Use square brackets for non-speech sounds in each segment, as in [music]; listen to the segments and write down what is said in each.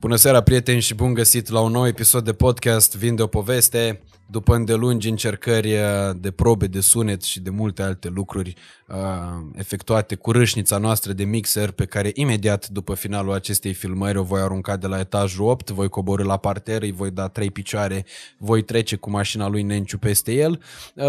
Bună seara, prieteni, și bun găsit la un nou episod de podcast Vin de o poveste. După îndelungi încercări uh, de probe de sunet și de multe alte lucruri uh, efectuate cu râșnița noastră de mixer, pe care imediat după finalul acestei filmări o voi arunca de la etajul 8, voi coborâ la parter, îi voi da trei picioare, voi trece cu mașina lui Nenciu peste el. Uh,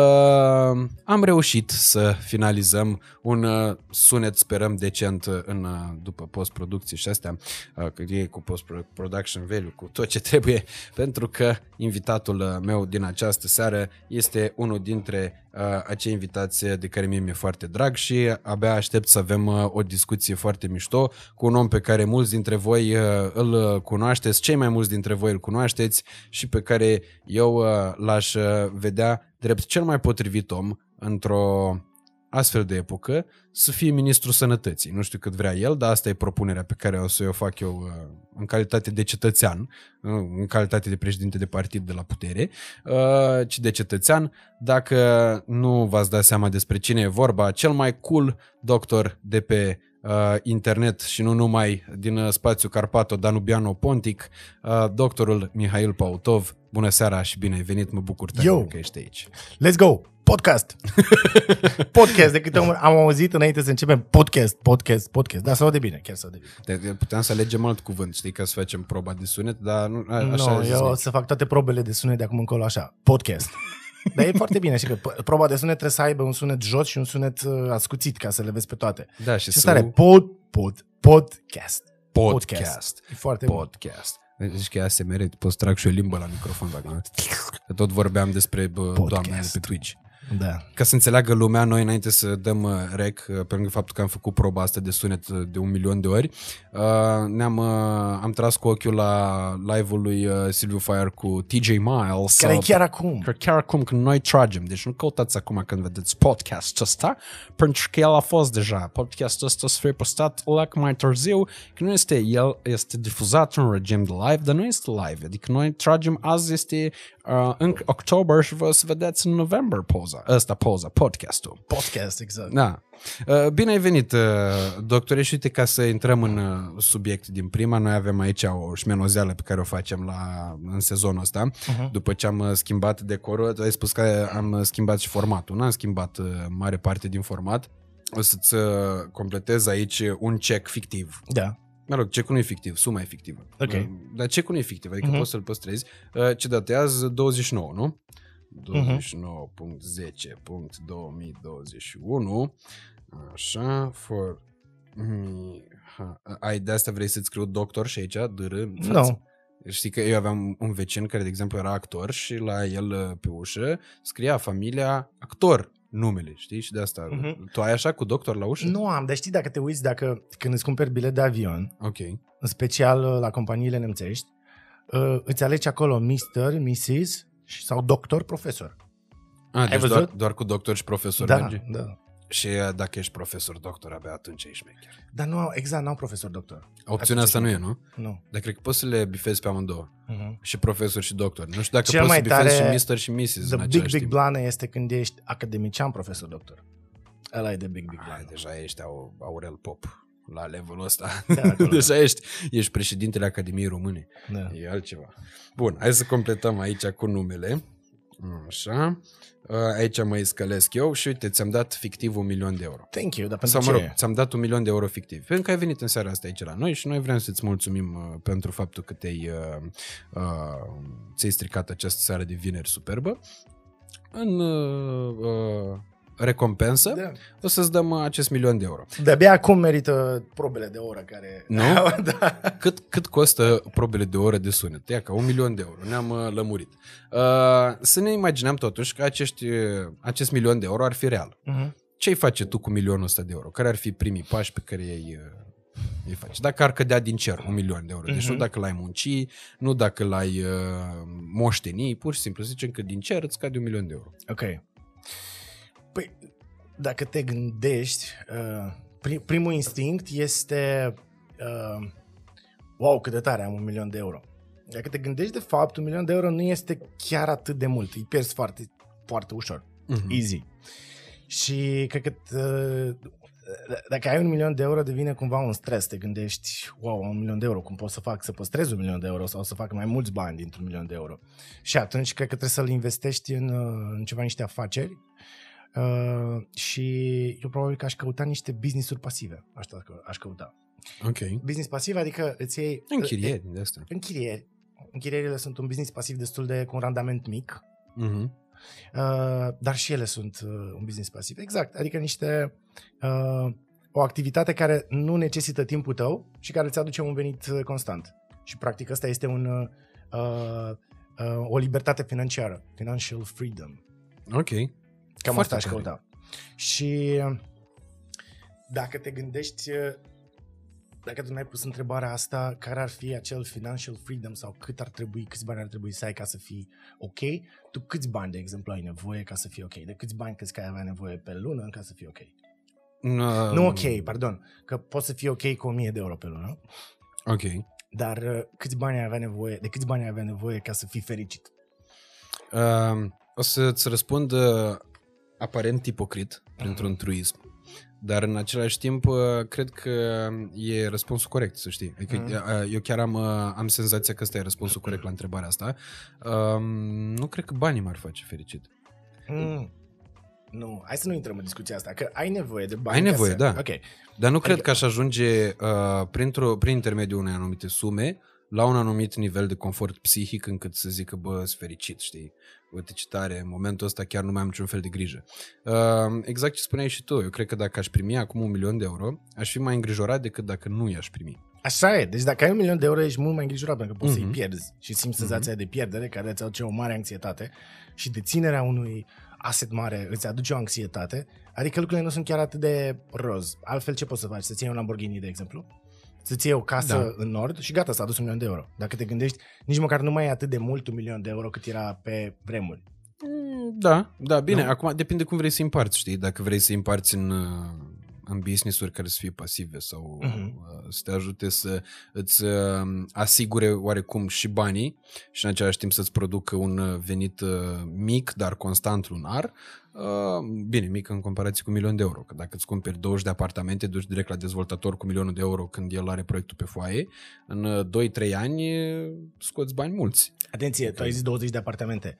am reușit să finalizăm un uh, sunet, sperăm, decent în, uh, după post-producție și astea, uh, că e cu post-production value, cu tot ce trebuie, pentru că invitatul uh, meu din această seară este unul dintre uh, acei invitați de care mie mi-e foarte drag și abia aștept să avem uh, o discuție foarte mișto cu un om pe care mulți dintre voi uh, îl cunoașteți, cei mai mulți dintre voi îl cunoașteți și pe care eu uh, l-aș uh, vedea drept cel mai potrivit om într-o astfel de epocă să fie ministrul sănătății. Nu știu cât vrea el, dar asta e propunerea pe care o să o fac eu uh, în calitate de cetățean, uh, în calitate de președinte de partid de la putere, uh, ci de cetățean. Dacă nu v-ați dat seama despre cine e vorba, cel mai cool doctor de pe internet și nu numai din spațiu Carpato-Danubiano-Pontic, doctorul Mihail Pautov. Bună seara și bine ai venit, mă bucur tare că ești aici. Let's go! Podcast. [laughs] podcast, de câte ori am auzit înainte să începem podcast, podcast, podcast. Da, sau de bine, chiar sau de bine. De, puteam să alegem alt cuvânt, știi, ca să facem proba de sunet, dar nu, a, așa no, eu o să fac toate probele de sunet de acum încolo așa, podcast. [laughs] Dar e foarte bine și că proba de sunet trebuie să aibă un sunet jos și un sunet uh, ascuțit ca să le vezi pe toate. Da, și, și stare, pod, pod, podcast. Podcast. podcast. E foarte podcast. Bun. Zici că e ASMR, poți trag și o limbă la microfon. Dacă tot vorbeam despre bă, doamne pe Twitch. Da. Ca să înțeleagă lumea, noi înainte să dăm uh, rec, uh, pe lângă faptul că am făcut proba asta de sunet uh, de un milion de ori, ne-am am tras cu ochiul la live-ul lui Silviu Fire cu TJ Miles. Care e chiar acum. Care chiar acum, când noi tragem. Deci nu căutați acum când vedeți podcastul ăsta, pentru că el a fost deja. Podcastul ăsta să fie postat la mai târziu, că nu este el, este difuzat în regim de live, dar nu este live. Adică noi tragem, azi este uh, în octombrie și vă să vedeți în noiembrie poza. Ăsta poza, podcastul. Podcast, exact. Da. Uh, bine ai venit, uh, doctore, și uite ca să intrăm în uh, subiect din prima, noi avem aici o șmenozeală pe care o facem la, în sezonul ăsta, uh-huh. după ce am schimbat decorul, ai spus că am schimbat și formatul, nu am schimbat mare parte din format, o să-ți completez aici un check fictiv. Da. Mă rog, cecul nu e fictiv, suma e fictivă. Ok. Dar cecul nu e fictiv, adică uh-huh. poți să-l păstrezi. Ce datează 29, nu? 29.10.2021 Așa, for me... Ha. Ai de asta vrei să-ți scriu doctor și aici, dr Nu. No. Știi că eu aveam un vecin care, de exemplu, era actor și la el uh, pe ușă scria familia actor numele, știi? Și de asta. Uh-huh. Tu ai așa cu doctor la ușă? Nu am, dar știi dacă te uiți, dacă când îți cumperi bilet de avion, okay. în special uh, la companiile nemțești, uh, îți alegi acolo Mr., Mrs., sau doctor, profesor. A, deci doar, doar cu doctor și profesor da, merge? Da, Și dacă ești profesor doctor, abia atunci ești șmecher. Dar nu, exact, n-au profesor doctor. Opțiunea asta nu e, nu? Nu. Dar cred că poți să le bifezi pe amândouă. Uh-huh. Și profesor și doctor. Nu știu dacă Cel poți să bifezi și Mr. și Mrs. The big, big timp. blană este când ești academician, profesor, doctor. Ăla e de big, big blană. Deja ești au, Aurel Pop la levelul ăsta. [laughs] Da, Deja ești, ești președintele Academiei Române. Da. E altceva. Bun, hai să completăm aici cu numele. Așa. Aici mă iscălesc eu și uite, ți-am dat fictiv un milion de euro. Thank you, dar pentru Sau, ce? mă rog, ți-am dat un milion de euro fictiv. Pentru că ai venit în seara asta aici la noi și noi vrem să-ți mulțumim uh, pentru faptul că te-ai, uh, uh, ți-ai stricat această seară de vineri superbă. În uh, uh, recompensă, da. o să-ți dăm uh, acest milion de euro. De-abia acum merită probele de oră care... Nu? [laughs] da. cât, cât costă probele de oră de sunet? Ia ca un milion de euro, ne-am uh, lămurit. Uh, să ne imaginăm totuși că acești, uh, acest milion de euro ar fi real. Uh-huh. Ce-ai face tu cu milionul ăsta de euro? Care ar fi primii pași pe care ei îi faci? Dacă ar cădea din cer un milion de euro. Deci uh-huh. nu dacă l-ai munci, nu dacă l-ai uh, moșteni, pur și simplu zicem că din cer îți cade un milion de euro. Ok. Păi, dacă te gândești, uh, primul instinct este uh, wow, cât de tare am un milion de euro. Dacă te gândești de fapt, un milion de euro nu este chiar atât de mult. Îi pierzi foarte, foarte ușor. Uh-huh. Easy. Și cred că uh, d- dacă ai un milion de euro, devine cumva un stres. Te gândești, wow, am un milion de euro, cum pot să fac să păstrez un milion de euro sau să fac mai mulți bani dintr-un milion de euro. Și atunci cred că trebuie să-l investești în, uh, în ceva, niște afaceri uh, și eu probabil că aș căuta niște business-uri pasive. Asta aș căuta. Ok. Business pasiv, adică îți iei... Închirieri de astea. Închirieri. Închirierile sunt un business pasiv destul de cu un randament mic, Mhm. uh, dar și ele sunt uh, un business pasiv. Exact, adică niște uh, o activitate care nu necesită timpul tău și care îți aduce un venit uh, constant. Și practic asta este un, uh, uh, o libertate financiară, financial freedom. Ok. Cam Foarte asta aș tare. căuta. Și uh, dacă te gândești, uh, dacă tu mi-ai pus întrebarea asta, care ar fi acel financial freedom sau cât ar trebui, câți bani ar trebui să ai ca să fii ok, tu câți bani, de exemplu, ai nevoie ca să fii ok? De câți bani crezi că ai avea nevoie pe lună ca să fii ok? Uh, Nu ok, pardon, că poți să fii ok cu 1000 de euro pe lună, Ok. dar uh, câți bani ai avea nevoie, de câți bani ai avea nevoie ca să fii fericit? Uh, o să-ți răspund uh, aparent ipocrit, printr-un truism. Dar în același timp, uh, cred că e răspunsul corect, să știi. Adică, Mhm. uh, Eu chiar am, uh, am senzația că ăsta e răspunsul corect la întrebarea asta. Uh, Nu cred că banii m-ar face fericit. Mm. Nu, hai să nu intrăm în discuția asta, că ai nevoie de bani. Ai ca nevoie, să... da. Ok, Dar nu cred Adică- că aș ajunge uh, printr-o, prin intermediul unei anumite sume la un anumit nivel de confort psihic încât să zică, bă, sunt fericit, știi? Uite ce tare, în momentul ăsta chiar nu mai am niciun fel de grijă. Uh, exact ce spuneai și tu, eu cred că dacă aș primi acum un milion de euro, aș fi mai îngrijorat decât dacă nu i-aș primi. Așa e, deci dacă ai un milion de euro ești mult mai îngrijorat pentru că poți Mhm. să-i pierzi și simți senzația de pierdere care îți aduce o mare anxietate și deținerea unui asset mare îți aduce o anxietate, adică lucrurile nu sunt chiar atât de roz. Altfel ce poți să faci? Să-ți iei un Lamborghini, de exemplu? Să-ți iei o casă Da. în nord și gata, s-a adus un milion de euro. Dacă te gândești, nici măcar nu mai e atât de mult un milion de euro cât era pe vremuri. Da, da, bine, Nu? acum depinde cum vrei să împarți, știi? Dacă vrei să împarți în, uh, în business-uri care să fie pasive sau Mhm. uh, să te ajute să îți uh, asigure oarecum și banii și în același timp să-ți producă un uh, venit uh, mic, dar constant lunar, uh, bine, mic în comparație cu un milion de euro, că dacă îți cumperi 20 de apartamente, duci direct la dezvoltator cu milionul de euro când el are proiectul pe foaie, în uh, 2-3 ani uh, scoți bani mulți. Atenție, Ok. tu ai zis 20 de apartamente.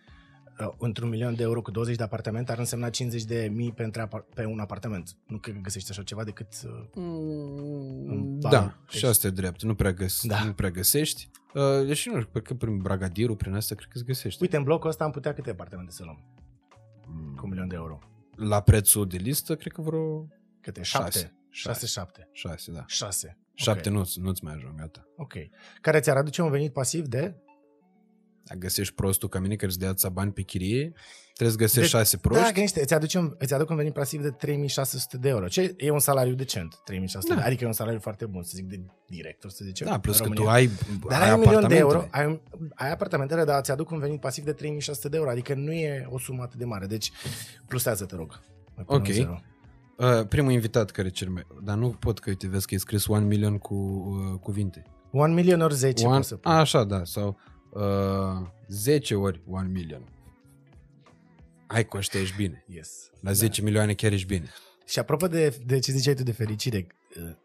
Uh, Într-un milion de euro cu 20 de apartamente ar însemna 50 de mii pentru apar- pe un apartament. Nu cred că găsești așa ceva decât... uh, Mm, Ba, da, deci- și asta e drept. Nu prea, găs- Da. nu prea găsești. Uh, deși nu, cred că prin Bragadirul, prin asta, cred că îți găsești. Uite, în blocul ăsta am putea câte apartamente să luăm Mm, cu un milion de euro? La prețul de listă, cred că vreo Câte? Șase. Șapte? Șase, șapte. șase, da. Șase. Șapte Ok. nu, nu-ți mai ajung, gata. Ok. Care ți-ar aduce un venit pasiv de... Dacă găsești prostul ca mine care îți dea atâția bani pe chirie, trebuie să găsești De- șase Da, proști. că niște, îți, aduce un, îți aduc un venit pasiv de 3600 de euro. Ce e un salariu decent, 3600 Da. de Adică e un salariu foarte bun, să zic, de director, să zicem. Da, plus în că tu România. ai, Dar ai un milion de euro, ai, un- ai apartamentele, dar ți aduc un venit pasiv de 3600 de euro, adică nu e o sumă atât de mare. Deci, plusează, te rog. Mai pune Ok. un zero. Uh, primul invitat care cel mai... Dar nu pot că, uite, vezi că e scris 1 milion cu uh, cuvinte. 1 million ori 10 One, poți să pui. a, așa, da, sau uh, 10 ori 1 milion. Hai cu ăștia ești bine. Yes. La 10 milioane chiar ești bine. Și apropo de, de ce ziceai tu de fericire, uh,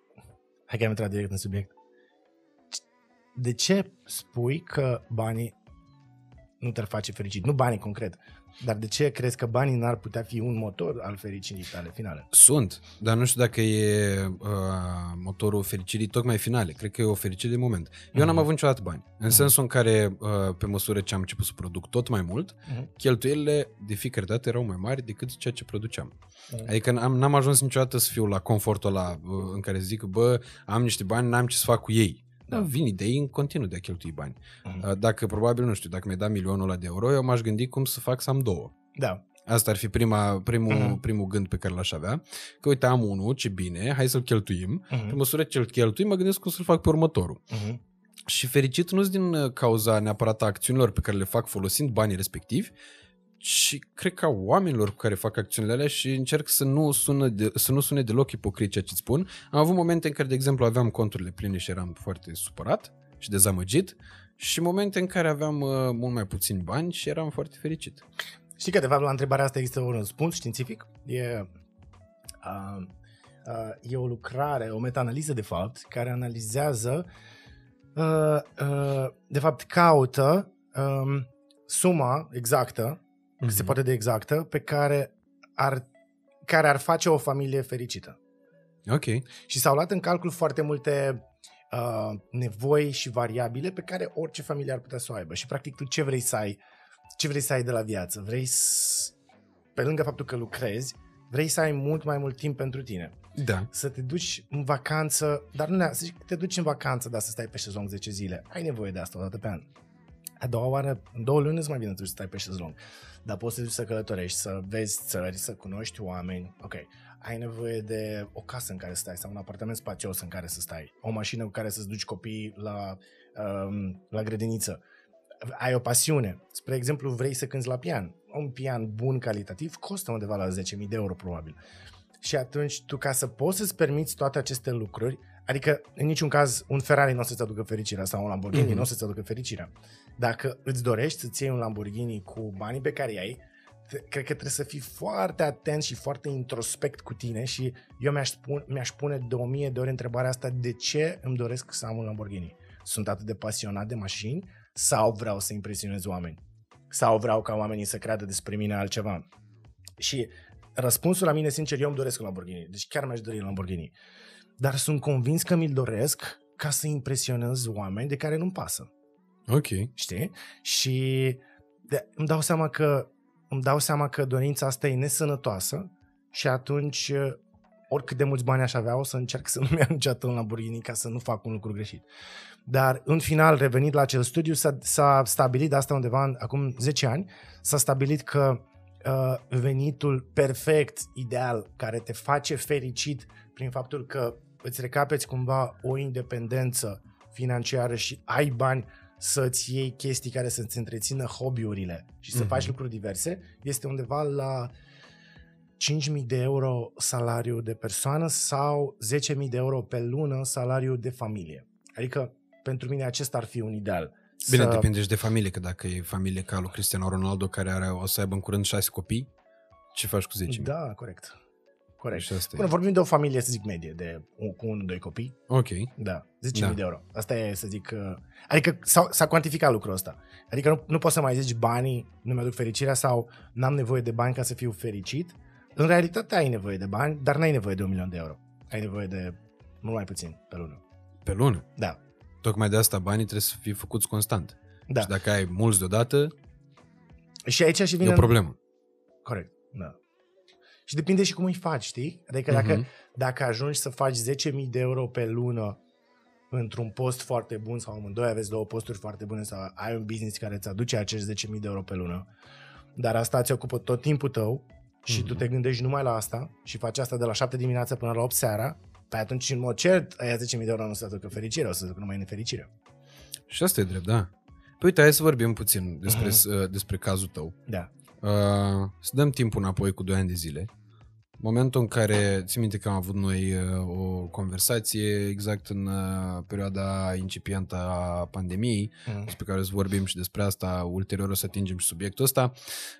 hai că am intrat direct în subiect. De ce spui că banii nu te-ar face fericit? Nu banii concret, dar de ce crezi că banii n-ar putea fi un motor al fericirii tale finale? Sunt, dar nu știu dacă e uh, motorul fericirii tocmai finale. Cred că e o fericire de moment. Eu n-am Mhm. avut niciodată bani. În sensul în care, uh, pe măsură ce am început să produc tot mai mult, Mhm. cheltuielile de fiecare dată erau mai mari decât ceea ce produceam. Mhm. Adică n-am, n-am ajuns niciodată să fiu la confortul ăla uh, în care zic, bă, am niște bani, n-am ce să fac cu ei. Da. Da. Vin idei în continuu de a cheltui bani. Mhm. Uh, Dacă, probabil, nu știu, dacă mi-ai dat milionul ăla de euro, eu m-aș gândi cum să fac să am două. Da. Asta ar fi prima, primul, Mhm. primul gând pe care l-aș avea. Că uite, am unul, ce bine, hai să-l cheltuim. Pe Mhm. măsură ce îl cheltui, mă gândesc cum să-l fac pe următorul. Mhm. Și fericit nu din uh, cauza neapărat a acțiunilor pe care le fac folosind banii respectivi, ci cred că a oamenilor cu care fac acțiunile alea și încerc să nu, sună de, să nu sune deloc ipocrit ceea ce spun. Am avut momente în care, de exemplu, aveam conturile pline și eram foarte supărat și dezamăgit și momente în care aveam uh, mult mai puțini bani și eram foarte fericit. Știi că, de fapt, la întrebarea asta există un răspuns științific? E, uh, uh, e o lucrare, o meta-analiză de fapt, care analizează, uh, uh, de fapt caută um, suma exactă, mm-hmm. se poate de exactă, pe care ar, care ar face o familie fericită. Ok. Și s-au luat în calcul foarte multe uh, nevoi și variabile pe care orice familie ar putea să o aibă. Și practic tu ce vrei să ai, ce vrei să ai de la viață? Vrei să, pe lângă faptul că lucrezi, vrei să ai mult mai mult timp pentru tine. Da. Să te duci în vacanță, dar nu să zic, te duci în vacanță, dar să stai pe șezlong 10 zile. Ai nevoie de asta o dată pe an. A doua oară, în două luni îți mai bine să stai pe șezlong. Dar poți să te duci să călătorești, să vezi țări, să cunoști oameni. Ok. Ai nevoie de o casă în care să stai sau un apartament spațios în care să stai. O mașină cu care să-ți duci copiii la, um, la grădiniță. Ai o pasiune. Spre exemplu, vrei să cânti la pian. Un pian bun, calitativ, costă undeva la 10.000 de euro probabil. Și atunci tu ca să poți să-ți permiți toate aceste lucruri, adică în niciun caz un Ferrari nu o să-ți aducă fericirea sau un Lamborghini mm-hmm. nu o să-ți aducă fericirea. Dacă îți dorești să-ți iei un Lamborghini cu banii pe care ai, cred că trebuie să fii foarte atent și foarte introspect cu tine și eu mi-aș, spune, mi-aș pune de o mie de ori întrebarea asta de ce îmi doresc să am un Lamborghini? Sunt atât de pasionat de mașini sau vreau să impresionez oameni? Sau vreau ca oamenii să creadă despre mine altceva? Și răspunsul la mine, sincer, eu îmi doresc un Lamborghini. Deci chiar mi-aș dori un Lamborghini. Dar sunt convins că mi-l doresc ca să impresionez oameni de care nu-mi pasă. Ok. Știi? Și de, îmi dau seama că îmi dau seama că dorința asta e nesănătoasă și atunci oricât de mulți bani aș avea, o să încerc să [laughs] nu mi-am niciodată un Lamborghini ca să nu fac un lucru greșit. Dar în final, revenit la acel studiu, s-a, s-a stabilit de asta undeva în, acum 10 ani, s-a stabilit că uh, venitul perfect, ideal, care te face fericit prin faptul că îți recapeți cumva o independență financiară și ai bani să-ți iei chestii care să-ți întrețină hobby-urile și să mm-hmm. faci lucruri diverse, este undeva la 5.000 de euro salariu de persoană sau 10.000 de euro pe lună salariu de familie. Adică, pentru mine acesta ar fi un ideal. Bine, să... depinde și de familie, că dacă e familie ca lui Cristiano Ronaldo, care are, o să aibă în curând șase copii, ce faci cu 10.000? Da, corect. Corect. Și asta Până vorbim de o familie, să zic, medie, de un, cu unul, doi copii. Ok. Da, 10.000 da. de euro. Asta e, să zic, uh, adică s-a, s-a cuantificat lucrul ăsta. Adică nu, nu poți să mai zici banii nu mi-aduc fericirea sau n-am nevoie de bani ca să fiu fericit. În realitate ai nevoie de bani, dar n-ai nevoie de un milion de euro. Ai nevoie de mult mai puțin pe lună. Pe lună? Da. Tocmai de asta banii trebuie să fie făcuți constant. Da. Și dacă ai mulți deodată, Și aici și vine... e o problemă. Corect, da. Și depinde și cum îi faci, știi? Adică dacă, Mhm. dacă ajungi să faci 10.000 de euro pe lună într-un post foarte bun sau amândoi aveți două posturi foarte bune sau ai un business care îți aduce acești 10.000 de euro pe lună, dar asta îți ocupă tot timpul tău și Mhm. tu te gândești numai la asta și faci asta de la 7 dimineața până la 8 seara, pe atunci, în mod cert, aia 10.000 de euro nu se aducă fericire, o să se aducă numai nefericire. Și asta e drept, da. Păi uite, hai să vorbim puțin despre, Mhm. uh, despre cazul tău. Da. Uh, să dăm timpul înapoi cu 2 ani de zile. Momentul în care, țin minte că am avut noi uh, o conversație exact în uh, perioada incipientă a pandemiei, Mm. despre care o să vorbim și despre asta, ulterior o să atingem și subiectul ăsta,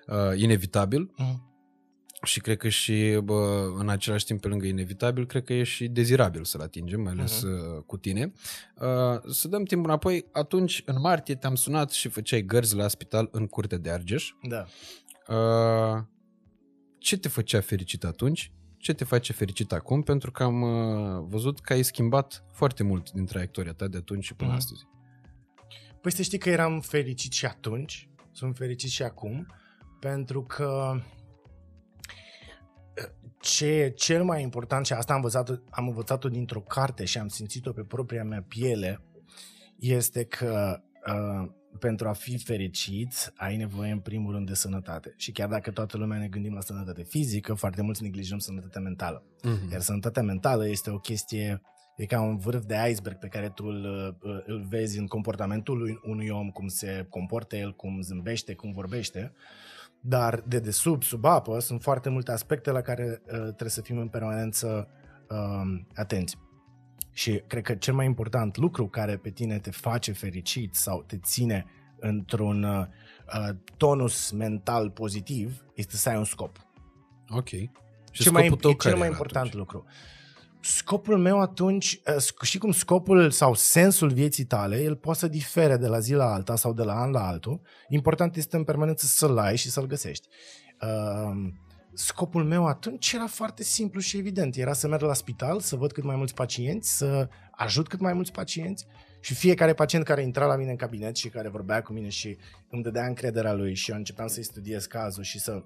uh, inevitabil Mm. și cred că și bă, în același timp pe lângă inevitabil, cred că e și dezirabil să-l atingem, mai ales Mhm. uh, cu tine. Uh, să dăm timpul înapoi, atunci în martie te-am sunat și făceai gărzi la spital în Curtea de Argeș. Da. Uh, ce te făcea fericit atunci? Ce te face fericit acum? Pentru că am uh, văzut că ai schimbat foarte mult din traiectoria ta de atunci și până Mhm. astăzi. Păi să știi că eram fericit și atunci, sunt fericit și acum, pentru că ce e cel mai important, și asta am învățat, am învățat-o dintr-o carte și am simțit-o pe propria mea piele, este că uh, pentru a fi fericit ai nevoie în primul rând de sănătate. Și chiar dacă toată lumea ne gândim la sănătate fizică, foarte mulți neglijăm sănătatea mentală. Mhm. Iar sănătatea mentală este o chestie, e ca un vârf de iceberg pe care tu îl, îl vezi în comportamentul lui unui om, cum se comportă el, cum zâmbește, cum vorbește, dar de desubt, sub apă, sunt foarte multe aspecte la care uh, trebuie să fim în permanență uh, atenți. Și cred că cel mai important lucru care pe tine te face fericit sau te ține într-un uh, tonus mental pozitiv este să ai un scop Ok. Și cel mai, scopul tău e care cel mai era important atunci? lucru. Scopul meu atunci, uh, știi cum scopul sau sensul vieții tale, el poate să difere de la zi la alta sau de la an la altul. Important este în permanență să-l ai și să-l găsești. Uh, scopul meu atunci era foarte simplu și evident. Era să merg la spital, să văd cât mai mulți pacienți, să ajut cât mai mulți pacienți și fiecare pacient care intra la mine în cabinet și care vorbea cu mine și îmi dădea încrederea lui și eu începeam să-i studiez cazul și să,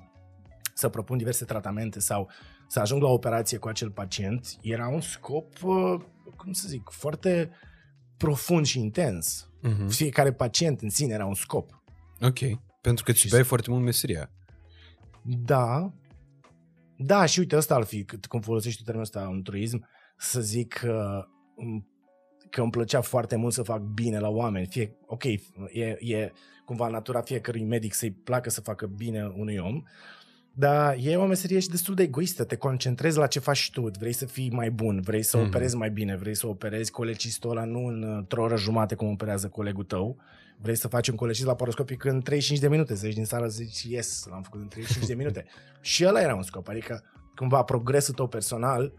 să propun diverse tratamente sau să ajung la o operație cu acel pacient, era un scop, uh, cum să zic, foarte profund și intens. Uh-huh. Fiecare pacient în sine era un scop. Ok, pentru că îți foarte mult meseria. Da, da, și uite, ăsta ar fi, cum folosești termenul ăsta în turism, să zic că, că îmi plăcea foarte mult să fac bine la oameni. Fie, ok, e, e cumva natura fiecărui medic să-i placă să facă bine unui om, dar e o meserie și destul de egoistă. Te concentrezi la ce faci tu, vrei să fii mai bun, vrei să mm-hmm. operezi mai bine, vrei să operezi colecistul ăla nu într-o oră jumate cum operează colegul tău, vrei să faci un colecist laparoscopic în 35 de minute, să ieși din sală să zici, yes, l-am făcut în 35 de minute. [laughs] și ăla era un scop, adică cumva progresul tău personal,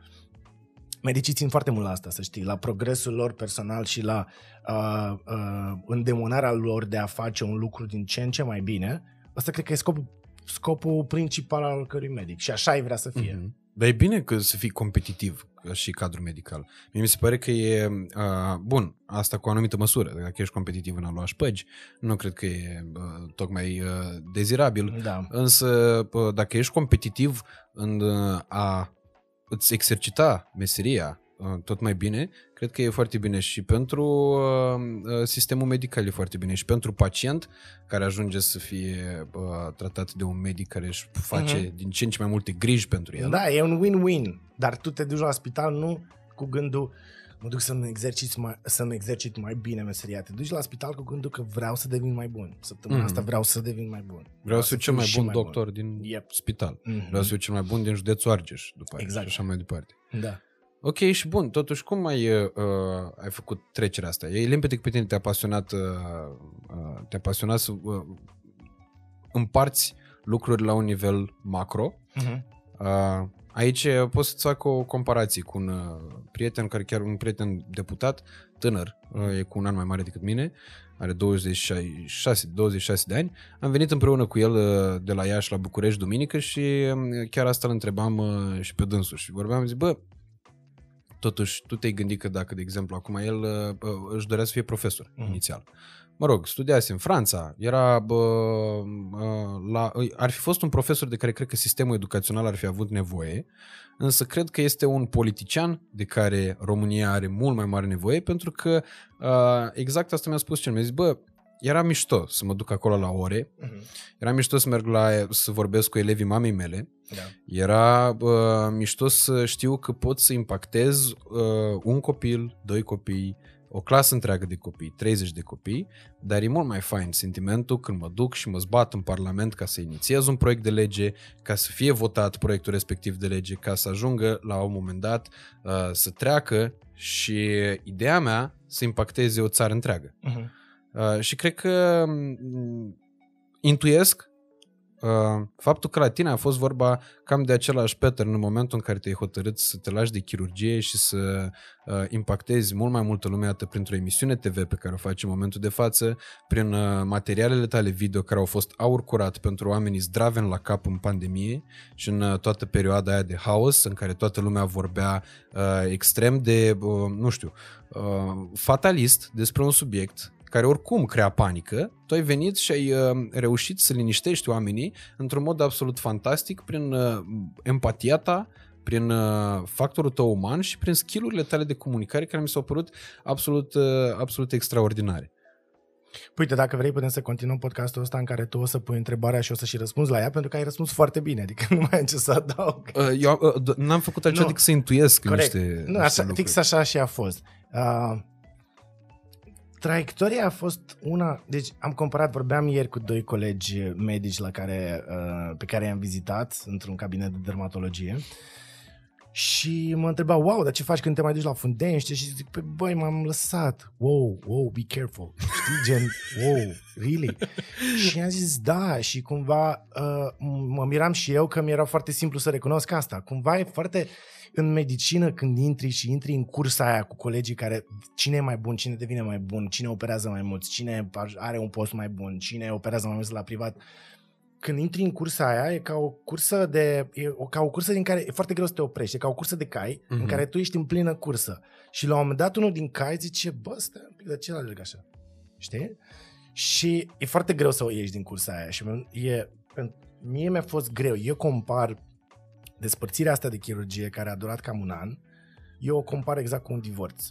medicii țin foarte mult la asta, să știi, la progresul lor personal și la uh, uh, îndemânarea lor de a face un lucru din ce în ce mai bine. Asta cred că e scopul, scopul principal al oricărui medic și așa ai vrea să fie. Mm-hmm. Dar e bine că să fii competitiv și cadru medical. Mie mi se pare că e, uh, bun, asta cu o anumită măsură. Dacă ești competitiv în a lua șpăgi, nu cred că e uh, tocmai uh, dezirabil. Da. Însă, uh, dacă ești competitiv în uh, a îți exercita meseria uh, tot mai bine, cred că e foarte bine și pentru uh, uh, sistemul medical e foarte bine și pentru pacient care ajunge să fie uh, tratat de un medic care își face uh-huh. din ce în ce mai multe griji pentru el. Da, e un win-win, dar tu te duci la spital nu cu gândul mă duc să-mi exercit mai, să-mi exercit mai bine meseria. Te duci la spital cu gândul că vreau să devin mai bun. Săptămâna mm. asta vreau să devin mai bun. Vreau, vreau să fiu cel mai bun mai doctor bun. din yep. spital. Mm-hmm. Vreau să fiu cel mai bun din județul Argeș, după aia exact. și așa mai departe. Da. Ok, și bun, totuși cum ai, uh, ai făcut trecerea asta? E limpede că pe tine te-a pasionat, uh, uh, te-a pasionat să uh, împarți lucruri la un nivel macro. Uh-huh. Uh, aici pot să-ți fac o comparație cu un uh, prieten, care chiar un prieten deputat, tânăr, uh, e cu un an mai mare decât mine, are 26, 26 de ani. Am venit împreună cu el uh, de la Iași la București duminică și um, chiar asta îl întrebam uh, și pe dânsul și vorbeam, zic, bă, Totuși, tu te-ai gândit că dacă, de exemplu, acum el uh, uh, își dorea să fie profesor uh-huh. inițial. Mă rog, studiase în Franța, era, bă, uh, la, ar fi fost un profesor de care cred că sistemul educațional ar fi avut nevoie, însă cred că este un politician de care România are mult mai mare nevoie, pentru că uh, exact asta mi-a spus cel. Mi-a zis, bă, era mișto să mă duc acolo la ore, uh-huh. era mișto să merg la, să vorbesc cu elevii mamei mele, da. era uh, mișto să știu că pot să impactez uh, un copil, doi copii, o clasă întreagă de copii, 30 de copii, dar e mult mai fain sentimentul când mă duc și mă zbat în Parlament ca să inițiez un proiect de lege, ca să fie votat proiectul respectiv de lege, ca să ajungă la un moment dat uh, să treacă și ideea mea să impacteze o țară întreagă. Uh-huh. Uh, și cred că um, intuiesc uh, faptul că la tine a fost vorba cam de același pattern în momentul în care te-ai hotărât să te lași de chirurgie și să uh, impactezi mult mai multă lume atât printr-o emisiune TV pe care o faci în momentul de față, prin uh, materialele tale video care au fost aur curat pentru oamenii zdraven la cap în pandemie și în uh, toată perioada aia de haos în care toată lumea vorbea uh, extrem de, uh, nu știu, uh, fatalist despre un subiect care oricum crea panică, tu ai venit și ai uh, reușit să liniștești oamenii într-un mod absolut fantastic prin uh, empatia ta, prin uh, factorul tău uman și prin skillurile tale de comunicare care mi s-au părut absolut, uh, absolut extraordinare. Păi, uite, dacă vrei, putem să continuăm podcastul ăsta în care tu o să pui întrebarea și o să și răspunzi la ea, pentru că ai răspuns foarte bine, adică [laughs] nu mai am ce să adaug. Uh, eu uh, n-am făcut altceva decât să intuiesc Corect. niște, nu, așa, niște Fix așa și a fost. Uh, Traiectoria a fost una, deci am comparat, vorbeam ieri cu doi colegi medici la care, uh, pe care i-am vizitat într-un cabinet de dermatologie Și mă întreba, wow, dar ce faci când te mai duci la fundește? Și zic, păi, băi, m-am lăsat. Wow, wow, be careful. Știi, gen, wow, really? [laughs] și am zis, da, și cumva uh, mă miram și eu că mi-era foarte simplu să recunosc asta. Cumva e foarte, în medicină, când intri și intri în cursa aia cu colegii care, cine e mai bun, cine devine mai bun, cine operează mai mult, cine are un post mai bun, cine operează mai mult la privat, când intri în cursa aia, e ca o cursă de e o, ca o cursă din care e foarte greu să te oprești, e ca o cursă de cai uh-huh. în Mhm. care tu ești în plină cursă. Și la un moment dat unul din cai zice, bă, stai un pic, de ce alerg așa? Știi? Și e foarte greu să o ieși din cursa aia și e, pen- mie mi-a fost greu. Eu compar despărțirea asta de chirurgie care a durat cam un an, eu o compar exact cu un divorț.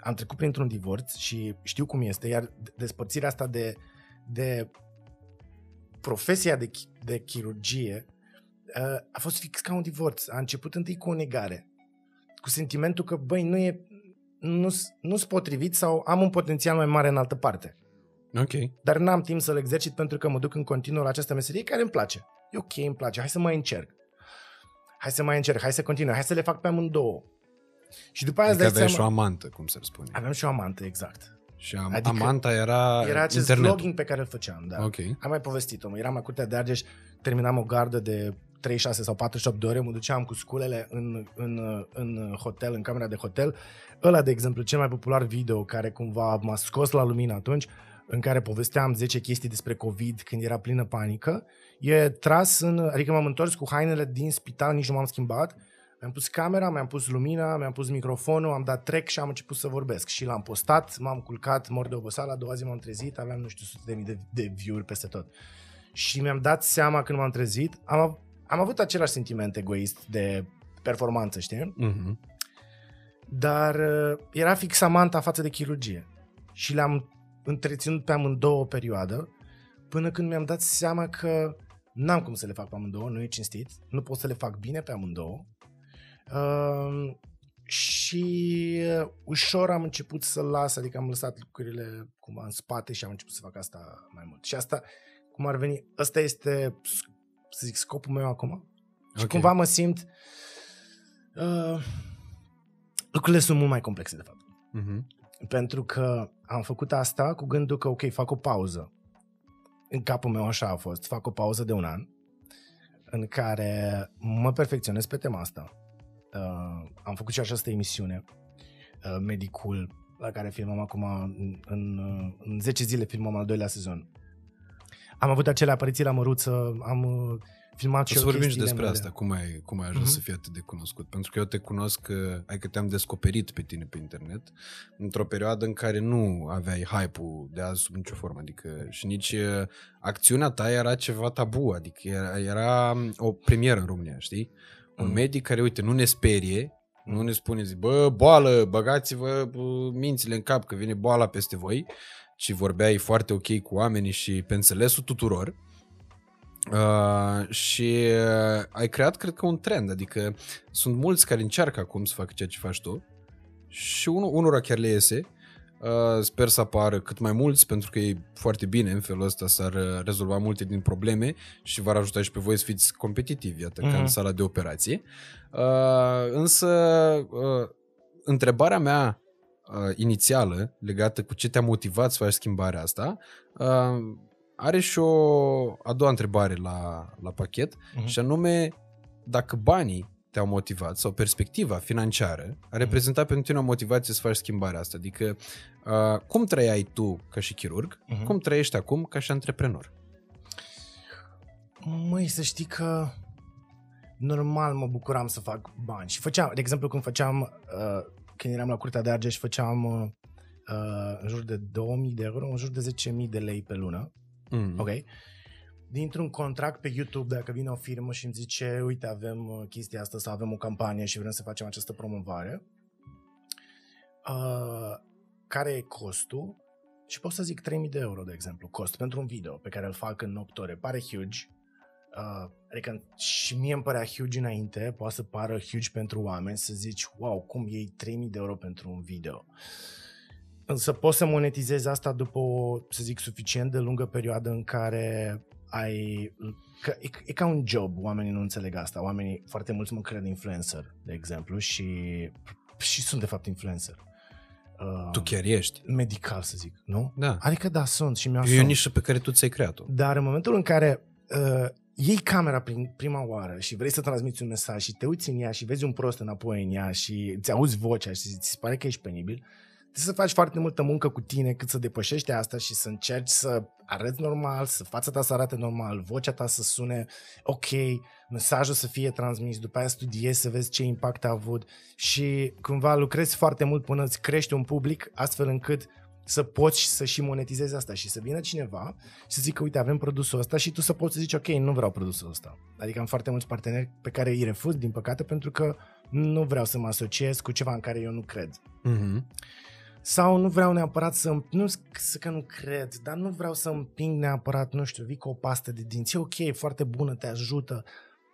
Am trecut printr-un divorț și știu cum este, iar despărțirea asta de, de profesia de, chi- de chirurgie uh, a fost fix ca un divorț. A început întâi cu o negare, cu sentimentul că, băi, nu e nu sunt potrivit sau am un potențial mai mare în altă parte. Ok. Dar n-am timp să-l exercit pentru că mă duc în continuu la această meserie care îmi place. E ok, îmi place, hai să mai încerc. Hai să mai încerc, hai să continui, hai să le fac pe amândouă. Și după aia Adică îți dai aveai și o seama... amantă, cum se spune. Aveam și o amantă, exact. Și am, Adică amanta era, Era acest internetul. vlogging pe care îl făceam, da. Ok. Am mai povestit-o. Eram la Curtea de Argeș, terminam o gardă de 36 sau 48 de ore, mă duceam cu sculele în, în, în hotel, în camera de hotel. Ăla, de exemplu, cel mai popular video care cumva m-a scos la lumină atunci, în care povesteam 10 chestii despre COVID când era plină panică, e tras în, adică m-am întors cu hainele din spital, nici nu m-am schimbat, mi-am pus camera, mi-am pus lumina, mi-am pus microfonul, am dat trec și am început să vorbesc. Și l-am postat, m-am culcat, mor de oboseală, a doua zi m-am trezit, aveam nu știu sute de mii de, de view-uri peste tot. Și mi-am dat seama când m-am trezit, am, av- am avut același sentiment egoist de performanță, știi? Mhm. Dar uh, era fix amanta față de chirurgie. Și le-am întreținut pe amândouă o perioadă, până când mi-am dat seama că n-am cum să le fac pe amândouă, nu e cinstit, nu pot să le fac bine pe amândouă. Uh, și uh, ușor am început să las, adică am lăsat lucrurile cumva în spate și am început să fac asta mai mult. Și asta, cum ar veni, ăsta este, să zic, scopul meu acum. Și Ok. cumva mă simt... Uh, lucrurile sunt mult mai complexe, de fapt. Mhm. Pentru că am făcut asta cu gândul că, ok, fac o pauză. În capul meu așa a fost. Fac o pauză de un an în care mă perfecționez pe tema asta. Uh, am făcut și această emisiune, uh, Medicul, la care filmăm acum în, în, uh, în 10 zile filmăm al doilea sezon. Am avut acele apariții la măruță, am uh, filmat O și să eu vorbim și chestiile despre mele. asta, cum ai, cum ai ajuns Mhm. să fii atât de cunoscut. Pentru că eu te cunosc, uh, adică te-am descoperit pe tine pe internet, într-o perioadă în care nu aveai hype-ul de azi sub nicio formă, adică și nici uh, acțiunea ta era ceva tabu, adică era, era um, o premieră în România, știi? Un Mhm. medic care, uite, nu ne sperie, nu ne spune, zi, bă, boală, băgați-vă bă, mințile în cap că vine boala peste voi, ci vorbeai foarte ok cu oamenii și pe înțelesul tuturor. Uh, și uh, ai creat, cred că, un trend, adică sunt mulți care încearcă acum să facă ceea ce faci tu și unul, unora chiar le iese. Uh, sper să apară cât mai mulți, pentru că e foarte bine în felul ăsta s-ar uh, rezolva multe din probleme și v-ar ajuta și pe voi să fiți competitivi, iată, mm-hmm. ca în Mhm. sala de operație. Uh, însă, uh, întrebarea mea uh, inițială, legată cu ce te-a motivat să faci schimbarea asta, uh, are și o a doua întrebare la, la pachet, Mhm. și anume dacă banii te-au motivat sau perspectiva financiară a reprezentat pentru tine o motivație să faci schimbarea asta. Adică uh, cum trăiai tu ca și chirurg, Mhm. cum trăiești acum ca și antreprenor? Măi, să știi că normal mă bucuram să fac bani. Și făceam, de exemplu, când făceam, uh, când eram la Curtea de Argeș, făceam uh, uh, în jur de 2000 de euro, în jur de 10.000 de lei pe lună. Mm. Ok? Dintr-un contract pe YouTube, dacă vine o firmă și îmi zice, uite, avem uh, chestia asta sau avem o campanie și vrem să facem această promovare, uh, care e costul? Și pot să zic 3000 de euro, de exemplu, cost pentru un video pe care îl fac în 8 ore. Pare huge, Uh, adică și mie îmi părea huge înainte, poate să pară huge pentru oameni, să zici, wow, cum iei 3000 de euro pentru un video. Însă poți să monetizezi asta după o, să zic, suficient de lungă perioadă în care ai... Că e, e ca un job, oamenii nu înțeleg asta. Oamenii, foarte mulți mă cred influencer, de exemplu, și, și sunt de fapt influencer. Uh, Tu chiar ești. Medical, să zic, nu? Da. Adică da, sunt și mi-au E o nișă pe care tu ți-ai creat-o. Dar în momentul în care uh, iei camera prin prima oară și vrei să transmiți un mesaj și te uiți în ea și vezi un prost înapoi în ea și îți auzi vocea și ți se pare că ești penibil, trebuie să faci foarte multă muncă cu tine cât să depășești asta și să încerci să arăți normal, să fața ta să arate normal, vocea ta să sune ok, mesajul să fie transmis, după aia studiezi să vezi ce impact a avut și cumva lucrezi foarte mult până îți crești un public astfel încât să poți să și monetizezi asta și să vină cineva și să zică, uite, avem produsul ăsta și tu să poți să zici, ok, nu vreau produsul ăsta. Adică am foarte mulți parteneri pe care îi refuz, din păcate, pentru că nu vreau să mă asociez cu ceva în care eu nu cred. Mhm. Sau nu vreau neapărat să, nu să că nu cred, dar nu vreau să împing neapărat, nu știu, vii cu o pastă de dinți, e ok, e foarte bună, te ajută,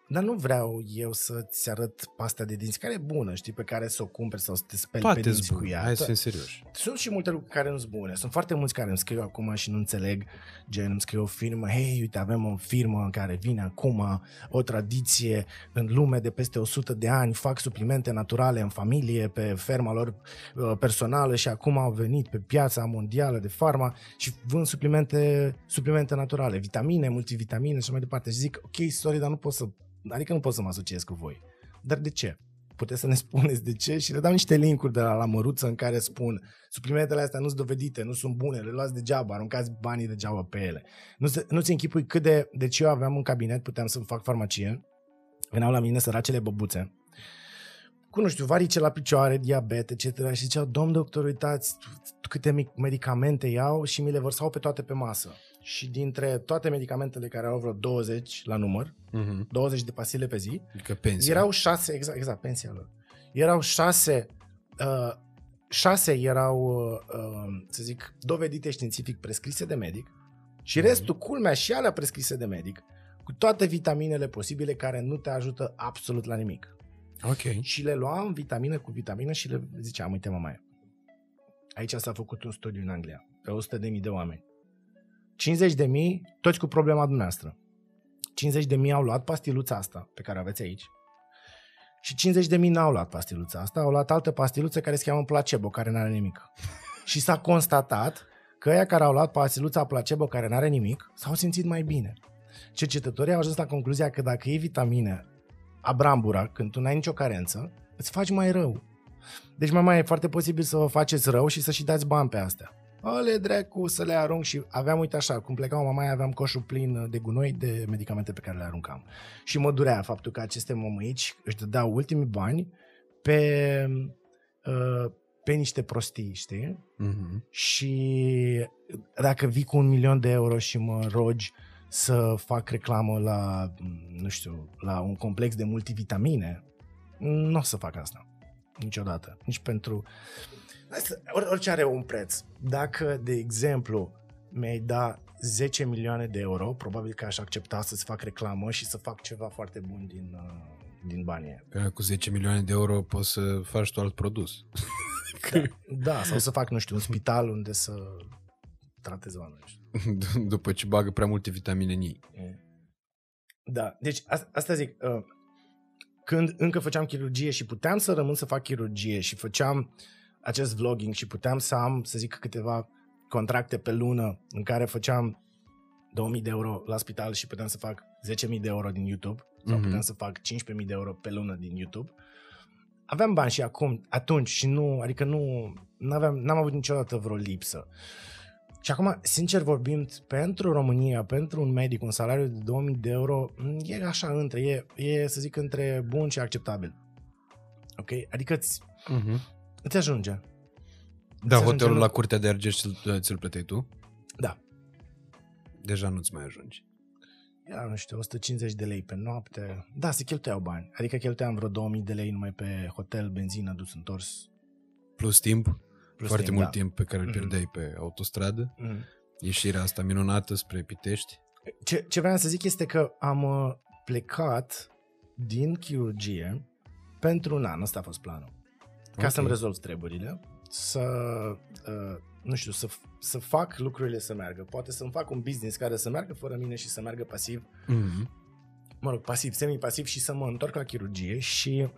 dar nu vreau eu să-ți arăt pasta de dinți, care e bună, știi, pe care să o cumperi sau să te speli pe Toate dinți sunt cu bune. ea. Hai să To- fim serioși. sunt și multe lucruri care nu sunt bune. Sunt foarte mulți care îmi scriu acum și nu înțeleg, gen îmi scriu o firmă, hei, uite, avem o firmă în care vine acum o tradiție în lume de peste 100 de ani, fac suplimente naturale în familie, pe ferma lor uh, personală și acum au venit pe piața mondială de farma și vând suplimente, suplimente naturale, vitamine, multivitamine și așa mai departe. Și zic, ok, sorry, dar nu pot să, adică nu pot să mă asociez cu voi. Dar de ce? puteți să ne [laughs] spuneți de ce și le dau niște linkuri de la, la măruță în care spun suplimentele astea nu sunt dovedite, nu sunt bune, le luați degeaba, aruncați banii degeaba pe ele. Nu, se, nu ți închipui cât de... Deci eu aveam un cabinet, puteam să fac farmacie, veneau la mine săracele băbuțe, cu, nu știu, varice la picioare, diabet, etc. Și ziceau, domn doctor, uitați câte mic- medicamente iau și mi le vărsau pe toate pe masă. Și dintre toate medicamentele care au vreo 20 la număr, Mhm. 20 de pastile pe zi, Adică pensia. erau șase, exact, exact, pensia lor. Erau șase, uh, șase erau, uh, uh, să zic, dovedite științific prescrise de medic și Mhm. restul, culmea și alea prescrise de medic, cu toate vitaminele posibile care nu te ajută absolut la nimic. Ok. Și le luam vitamină cu vitamină și le ziceam, uite mamaia, aici s-a făcut un studiu în Anglia, pe 100.000 de oameni. 50.000, toți cu problema dumneavoastră. 50.000 au luat pastiluța asta pe care o aveți aici și 50.000 n-au luat pastiluța asta, au luat altă pastiluță care se cheamă placebo, care n-are nimic. [laughs] și s-a constatat că ăia care au luat pastiluța placebo, care n-are nimic, s-au simțit mai bine. Cercetătorii au ajuns la concluzia că dacă iei vitamine abrambura, când tu n-ai nicio carență, îți faci mai rău. Deci mai mai e foarte posibil să vă faceți rău și să și dați bani pe astea. Ale dracu să le arunc și aveam, uite așa, cum plecam mamaia, aveam coșul plin de gunoi de medicamente pe care le aruncam. Și mă durea faptul că aceste mămâici își dădeau ultimii bani pe, uh, pe niște prostii, știi? Mhm. Și dacă vii cu un milion de euro și mă rogi să fac reclamă la, nu știu, la un complex de multivitamine, nu o să fac asta. Niciodată. Nici pentru... Asta, or- orice are un preț. Dacă, de exemplu, mi-ai da 10 milioane de euro, probabil că aș accepta să-ți fac reclamă și să fac ceva foarte bun din, uh, din banii aia. Că cu 10 milioane de euro poți să faci tu alt produs. [laughs] Da, da, sau să fac, nu știu, un spital unde să tratez oameni. [laughs] După ce bagă prea multe vitamine în ei. Da, deci a- asta zic, uh, când încă făceam chirurgie și puteam să rămân să fac chirurgie și făceam acest vlogging și puteam să am, să zic, câteva contracte pe lună în care făceam 2000 de euro la spital și puteam să fac 10.000 de euro din YouTube sau Mhm. puteam să fac 15.000 de euro pe lună din YouTube. Aveam bani și acum, atunci și nu, adică nu, n-aveam, n-am avut niciodată vreo lipsă. Și acum, sincer vorbind, pentru România, pentru un medic, un salariu de 2000 de euro, m, e așa între, e, e să zic, între bun și acceptabil. Ok? Adică îți, Mhm. Îți ajunge. Da, Îți ajunge hotelul în- la Curtea de Argeș ți-l, ți-l plăteai tu? Da. Deja nu-ți mai ajungi. Era, nu știu, 150 de lei pe noapte. Da, se cheltuiau bani. Adică cheltuiam vreo 2000 de lei numai pe hotel, benzină, dus întors. Plus timp, Plus foarte timp, mult da. timp pe care îl Mhm. pierdeai pe autostradă. Mm. Ieșirea asta minunată spre Pitești. Ce, ce vreau să zic este că am uh, plecat din chirurgie pentru un an. Ăsta a fost planul. Ca Ok. să-mi rezolv treburile, să uh, nu știu, să, să fac lucrurile să meargă. Poate să-mi fac un business care să meargă fără mine și să meargă pasiv. Mhm. Mă rog, pasiv, semi-pasiv și să mă întorc la chirurgie și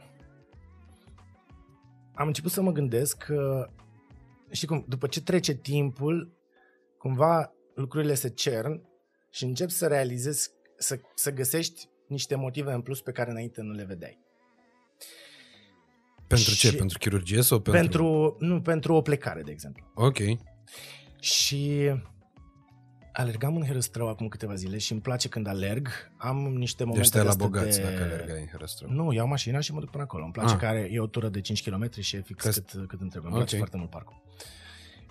am început să mă gândesc că, știi cum, după ce trece timpul, cumva lucrurile se cern și încep să realizezi, să, să găsești niște motive în plus pe care înainte nu le vedeai. Pentru ce? Și- Pentru chirurgie sau pentru... Pentru, nu, pentru o plecare, de exemplu. Ok. Și alergam în Herăstrău acum câteva zile și îmi place când alerg. Am niște momente Deci stai la de-astea bogați de... dacă alergai în Herăstrău. Nu, iau mașina și mă duc până acolo. Îmi place Ah. că are, e o tură de 5 km și e fix Că- cât, cât îmi trebuie. Îmi Ok. place foarte mult parcul.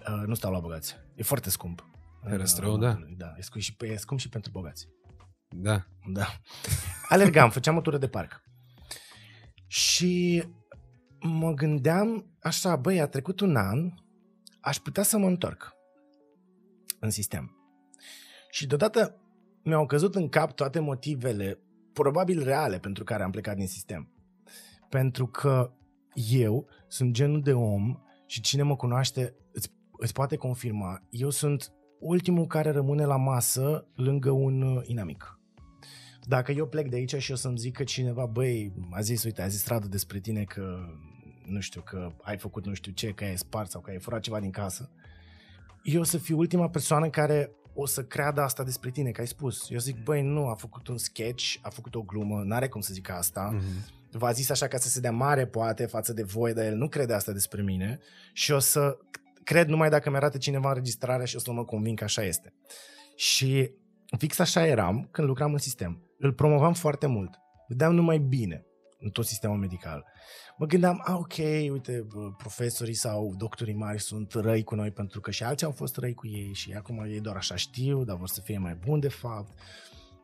Uh, nu stau la bogați. E foarte scump. Herăstrău, Uh, da. Da, e scump, și, e scump și pentru bogați. Da. Da. [laughs] Alergam, făceam o tură de parc. Și mă gândeam așa, băi, a trecut un an, aș putea să mă întorc în sistem. Și deodată mi-au căzut în cap toate motivele, probabil reale, pentru care am plecat din sistem. Pentru că eu sunt genul de om și cine mă cunoaște îți, îți poate confirma, eu sunt ultimul care rămâne la masă lângă un uh, inamic. Dacă eu plec de aici și o să-mi zică cineva, băi, a zis, uite, a zis stradă despre tine că, nu știu, că ai făcut nu știu ce, că ai spart sau că ai furat ceva din casă, eu o să fiu ultima persoană care o să creadă asta despre tine, că ai spus. Eu zic, băi, nu, a făcut un sketch, a făcut o glumă, n-are cum să zică asta. Mhm. V-a zis așa ca să se dea mare, poate, față de voi, dar el nu crede asta despre mine și o să cred numai dacă mi-arată cineva înregistrarea și o să mă conving că așa este. Și fix așa eram când lucram în sistem. Îl promovam foarte mult. Vedeam numai bine în tot sistemul medical. Mă gândeam, a, ok, uite, bă, profesorii sau doctorii mari sunt răi cu noi pentru că și alții au fost răi cu ei și acum ei doar așa știu, dar vor să fie mai buni de fapt.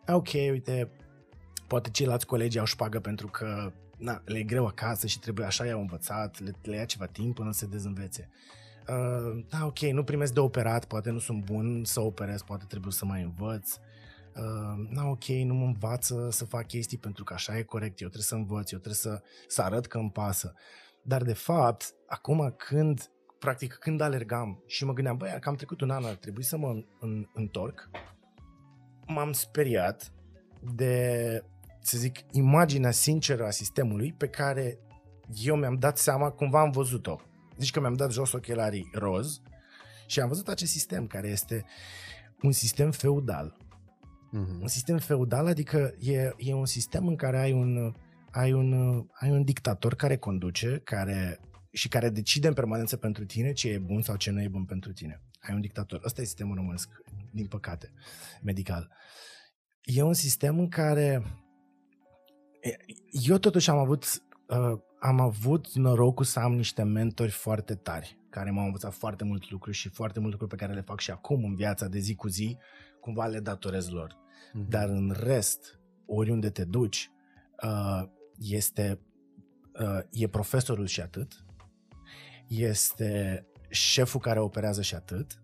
A, ok, uite, poate ceilalți colegi au șpagă pentru că na, le e greu acasă și trebuie așa i-au învățat, le, le ia ceva timp până să se dezînvețe. Uh, da, ok, nu primesc de operat, poate nu sunt bun să operez, poate trebuie să mai învăț. Uh, na, ok, nu mă învață să fac chestii pentru că așa e corect, eu trebuie să învăț, eu trebuie să, să arăt că îmi pasă. Dar de fapt, acum când, practic când alergam și mă gândeam, băi, că am trecut un an, ar trebui să mă în, în, întorc, m-am speriat de, să zic, imaginea sinceră a sistemului pe care eu mi-am dat seama, cumva am văzut-o. Zici că mi-am dat jos ochelarii roz și am văzut acest sistem care este un sistem feudal. Mhm. Un sistem feudal, adică e, e un sistem în care ai un, ai, un, ai un dictator care conduce care, și care decide în permanență pentru tine ce e bun sau ce nu e bun pentru tine. Ai un dictator. Ăsta e sistemul românesc, din păcate, medical. E un sistem în care eu totuși am avut uh, am avut norocul să am niște mentori foarte tari, care m-au învățat foarte mult lucruri și foarte multe lucruri pe care le fac și acum în viața de zi cu zi, cumva le datorez lor. Mhm. Dar în rest, oriunde te duci, uh, este uh, e profesorul și atât, este șeful care operează și atât,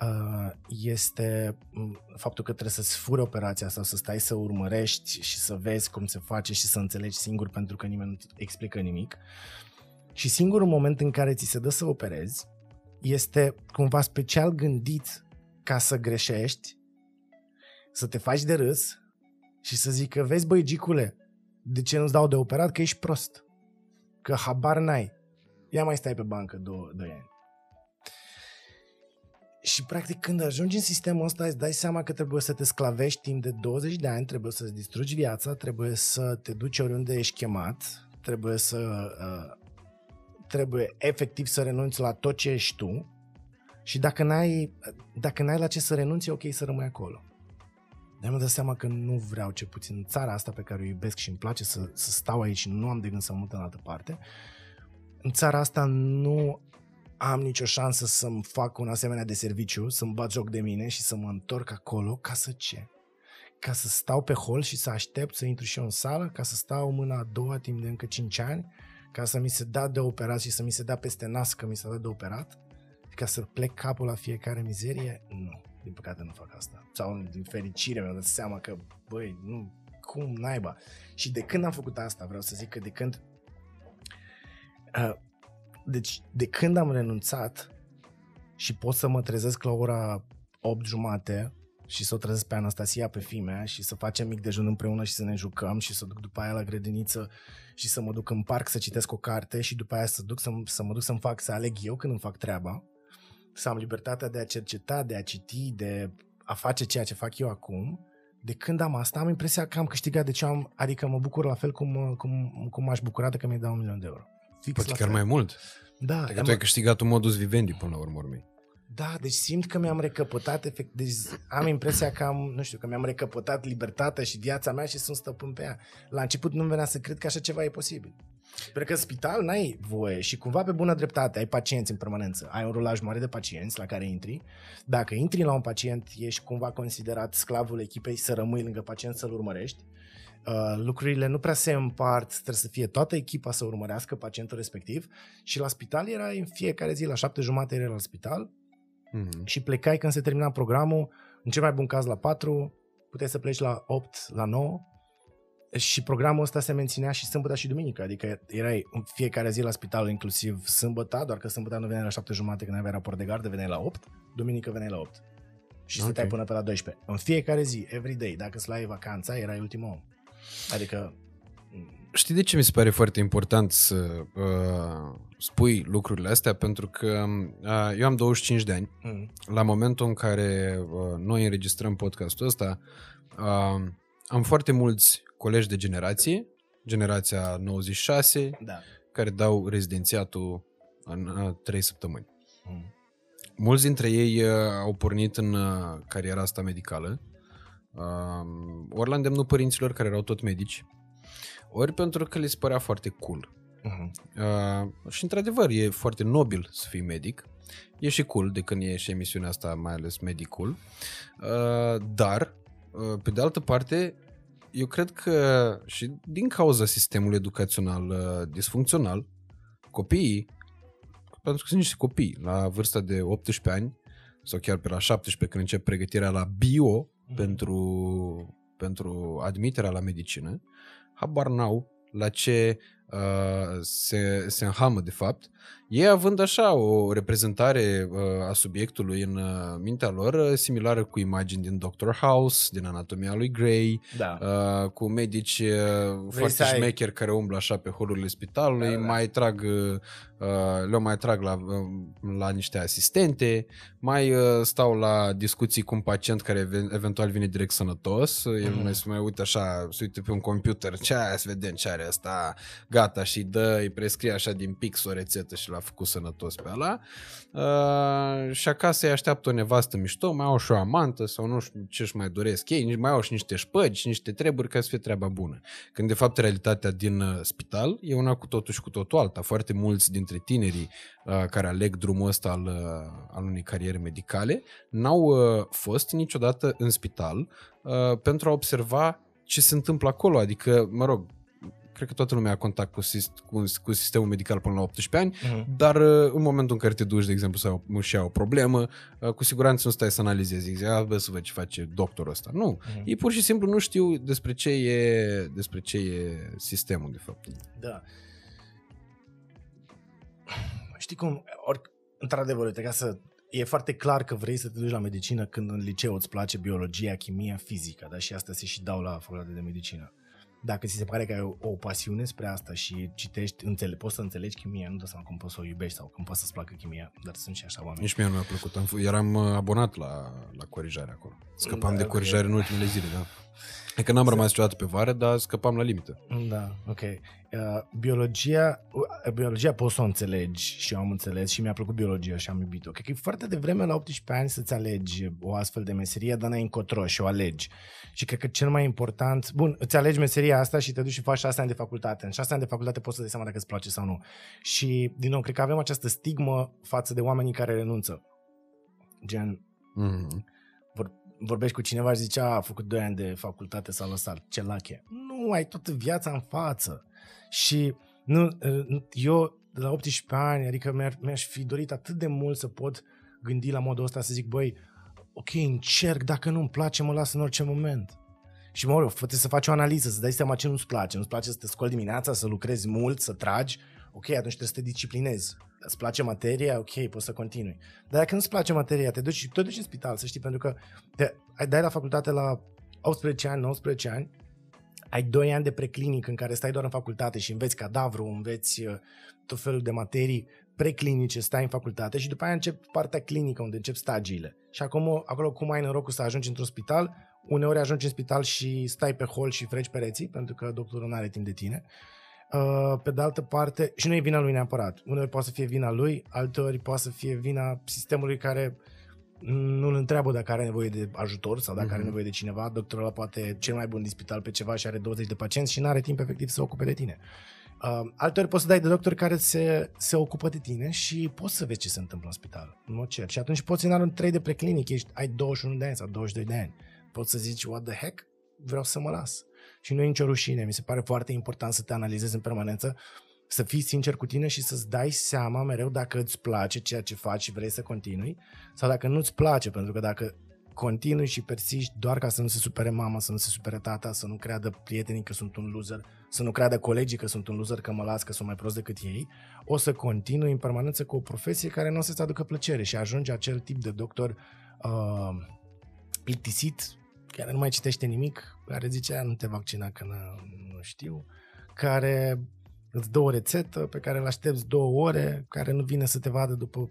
uh, este m, faptul că trebuie să-ți furi operația sau să stai să urmărești și să vezi cum se face și să înțelegi singur pentru că nimeni nu te explică nimic. Și singurul moment în care ți se dă să operezi este cumva special gândit ca să greșești, să te faci de râs și să zică, vezi băi Gicule, de ce nu-ți dau de operat? Că ești prost. Că habar n-ai. Ia mai stai pe bancă două, doi ani. Și practic când ajungi în sistemul ăsta îți dai seama că trebuie să te sclavești timp de 20 de ani, trebuie să-ți distrugi viața, trebuie să te duci oriunde ești chemat, trebuie să uh, trebuie efectiv să renunți la tot ce ești tu și dacă n-ai, dacă n-ai la ce să renunți, e ok să rămâi acolo. Dar mi-am dat seama că nu vreau, ce puțin, în țara asta pe care o iubesc și îmi place să, să stau aici și nu am de gând să mă mut în altă parte, în țara asta nu am nicio șansă să-mi fac un asemenea de serviciu, să-mi bat joc de mine și să mă întorc acolo ca să ce? Ca să stau pe hol și să aștept să intru și eu în sală, ca să stau mâna a doua timp de încă 5 ani, ca să mi se dea de operat și să mi se dea peste nas că mi s-a dat de operat, ca să plec capul la fiecare mizerie? Nu, din păcate nu fac asta. Sau din fericire mi-am dat seama că, băi, nu, cum naiba. Și de când am făcut asta, vreau să zic că de când uh, deci, de când am renunțat, și pot să mă trezesc la ora 8 jumate și să o trezesc pe Anastasia, pe fimea și să facem mic dejun împreună și să ne jucăm și să duc după aia la grădiniță și să mă duc în parc să citesc o carte și după aia să, duc să, să mă duc să-mi fac, să aleg eu când îmi fac treaba, să am libertatea de a cerceta, de a citi, de a face ceea ce fac eu acum, de când am asta, am impresia că am câștigat de ce am, adică mă bucur la fel cum, cum, cum m-aș bucura de că mi-ai dat un milion de euro. Fix Poate chiar fel. mai mult. Da. Adică tu ai câștigat un modus vivendi până la urmă urmei. Da, deci simt că mi-am recăpătat efect, deci am impresia că am, nu știu, că mi-am recăpătat libertatea și viața mea și sunt stăpân pe ea. La început nu venea să cred că așa ceva e posibil. Pentru că în spital n-ai voie și cumva pe bună dreptate ai pacienți în permanență. Ai un rulaj mare de pacienți la care intri. Dacă intri la un pacient, ești cumva considerat sclavul echipei să rămâi lângă pacient să-l urmărești. Uh, lucrurile nu prea se împart, trebuie să fie toată echipa să urmărească pacientul respectiv și la spital era în fiecare zi, la șapte jumate era la spital, mm-hmm. și plecai când se termina programul, în cel mai bun caz la 4, puteai să pleci la 8, la 9 și programul ăsta se menținea și sâmbătă și duminică, adică erai în fiecare zi la spital, inclusiv sâmbătă, doar că sâmbătă nu veneai la 7 jumate când aveai raport de gardă, veneai la 8, duminică veneai la 8 și okay. stăteai până pe la 12. În fiecare zi, every day, dacă îți luai vacanța, erai ultimul om. Adică Știi de ce mi se pare foarte important să uh, spui lucrurile astea? Pentru că uh, eu am 25 de ani. Mm. La momentul în care uh, noi înregistrăm podcastul ăsta, uh, am foarte mulți colegi de generație, generația 96, da. care dau rezidențiatul în uh, 3 săptămâni. Mm. Mulți dintre ei uh, au pornit în uh, cariera asta medicală, uh, ori la îndemnul părinților care erau tot medici, ori pentru că le se părea foarte cool. Uh-huh. Uh, și într-adevăr e foarte nobil să fii medic. E și cool de când e și emisiunea asta, mai ales medicul. Uh, dar, uh, pe de altă parte, eu cred că și din cauza sistemului educațional uh, disfuncțional, copiii, pentru că sunt niște copii la vârsta de 18 ani sau chiar pe la 17 când încep pregătirea la bio uh-huh. pentru, pentru admiterea la medicină, habar n-au la ce uh, se, se înhamă de fapt ei având așa o reprezentare uh, a subiectului în uh, mintea lor, uh, similară cu imagini din Doctor House, din Anatomia lui Grey, da. uh, cu medici uh, foarte ai... șmecheri care umblă așa pe holurile spitalului, da, da. mai trag, uh, le mai trag la, uh, la niște asistente, mai uh, stau la discuții cu un pacient care eventual vine direct sănătos, mm-hmm. el mhm. mai se mai uite așa, se uite pe un computer, ce aia, să vedem ce are asta, gata, și dă, îi prescrie așa din pix o rețetă și l-a făcut sănătos pe ăla. Uh, și acasă îi așteaptă o nevastă mișto, mai au și o amantă sau nu știu ce își mai doresc ei, mai au și niște șpăgi și niște treburi ca să fie treaba bună. Când de fapt realitatea din uh, spital e una cu totul și cu totul alta. Foarte mulți dintre tinerii uh, care aleg drumul ăsta al, uh, al unei cariere medicale n-au uh, fost niciodată în spital uh, pentru a observa ce se întâmplă acolo. Adică, mă rog, cred că toată lumea a contact cu, cu, cu sistemul medical până la 18 ani, uh-huh. dar uh, în momentul în care te duci, de exemplu, să și o problemă, uh, cu siguranță nu stai să analizezi, zici, bă, să văd ce face doctorul ăsta. Nu, uh-huh. ei pur și simplu nu știu despre ce e, despre ce e sistemul, de fapt. Da. Știi cum, ori, într-adevăr, uite, ca să e foarte clar că vrei să te duci la medicină când în liceu îți place biologia, chimia, fizica, da? și asta se și dau la facultate de medicină dacă ți se pare că ai o, o pasiune spre asta și citești, înțele, poți să înțelegi chimia, nu dă seama cum poți să o iubești sau cum poți să-ți placă chimia, dar sunt și așa oameni. Nici mie nu mi-a plăcut. Am, eram uh, abonat la, la corijare acolo. Scăpam da, de corijare okay. în ultimele zile, da. E că n-am rămas niciodată pe vară, dar scăpam la limită. Da, ok. Uh, biologia, uh, biologia poți să o înțelegi și eu am înțeles și mi-a plăcut biologia și am iubit-o. Cred că e foarte devreme la 18 ani să-ți alegi o astfel de meserie, dar n-ai încotro și o alegi. Și cred că cel mai important, bun, îți alegi meseria asta și te duci și faci 6 ani de facultate. În 6 ani de facultate poți să dai seama dacă îți place sau nu. Și, din nou, cred că avem această stigmă față de oamenii care renunță. Gen, mm-hmm vorbești cu cineva și zice, a, a făcut 2 ani de facultate, s-a lăsat, ce lache. Nu, ai toată viața în față. Și nu, eu, de la 18 ani, adică mi-ar, mi-aș fi dorit atât de mult să pot gândi la modul ăsta, să zic, băi, ok, încerc, dacă nu-mi place, mă las în orice moment. Și mă rog, trebuie să faci o analiză, să dai seama ce nu-ți place. Nu-ți place să te scoli dimineața, să lucrezi mult, să tragi, ok, atunci trebuie să te disciplinezi. Îți place materia, ok, poți să continui. Dar dacă nu-ți place materia, te duci, te duci în spital, să știi, pentru că te, ai dai la facultate la 18 ani, 19 ani, ai 2 ani de preclinic în care stai doar în facultate și înveți cadavru, înveți uh, tot felul de materii preclinice, stai în facultate și după aia încep partea clinică unde încep stagiile. Și acum, acolo cum ai norocul să ajungi într-un spital, uneori ajungi în spital și stai pe hol și freci pereții, pentru că doctorul nu are timp de tine. Uh, pe de altă parte, și nu e vina lui neapărat. Uneori poate să fie vina lui, alteori poate să fie vina sistemului care nu îl întreabă dacă are nevoie de ajutor sau dacă mm-hmm. are mhm. nevoie de cineva. Doctorul ăla poate cel mai bun din spital pe ceva și are 20 de pacienți și nu are timp efectiv să se ocupe de tine. Uh, alteori poți să dai de doctor care se, se ocupă de tine și poți să vezi ce se întâmplă în spital, în mod cer. Și atunci poți în anul 3 de preclinic, ești, ai 21 de ani sau 22 de ani. Poți să zici, what the heck, vreau să mă las. Și nu e nicio rușine, mi se pare foarte important să te analizezi în permanență, să fii sincer cu tine și să-ți dai seama mereu dacă îți place ceea ce faci și vrei să continui sau dacă nu-ți place, pentru că dacă continui și persiști doar ca să nu se supere mama, să nu se supere tata, să nu creadă prietenii că sunt un loser, să nu creadă colegii că sunt un loser, că mă las, că sunt mai prost decât ei, o să continui în permanență cu o profesie care nu o să-ți aducă plăcere și ajungi acel tip de doctor uh, plictisit, care nu mai citește nimic, care zice, nu te vaccina că nu, nu știu, care îți dă o rețetă pe care îl aștepți două ore, care nu vine să te vadă după,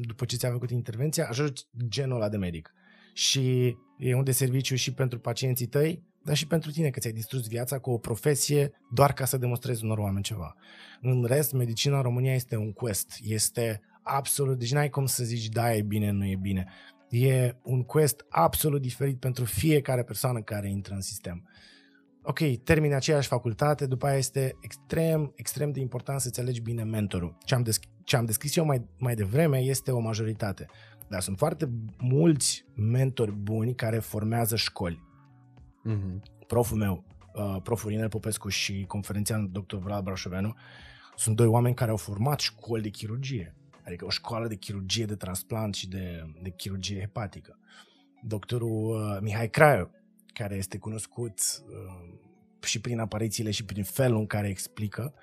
după ce ți-a făcut intervenția, ajungi genul ăla de medic. Și e un de serviciu și pentru pacienții tăi, dar și pentru tine, că ți-ai distrus viața cu o profesie doar ca să demonstrezi unor oameni ceva. În rest, medicina în România este un quest, este absolut, deci n-ai cum să zici da, e bine, nu e bine. E un quest absolut diferit pentru fiecare persoană care intră în sistem. Ok, termini aceeași facultate, după aia este extrem, extrem de important să-ți alegi bine mentorul. Ce am, desc- ce am descris eu mai, mai devreme este o majoritate. Dar sunt foarte mulți mentori buni care formează școli. Mm-hmm. Proful meu, uh, proful Inel Popescu și conferențian dr. Vlad Brașoveanu, sunt doi oameni care au format școli de chirurgie adică o școală de chirurgie de transplant și de, de chirurgie hepatică. Doctorul uh, Mihai Craiu, care este cunoscut uh, și prin aparițiile și prin felul în care explică,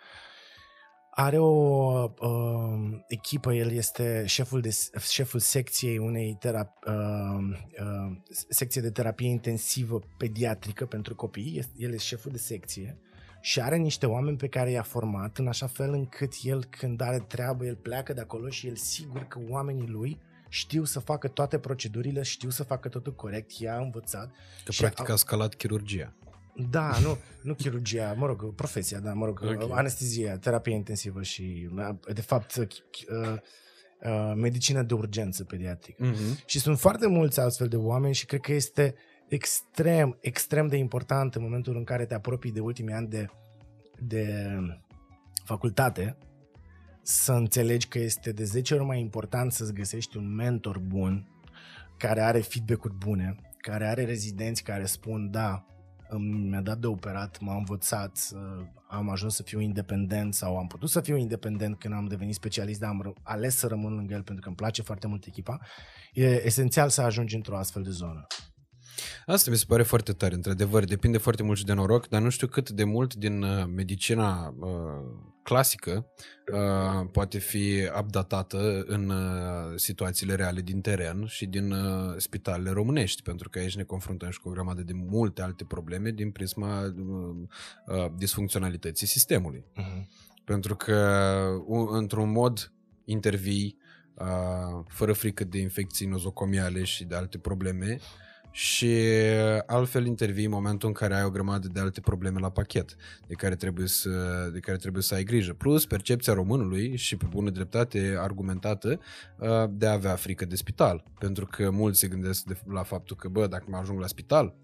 are o uh, echipă, el este șeful, de, șeful secției unei terap- uh, uh, secție de terapie intensivă pediatrică pentru copii, el este șeful de secție și are niște oameni pe care i-a format în așa fel încât el când are treabă, el pleacă de acolo și el sigur că oamenii lui știu să facă toate procedurile, știu să facă totul corect, i-a învățat. Că și practic a, a scalat chirurgia. Da, nu, nu chirurgia, mă rog, profesia, da, mă rog, okay. anestezia, terapie intensivă și, de fapt, uh, uh, medicină de urgență pediatrică. Uh-huh. Și sunt foarte mulți astfel de oameni și cred că este extrem, extrem de important în momentul în care te apropii de ultimii ani de, de facultate, să înțelegi că este de 10 ori mai important să-ți găsești un mentor bun, care are feedback-uri bune, care are rezidenți care spun, da, mi-a dat de operat, m-a învățat, am ajuns să fiu independent sau am putut să fiu independent când am devenit specialist, dar am ales să rămân lângă el pentru că îmi place foarte mult echipa. E esențial să ajungi într-o astfel de zonă. Asta mi se pare foarte tare, într-adevăr. Depinde foarte mult și de noroc, dar nu știu cât de mult din uh, medicina uh, clasică uh, poate fi updatată în uh, situațiile reale din teren și din uh, spitalele românești, pentru că aici ne confruntăm și cu o grămadă de multe alte probleme din prisma uh, uh, disfuncționalității sistemului. Uh-huh. Pentru că, uh, într-un mod, intervii uh, fără frică de infecții nozocomiale și de alte probleme, și altfel intervii în momentul în care ai o grămadă de alte probleme la pachet de care trebuie să, de care trebuie să ai grijă. Plus percepția românului și pe bună dreptate argumentată uh, de a avea frică de spital. Pentru că mulți se gândesc de, la faptul că, bă, dacă mă ajung la spital,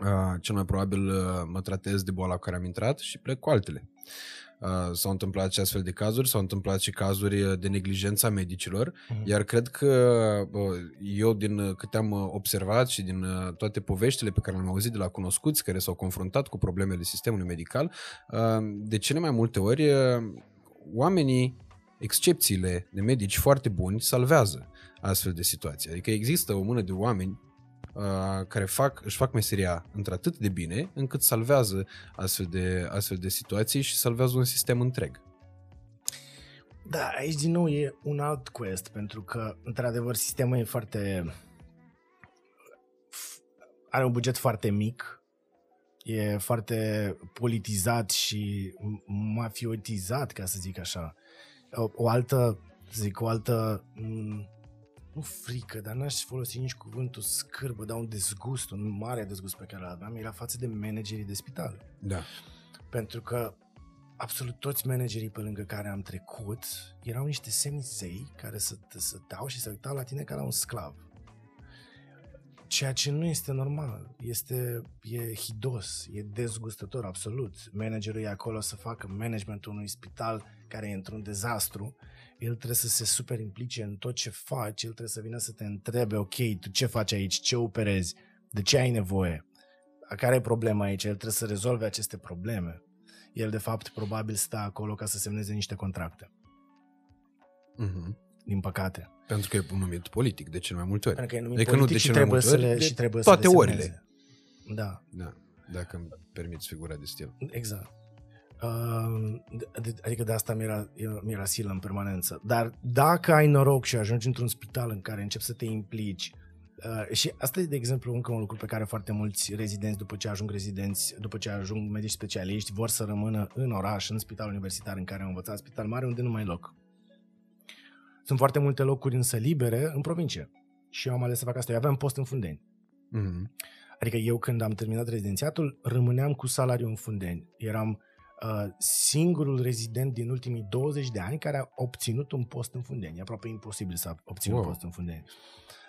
uh, cel mai probabil uh, mă tratez de boala cu care am intrat și plec cu altele. Uh, s-au întâmplat și astfel de cazuri, s-au întâmplat și cazuri uh, de neglijență a medicilor, uh-huh. iar cred că uh, eu din câte am observat și din toate poveștile pe care le-am auzit de la cunoscuți care s-au confruntat cu problemele sistemului medical, de cele mai multe ori oamenii, excepțiile de medici foarte buni, salvează astfel de situații. Adică există o mână de oameni Uh, care fac, își fac meseria într-atât de bine încât salvează astfel de, astfel de situații și salvează un sistem întreg. Da, aici din nou e un alt quest, pentru că, într-adevăr, sistemul e foarte... are un buget foarte mic, e foarte politizat și mafiotizat, ca să zic așa. O, o altă, să zic, o altă... nu frică, dar n-aș folosi nici cuvântul scârbă, dar un dezgust, un mare dezgust pe care l aveam, era față de managerii de spital. Da. Pentru că absolut toți managerii pe lângă care am trecut erau niște semizei care să, să dau și să uitau la tine ca la un sclav. Ceea ce nu este normal, este e hidos, e dezgustător absolut. Managerul e acolo să facă managementul unui spital care e într-un dezastru, el trebuie să se super implice în tot ce faci, el trebuie să vină să te întrebe, ok, tu ce faci aici, ce operezi, de ce ai nevoie, care e problema aici, el trebuie să rezolve aceste probleme el de fapt probabil stă acolo ca să semneze niște contracte. Mm-hmm. Din păcate. Pentru că e un numit politic de cel mai multe ori. Pentru că e numit adică politic nu de și trebuie, să le, și trebuie toate să le orele. Da. Da, dacă îmi permiți figura de stil. Exact. Uh, adică de asta mi-era, mi-era silă în permanență. Dar dacă ai noroc și ajungi într-un spital în care începi să te implici Uh, și asta e, de exemplu, încă un lucru pe care foarte mulți rezidenți, după ce ajung rezidenți, după ce ajung medici specialiști, vor să rămână în oraș, în spital universitar în care au învățat, spital mare, unde nu mai e loc. Sunt foarte multe locuri însă libere în provincie. Și eu am ales să fac asta. Eu aveam post în Fundeni. Mm-hmm. Adică eu când am terminat rezidențiatul, rămâneam cu salariu în Fundeni. Eram uh, singurul rezident din ultimii 20 de ani care a obținut un post în Fundeni. E aproape imposibil să obțin wow. un post în Fundeni.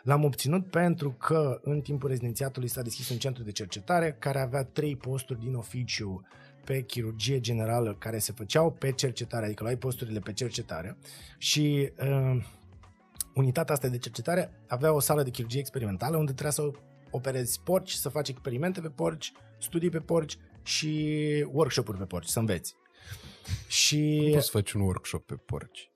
L-am obținut pentru că în timpul rezidențiatului s-a deschis un centru de cercetare care avea trei posturi din oficiu pe chirurgie generală care se făceau pe cercetare, adică luai posturile pe cercetare și uh, unitatea asta de cercetare avea o sală de chirurgie experimentală unde trebuia să operezi porci, să faci experimente pe porci, studii pe porci și workshop-uri pe porci, să înveți. Și... Cum poți să faci un workshop pe porci?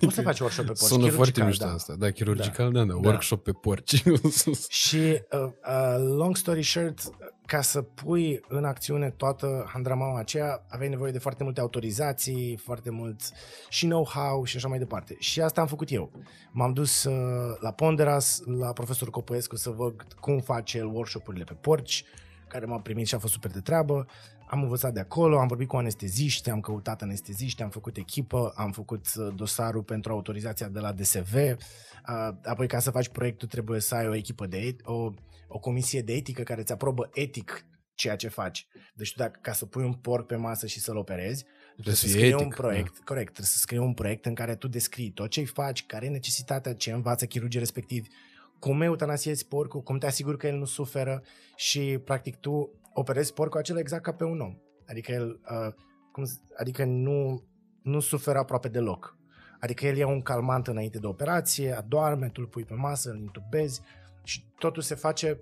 Poți să faci workshop pe porci. Sună foarte mișto da. asta. Da, chirurgical, da, da, da. workshop pe porci. [laughs] și, uh, uh, long story short, ca să pui în acțiune toată handramaua aceea, aveai nevoie de foarte multe autorizații, foarte mult și know-how și așa mai departe. Și asta am făcut eu. M-am dus uh, la Ponderas, la profesorul Copăescu să văd cum face el workshop-urile pe porci, care m-a primit și a fost super de treabă am învățat de acolo, am vorbit cu anesteziști, am căutat anesteziști, am făcut echipă, am făcut uh, dosarul pentru autorizația de la DSV. Uh, apoi ca să faci proiectul trebuie să ai o echipă de et- o, o comisie de etică care îți aprobă etic ceea ce faci. Deci tu dacă, ca să pui un porc pe masă și să-l operezi, trebuie să scrii etic, un proiect, da. corect, trebuie să scrii un proiect în care tu descrii tot ce faci, care e necesitatea, ce învață chirurgii respectivi, cum eutanasiezi porcul, cum te asiguri că el nu suferă și practic tu operezi porcul acela exact ca pe un om. Adică el, uh, cum, adică nu, nu suferă aproape deloc. Adică el ia un calmant înainte de operație, adorme, tu îl pui pe masă, îl intubezi și totul se face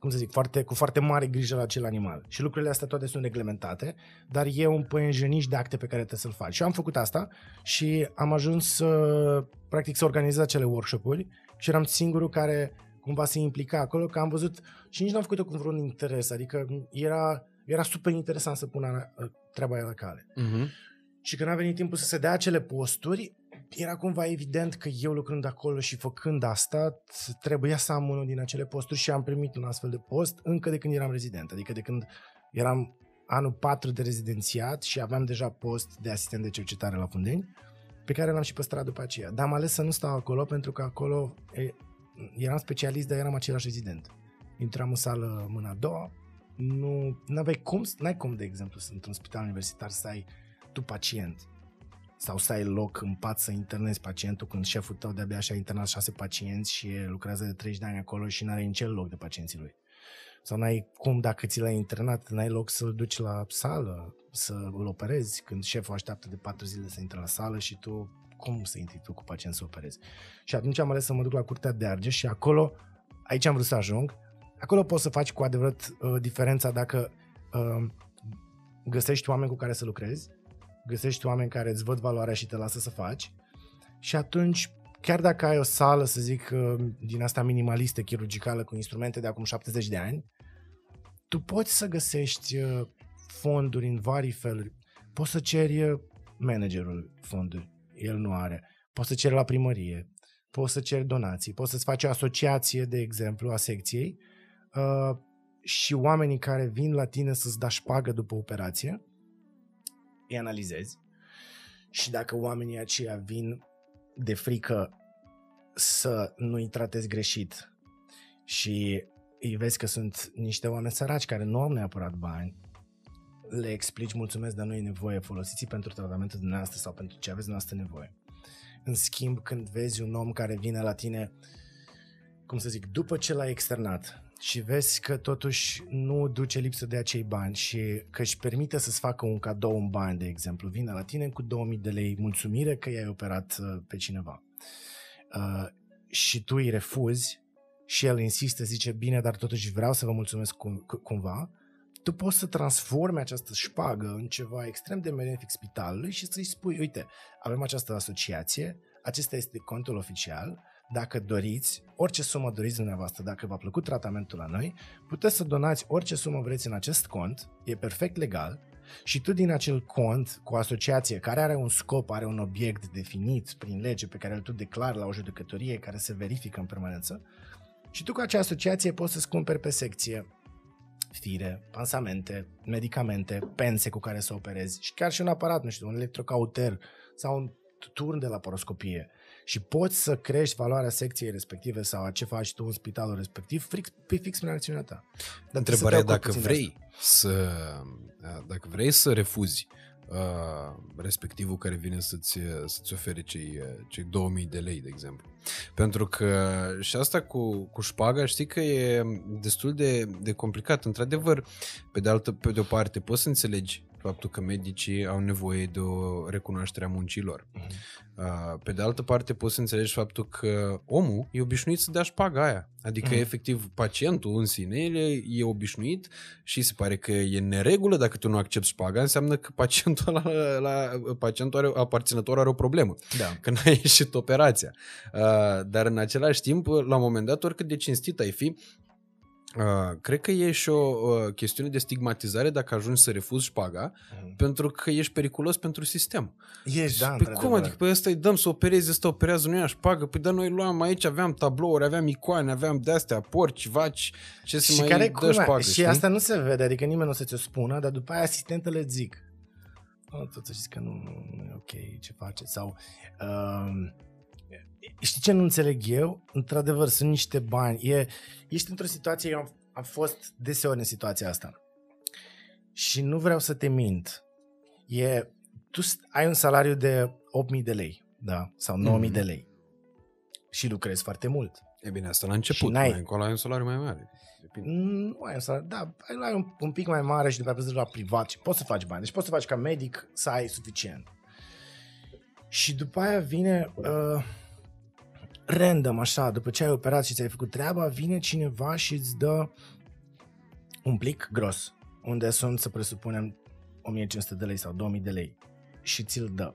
cum să zic, foarte, cu foarte mare grijă la acel animal. Și lucrurile astea toate sunt reglementate, dar e un păienjeniș de acte pe care trebuie să-l faci. Și eu am făcut asta și am ajuns să, practic, să organizez acele workshop-uri și eram singurul care cumva se implica acolo, că am văzut și nici n-am făcut-o cu vreun interes, adică era, era super interesant să pun treaba aia la cale. Uh-huh. Și când a venit timpul să se dea acele posturi, era cumva evident că eu lucrând acolo și făcând asta, trebuia să am unul din acele posturi și am primit un astfel de post încă de când eram rezident, adică de când eram anul 4 de rezidențiat și aveam deja post de asistent de cercetare la Fundeni, pe care l-am și păstrat după aceea. Dar am ales să nu stau acolo pentru că acolo eram specialist, dar eram același rezident. Intram în sală mâna a doua, nu aveai cum, n-ai cum, de exemplu, să într-un spital universitar să ai tu pacient sau să ai loc în pat să internezi pacientul când șeful tău de-abia și-a internat șase pacienți și lucrează de 30 de ani acolo și n-are nici el loc de pacienții lui. Sau n-ai cum, dacă ți l-ai internat, n-ai loc să-l duci la sală, să îl operezi, când șeful așteaptă de patru zile să intre la sală și tu cum să intri tu cu pacient să operezi? Și atunci am ales să mă duc la Curtea de Argeș și acolo, aici am vrut să ajung, acolo poți să faci cu adevărat uh, diferența dacă uh, găsești oameni cu care să lucrezi, găsești oameni care îți văd valoarea și te lasă să faci și atunci chiar dacă ai o sală, să zic, uh, din asta minimalistă, chirurgicală, cu instrumente de acum 70 de ani, tu poți să găsești uh, fonduri în vari feluri. Poți să ceri uh, managerul fonduri el nu are. Poți să ceri la primărie, poți să ceri donații, poți să-ți faci o asociație, de exemplu, a secției uh, și oamenii care vin la tine să-ți da șpagă după operație, îi analizezi și dacă oamenii aceia vin de frică să nu-i tratezi greșit și îi vezi că sunt niște oameni săraci care nu au neapărat bani, le explici mulțumesc, dar nu e nevoie, folosiți pentru tratamentul dumneavoastră sau pentru ce aveți dumneavoastră nevoie. În schimb, când vezi un om care vine la tine, cum să zic, după ce l-ai externat și vezi că totuși nu duce lipsă de acei bani și că își permite să-ți facă un cadou în bani, de exemplu, vine la tine cu 2000 de lei mulțumire că i-ai operat uh, pe cineva. Uh, și tu îi refuzi și el insistă, zice, bine, dar totuși vreau să vă mulțumesc cum, cumva, tu poți să transformi această șpagă în ceva extrem de benefic spitalului și să-i spui, uite, avem această asociație, acesta este contul oficial, dacă doriți, orice sumă doriți dumneavoastră, dacă v-a plăcut tratamentul la noi, puteți să donați orice sumă vreți în acest cont, e perfect legal, și tu din acel cont cu asociație care are un scop, are un obiect definit prin lege pe care îl tu declari la o judecătorie care se verifică în permanență, și tu cu acea asociație poți să-ți cumperi pe secție fire, pansamente, medicamente, pense cu care să operezi și chiar și un aparat, nu știu, un electrocauter sau un turn de laparoscopie și poți să crești valoarea secției respective sau a ce faci tu în spitalul respectiv fix, pe fix prin acțiunea ta. Dar Întrebarea e dacă vrei să, dacă vrei să refuzi uh, respectivul care vine să-ți, să-ți ofere cei, cei 2000 de lei, de exemplu. Pentru că și asta cu, cu șpaga știi că e destul de, de complicat. Într-adevăr, pe de altă pe de o parte poți să înțelegi faptul că medicii au nevoie de o recunoaștere a muncilor. Uh-huh. Pe de altă parte, poți să înțelegi faptul că omul e obișnuit să dea șpaga aia. Adică, uh-huh. efectiv, pacientul în sine e, e obișnuit și se pare că e neregulă dacă tu nu accepti șpaga, înseamnă că pacientul, la, la, pacientul are, aparținător are o problemă. Da. Că n-a [laughs] ieșit operația. Uh, dar, în același timp, la un moment dat, oricât de cinstit ai fi, Uh, cred că e și o uh, chestiune de stigmatizare dacă ajungi să refuzi șpaga, uh-huh. pentru că ești periculos pentru sistem. Ești, da, Păi cum adică? Păi ăsta îi dăm să opereze, ăsta operează, nu ia șpagă. Păi dar noi luam aici, aveam tablouri, aveam icoane, aveam de-astea, porci, vaci, ce să mai care, dă șpagă, Și știi? asta nu se vede, adică nimeni nu o să ți-o spună, dar după aia asistentele zic. Oh, tot să știți că nu, nu e ok ce faceți. Sau... Uh, Știi ce nu înțeleg eu? Într-adevăr, sunt niște bani. E, ești într-o situație, eu am, am fost deseori în situația asta. Și nu vreau să te mint. E, tu ai un salariu de 8.000 de lei, da? Sau 9.000 mm-hmm. de lei. Și lucrezi foarte mult. E bine, asta la început, mai încolo ai un salariu mai mare. Nu ai un salariu, da, ai un, un pic mai mare și după aceea la privat și poți să faci bani. Deci poți să faci ca medic să ai suficient. Și după aia vine... Uh, random, așa, după ce ai operat și ți-ai făcut treaba, vine cineva și îți dă un plic gros, unde sunt, să presupunem, 1500 de lei sau 2000 de lei și ți-l dă.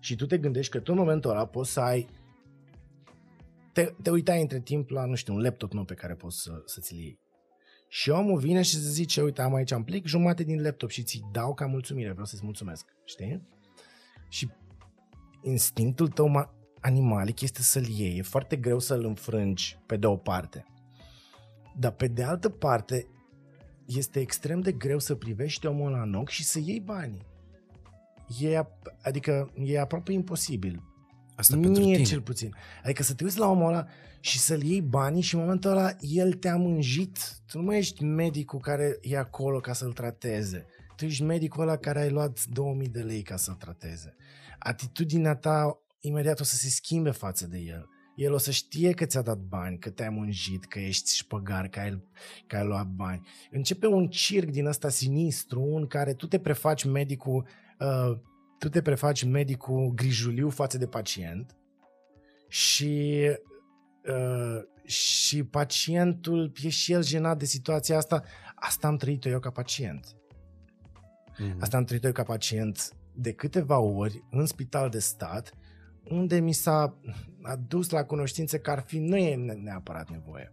Și tu te gândești că tu în momentul ăla poți să ai te, te uitai între timp la, nu știu, un laptop nou pe care poți să, să ți-l iei. Și omul vine și îți zice, uite, am aici un plic, jumate din laptop și ți dau ca mulțumire, vreau să-ți mulțumesc, știi? Și instinctul tău animalic este să-l iei. E foarte greu să-l înfrângi pe de o parte. Dar pe de altă parte, este extrem de greu să privești omul la în ochi și să iei banii. E, adică e aproape imposibil. Asta Mie pentru tine. cel puțin. Adică să te uiți la omul ăla și să-l iei banii și în momentul ăla el te-a mânjit. Tu nu mai ești medicul care e acolo ca să-l trateze. Tu ești medicul ăla care ai luat 2000 de lei ca să-l trateze. Atitudinea ta imediat o să se schimbe față de el. El o să știe că ți-a dat bani, că te-ai mungit, că ești șpăgar, că ai, că ai luat bani. Începe un circ din ăsta sinistru în care tu te prefaci medicul, uh, tu te prefaci medicul grijuliu față de pacient și uh, și pacientul e și el jenat de situația asta. Asta am trăit eu ca pacient. Mm-hmm. Asta am trăit eu ca pacient de câteva ori în spital de stat unde mi s-a adus la cunoștință că ar fi, nu e neapărat nevoie.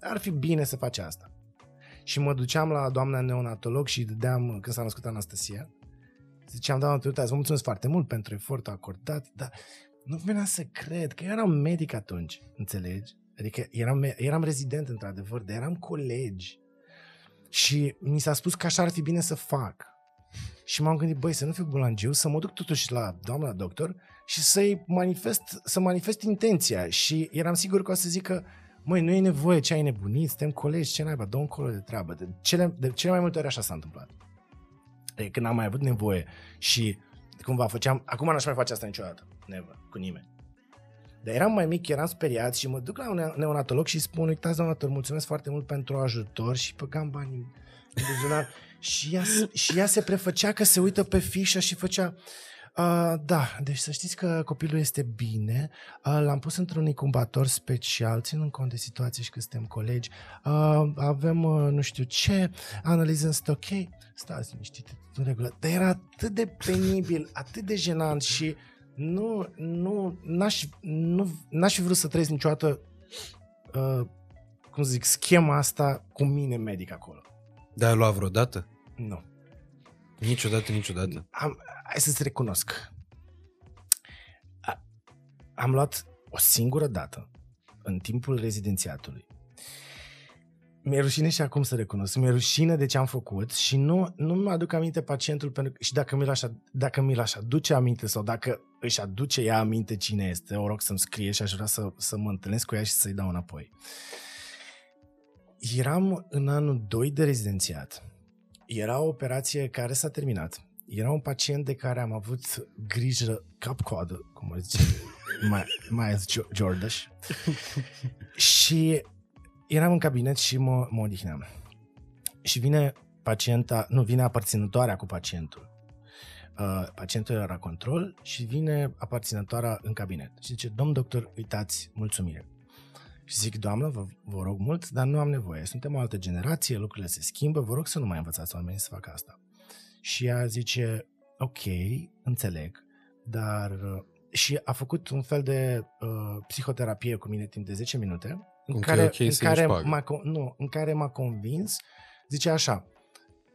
Ar fi bine să faci asta. Și mă duceam la doamna neonatolog și dădeam, când s-a născut Anastasia, Ziceam, doamna Turuta, vă mulțumesc foarte mult pentru efortul acordat, dar nu venea să cred că eu eram medic atunci, înțelegi? Adică eram, eram rezident într-adevăr, dar eram colegi. Și mi s-a spus că așa ar fi bine să fac. Și m-am gândit, băi, să nu fiu bulangiu, să mă duc totuși la doamna doctor și să-i manifest, să manifest intenția. Și eram sigur că o să zică, măi, nu e nevoie, ce ai nebunit, suntem colegi, ce naiba, dă încolo de treabă. De cele, de cele mai multe ori așa s-a întâmplat. De când am mai avut nevoie și cumva făceam, acum n-aș mai face asta niciodată, never, cu nimeni. Dar eram mai mic, eram speriat și mă duc la un neonatolog și spun, uitați, doamna mulțumesc foarte mult pentru ajutor și păgam banii în buzunar. și, ea, și ea se prefăcea că se uită pe fișă și făcea, Uh, da, deci să știți că copilul este bine. Uh, l-am pus într-un incubator special, ținând cont de situație și că suntem colegi. Uh, avem, uh, nu știu ce, analiză este ok. Stați liniștit, în regulă. Dar era atât de penibil, atât de jenant și nu, nu, n-aș, nu, n-aș fi vrut să trăiesc niciodată, uh, cum zic, schema asta cu mine medic acolo. Dar ai luat vreodată? Nu. Niciodată, niciodată. Am, hai să-ți recunosc. A, am luat o singură dată în timpul rezidențiatului. Mi-e rușine și acum să recunosc. Mi-e rușine de ce am făcut și nu, nu mă aduc aminte pacientul pentru că, și dacă mi-l, așa, dacă mi-l așa aduce aminte sau dacă își aduce ea aminte cine este, o rog să-mi scrie și aș vrea să, să mă întâlnesc cu ea și să-i dau înapoi. Eram în anul 2 de rezidențiat. Era o operație care s-a terminat. Era un pacient de care am avut grijă cap-coadă, cum o zice [laughs] mai, mai Jordash. [laughs] și eram în cabinet și mă, mă odihneam. Și vine pacienta, nu, vine aparținătoarea cu pacientul. Uh, pacientul era la control și vine aparținătoarea în cabinet. Și zice, domn doctor, uitați, mulțumire. Și zic, doamnă, vă, vă rog mult, dar nu am nevoie. Suntem o altă generație, lucrurile se schimbă, vă rog să nu mai învățați oamenii să facă asta. Și ea zice, ok, înțeleg, dar... Uh, și a făcut un fel de uh, psihoterapie cu mine timp de 10 minute, în care, okay în, care m-a, nu, în care m-a convins, zice așa,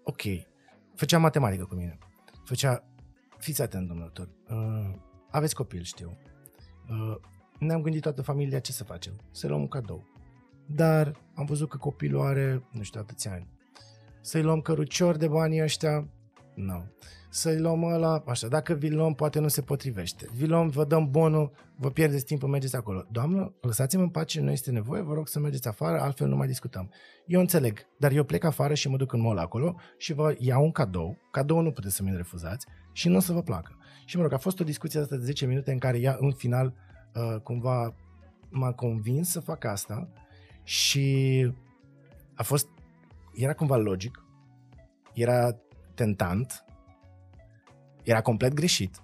ok, făcea matematică cu mine, făcea, fiți atent, domnul doctor, uh, aveți copil, știu, uh, ne-am gândit toată familia ce să facem, să luăm un cadou. Dar am văzut că copilul are, nu știu, atâția ani. Să-i luăm cărucior de banii ăștia? Nu. No să-i luăm ăla, așa, dacă vi luăm, poate nu se potrivește. Vi luăm, vă dăm bonul, vă pierdeți timpul, mergeți acolo. Doamnă, lăsați-mă în pace, nu este nevoie, vă rog să mergeți afară, altfel nu mai discutăm. Eu înțeleg, dar eu plec afară și mă duc în mall acolo și vă iau un cadou, cadou nu puteți să mi-l refuzați și nu o să vă placă. Și mă rog, a fost o discuție asta de 10 minute în care ea în final uh, cumva m-a convins să fac asta și a fost, era cumva logic, era tentant, era complet greșit.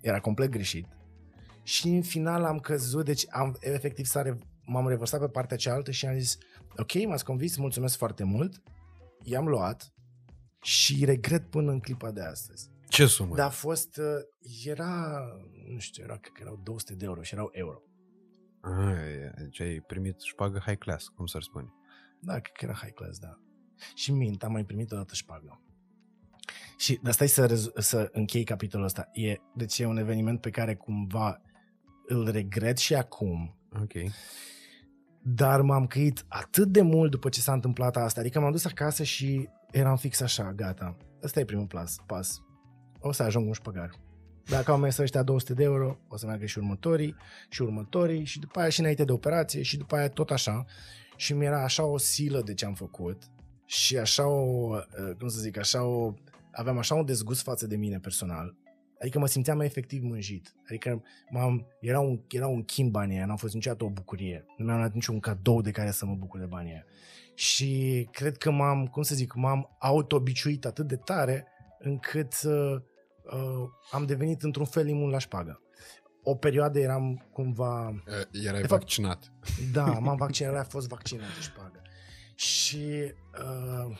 Era complet greșit. Și în final am căzut, deci am, efectiv s-a re, m-am revărsat pe partea cealaltă și am zis, ok, m-ați convins, mulțumesc foarte mult, i-am luat și regret până în clipa de astăzi. Ce sumă? Dar a fost, uh, era, nu știu, era, cred că erau 200 de euro și erau euro. Ah, deci ai primit șpagă high class, cum s-ar spune. Da, cred că era high class, da. Și mint, am mai primit o dată șpagă. Și de asta să, să închei capitolul ăsta. E, deci e un eveniment pe care cumva îl regret și acum. Ok. Dar m-am căit atât de mult după ce s-a întâmplat asta. Adică m-am dus acasă și eram fix așa, gata. Ăsta e primul pas. pas. O să ajung un șpăgar. Dacă au mers ăștia 200 de euro, o să meargă și următorii, și următorii, și după aia și înainte de operație, și după aia tot așa. Și mi-era așa o silă de ce am făcut și așa o, cum să zic, așa o aveam așa un dezgust față de mine personal, adică mă simțeam mai efectiv mânjit. Adică m-am, era, un, era un chin banii aia, n-am fost niciodată o bucurie. Nu mi-am dat niciun cadou de care să mă bucur de banii aia. Și cred că m-am, cum să zic, m-am autobiciuit atât de tare încât uh, uh, am devenit într-un fel imun la șpagă. O perioadă eram cumva... Erai de vaccinat. Fapt, da, [laughs] m-am vaccinat, a fost vaccinat de șpagă. Și uh,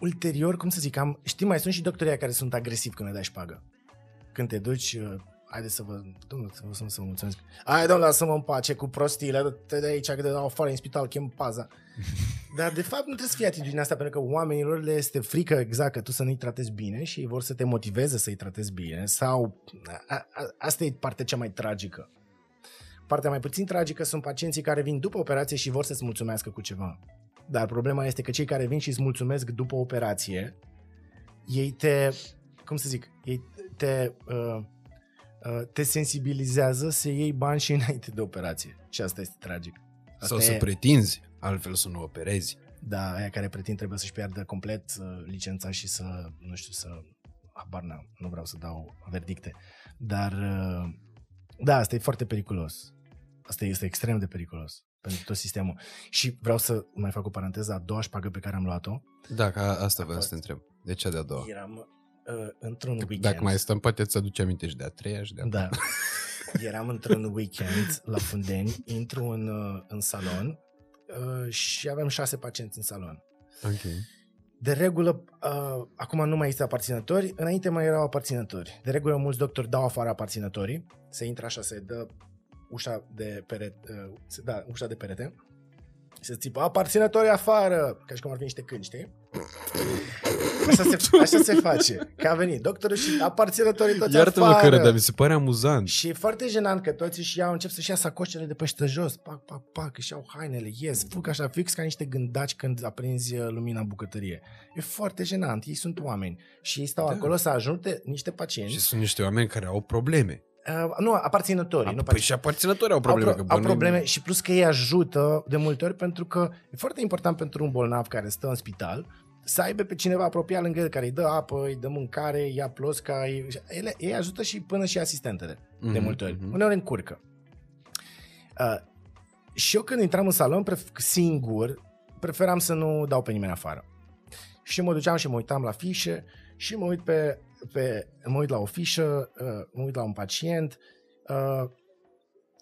ulterior, cum să zic, am, știi, mai sunt și doctorii care sunt agresivi când le dai șpagă. Când te duci, uh, haide să vă, domnule, să vă, să vă mulțumesc. Hai, domnule, lasă-mă în pace cu prostiile, te de aici, că de dau afară în spital, chem paza. [laughs] Dar de fapt nu trebuie să fie atitudinea asta, pentru că oamenilor le este frică exact că tu să nu-i tratezi bine și ei vor să te motiveze să-i tratezi bine sau a, a, asta e partea cea mai tragică. Partea mai puțin tragică sunt pacienții care vin după operație și vor să-ți mulțumească cu ceva. Dar problema este că cei care vin și îți mulțumesc după operație, ei te, cum să zic, ei te, uh, uh, te sensibilizează să iei bani și [laughs] înainte de operație. Și asta este tragic. Asta Sau e, să pretinzi, altfel să nu operezi. Da, aia care pretind trebuie să-și piardă complet uh, licența și să, nu știu, să... Habar n-am, nu vreau să dau verdicte. Dar, uh, da, asta e foarte periculos. Asta este extrem de periculos pentru tot sistemul. Și vreau să mai fac o paranteză, a doua șpagă pe care am luat-o. Da, ca asta vreau fost. să te întreb. De cea de-a doua? Eram uh, într-un weekend. Dacă mai stăm, poate îți aduce aminte și de a treia și de a Da. [laughs] Eram într-un weekend la Fundeni, intru în, uh, în salon uh, și avem șase pacienți în salon. Ok. De regulă, uh, acum nu mai există aparținători, înainte mai erau aparținători. De regulă, mulți doctori dau afară aparținătorii, se intră așa, se dă ușa de perete, uh, se, da, ușa de perete, se țipă aparținătorii afară, ca și cum ar fi niște câini, știi? Așa se, așa se face. Că a venit doctorul și aparținătorii toți Iartă-mă afară. că râd, dar mi se pare amuzant. Și e foarte jenant că toți își iau, încep să-și ia sacoșele de pe jos, pac, pac, pac, își iau hainele, ies, fug așa fix ca niște gândaci când aprinzi uh, lumina în bucătărie. E foarte jenant, ei sunt oameni și ei stau Da. da. acolo să ajute niște pacienți. Și sunt niște oameni care au probleme. Uh, nu, aparținătorii, nu Păi pacienți. și aparținători au Au, probleme. pro- că au bănuim- probleme și plus că ei ajută de multe ori pentru că e foarte important pentru un bolnav care stă în spital să aibă pe cineva apropiat lângă el care îi dă apă, îi dă mâncare, ia plosca, îi... Ele, ei ajută și până și asistentele de Mhm, multe ori. mhm. Uneori încurcă. Uh, și eu când intram în salon, pref- singur, preferam să nu dau pe nimeni afară. Și mă duceam și mă uitam la fișe și mă uit pe, pe mă uit la o fișă, uh, mă uit la un pacient, uh,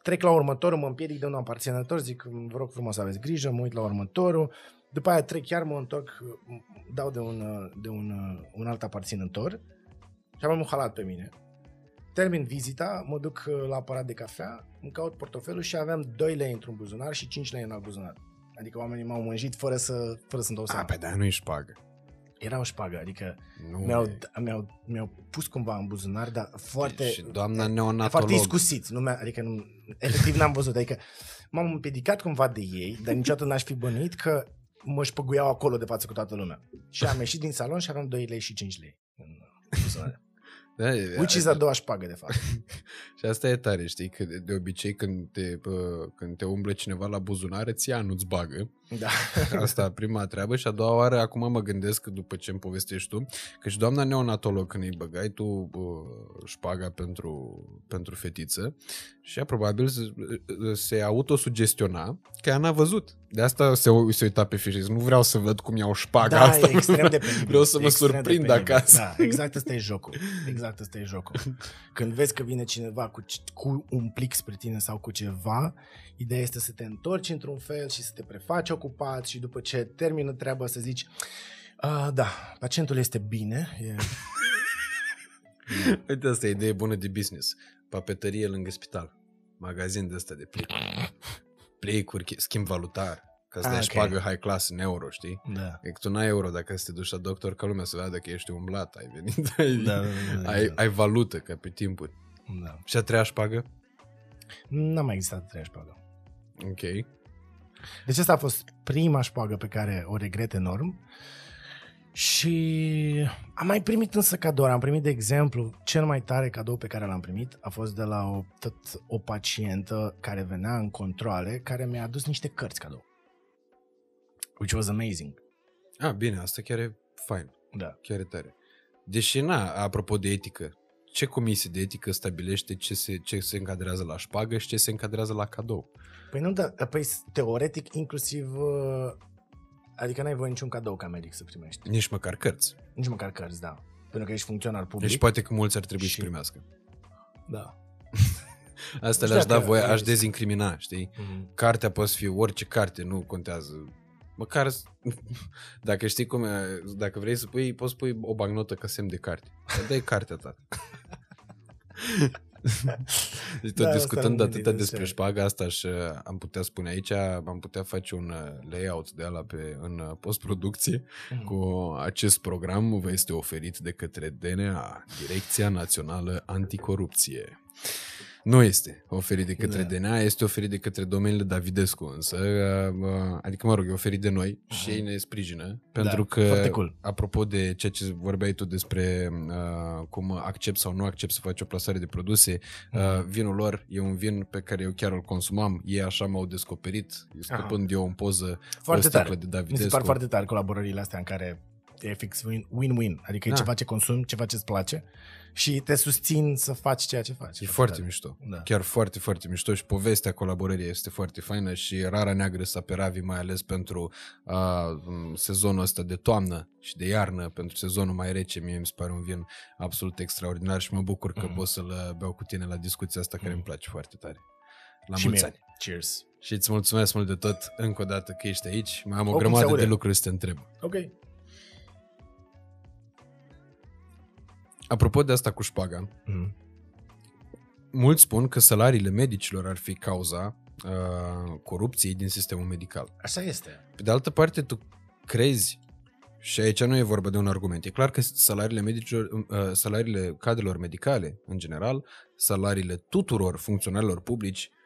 trec la următorul, mă împiedic de un aparținător, zic, vă rog frumos să aveți grijă, mă uit la următorul, după aia trec chiar, mă întorc, uh, dau de un, uh, de un, uh, un alt aparținător și am un halat pe mine. Termin vizita, mă duc uh, la aparat de cafea, îmi caut portofelul și aveam 2 lei într-un buzunar și 5 lei în alt buzunar. Adică oamenii m-au mânjit fără să, fără să-mi dau A, seama. pe da, nu ești pagă. Era o șpagă, adică Nu mi-au, e. mi-au, mi-au pus cumva în buzunar, dar foarte... Și doamna foarte neonatolog. iscusit. Nu mi-a, adică nu, efectiv n-am văzut. Adică m-am împiedicat cumva de ei, dar niciodată n-aș fi bănuit că mă șpăguiau acolo de față cu toată lumea. Și am ieșit din salon și aveam 2 lei și 5 lei. în buzunar. Da, e- Which is a doua șpagă, de fapt. [laughs] Și asta e tare, știi, că de, de obicei când te, bă, când te umblă cineva la buzunare, ți ia, nu-ți bagă. Da. [laughs] Asta prima treabă și a doua oară, acum mă gândesc, după ce îmi povestești tu, că și doamna neonatolog, când îi băgai tu bă, șpaga pentru, pentru fetiță, și ea probabil se, se autosugestiona că ea n-a văzut. De asta se, se uita pe fișe. Nu vreau să văd cum iau șpaga da, asta. e extrem de [laughs] penibil. Vreau să E mă extrem de surprind penibil. acasă. Da, exact ăsta e jocul. Exact ăsta e jocul. Când vezi că vine cineva cu, cu un plic spre tine sau cu ceva, ideea este să te întorci într-un fel și să te prefaci ocupat și după ce termină treaba să zici "A, da, pacientul este bine, e... [laughs] Uite, asta e idee bună de business. Papetărie lângă spital. Magazin de ăsta de plicuri. Plicuri, chi- schimb valutar. Ca să Ah, dai ok. șpagă high class în euro, știi? Da. E că tu n-ai euro dacă să te duci la doctor ca lumea să vadă că ești umblat, ai venit, [laughs] ai, Da, da, da, da, ai, da. ai valută ca pe timpuri. da. Și a treia șpagă? N-a mai existat a treia șpagă. Ok. Deci asta a fost prima șpagă pe care o regret enorm. Și am mai primit însă cadouri. Am primit, de exemplu, cel mai tare cadou pe care l-am primit a fost de la o, tot o pacientă care venea în controle, care mi-a adus niște cărți cadou. Which was amazing. A, bine, asta chiar e fain. Da. Chiar e tare. Deși, na, apropo de etică, ce comisie de etică stabilește ce se, ce se încadrează la șpagă și ce se încadrează la cadou? Păi nu, da, păi teoretic inclusiv, uh, adică n-ai voie niciun cadou ca medic să primești. Nici măcar cărți. Nici măcar cărți, da. Pentru că ești funcționar public. Deci poate că mulți ar trebui Și- să primească. Da. [laughs] Asta Nu le-aș știu da dacă voie, ai aș zis. dezincrimina, știi? Mm-hmm. Cartea poate să fie orice carte, nu contează. Măcar, s- [laughs] dacă știi cum e, dacă vrei să pui, poți pui o bagnotă ca semn de carte. Să dai cartea ta. [laughs] deci tot Da, asta discutând am atâta gândit, despre înțeleg. șpaga asta și uh, am putea spune aici, am putea face un uh, layout de ala pe, în uh, postproducție Mhm. cu acest program vă este oferit de către DNA, Direcția Națională Anticorupție. Nu este oferit de către Da. DNA, este oferit de către domeniile Davidescu însă, uh, uh, adică mă rog, e oferit de noi și ei ne sprijină, pentru că, Mhm. Da, foarte cool. apropo de ceea ce vorbeai tu despre uh, cum accept sau nu accept să faci o plasare de produse, uh, Mhm. vinul lor e un vin pe care eu chiar îl consumam, ei așa m-au descoperit, scăpând eu în poză Foarte o sticlă tare. de Mi se Davidescu. par foarte tare colaborările astea în care e fix win- win-win. Adică Da. e ceva ce consumi, ceva ce îți place și te susțin să faci ceea ce faci. E foarte tare. mișto. Da. Chiar foarte, foarte mișto și povestea colaborării este foarte faină și rara neagră sa pe Ravi, mai ales pentru uh, sezonul ăsta de toamnă și de iarnă, pentru sezonul mai rece, mie mi se pare un vin absolut extraordinar și mă bucur că Mhm. pot să-l uh, beau cu tine la discuția asta care Mhm. îmi place foarte tare. La și mulți mie. ani. Cheers. Și îți mulțumesc mult de tot încă o dată că ești aici. Mai am o Oricum se grămadă aude. de lucruri să te întreb. Ok. Apropo de asta cu șpaga, Mm. mulți spun că salariile medicilor ar fi cauza uh, corupției din sistemul medical. Așa este. Pe de altă parte, tu crezi, și aici nu e vorba de un argument, e clar că salariile medicilor, uh, salariile cadrelor medicale, în general, salariile tuturor funcționarilor publici uh,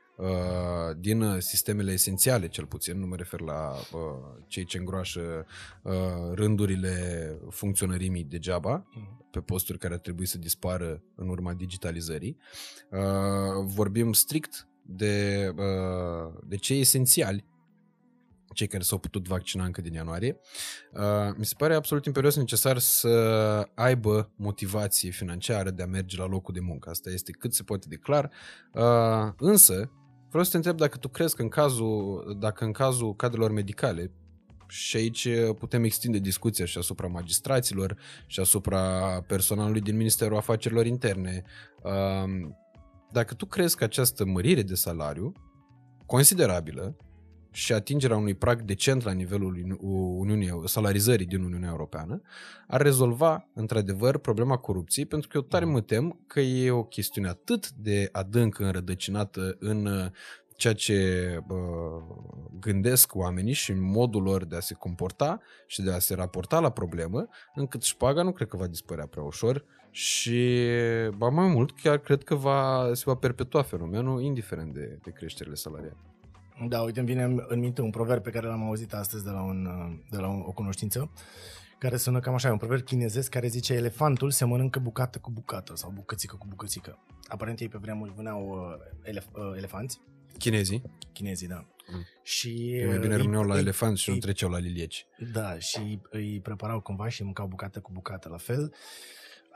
din uh, sistemele esențiale, cel puțin, nu mă refer la uh, cei ce îngroașă uh, rândurile funcționărimii degeaba, Mm. pe posturi care ar trebui să dispară în urma digitalizării. Uh, vorbim strict de, uh, de cei esențiali, cei care s-au putut vaccina încă din ianuarie. Uh, mi se pare absolut imperios necesar să aibă motivație financiară de a merge la locul de muncă. Asta este cât se poate de clar. Uh, însă, vreau să te întreb dacă tu crezi că în cazul, dacă în cazul cadrelor medicale, și aici putem extinde discuția și asupra magistraților și asupra personalului din Ministerul Afacerilor Interne. Uh, Dacă tu crezi că această mărire de salariu considerabilă și atingerea unui prag decent la nivelul Uni- Uniunii, salarizării din Uniunea Europeană ar rezolva într-adevăr problema corupției, pentru că eu tare mă tem că e o chestiune atât de adânc înrădăcinată în uh, ceea ce uh, gândesc oamenii și în modul lor de a se comporta și de a se raporta la problemă, încât șpaga nu cred că va dispărea prea ușor și, ba mai mult, chiar cred că va, se va perpetua fenomenul indiferent de, de creșterile salariale. Da, uite, îmi vine în în minte un proverb pe care l-am auzit astăzi de la, un, uh, de la un, o cunoștință, care sună cam așa, e un proverb chinezesc care zice elefantul se mănâncă bucată cu bucată sau bucățică cu bucățică. Aparent ei pe vremuri vâneau uh, elef, uh, elefanți, Chinezii, chinezii, da. Mm. Și e mai bine uh, rămâneau la îi- elefant și nu îi- treceau la lilieci. Da, și îi preparau cumva și îi mâncau bucată cu bucată la fel.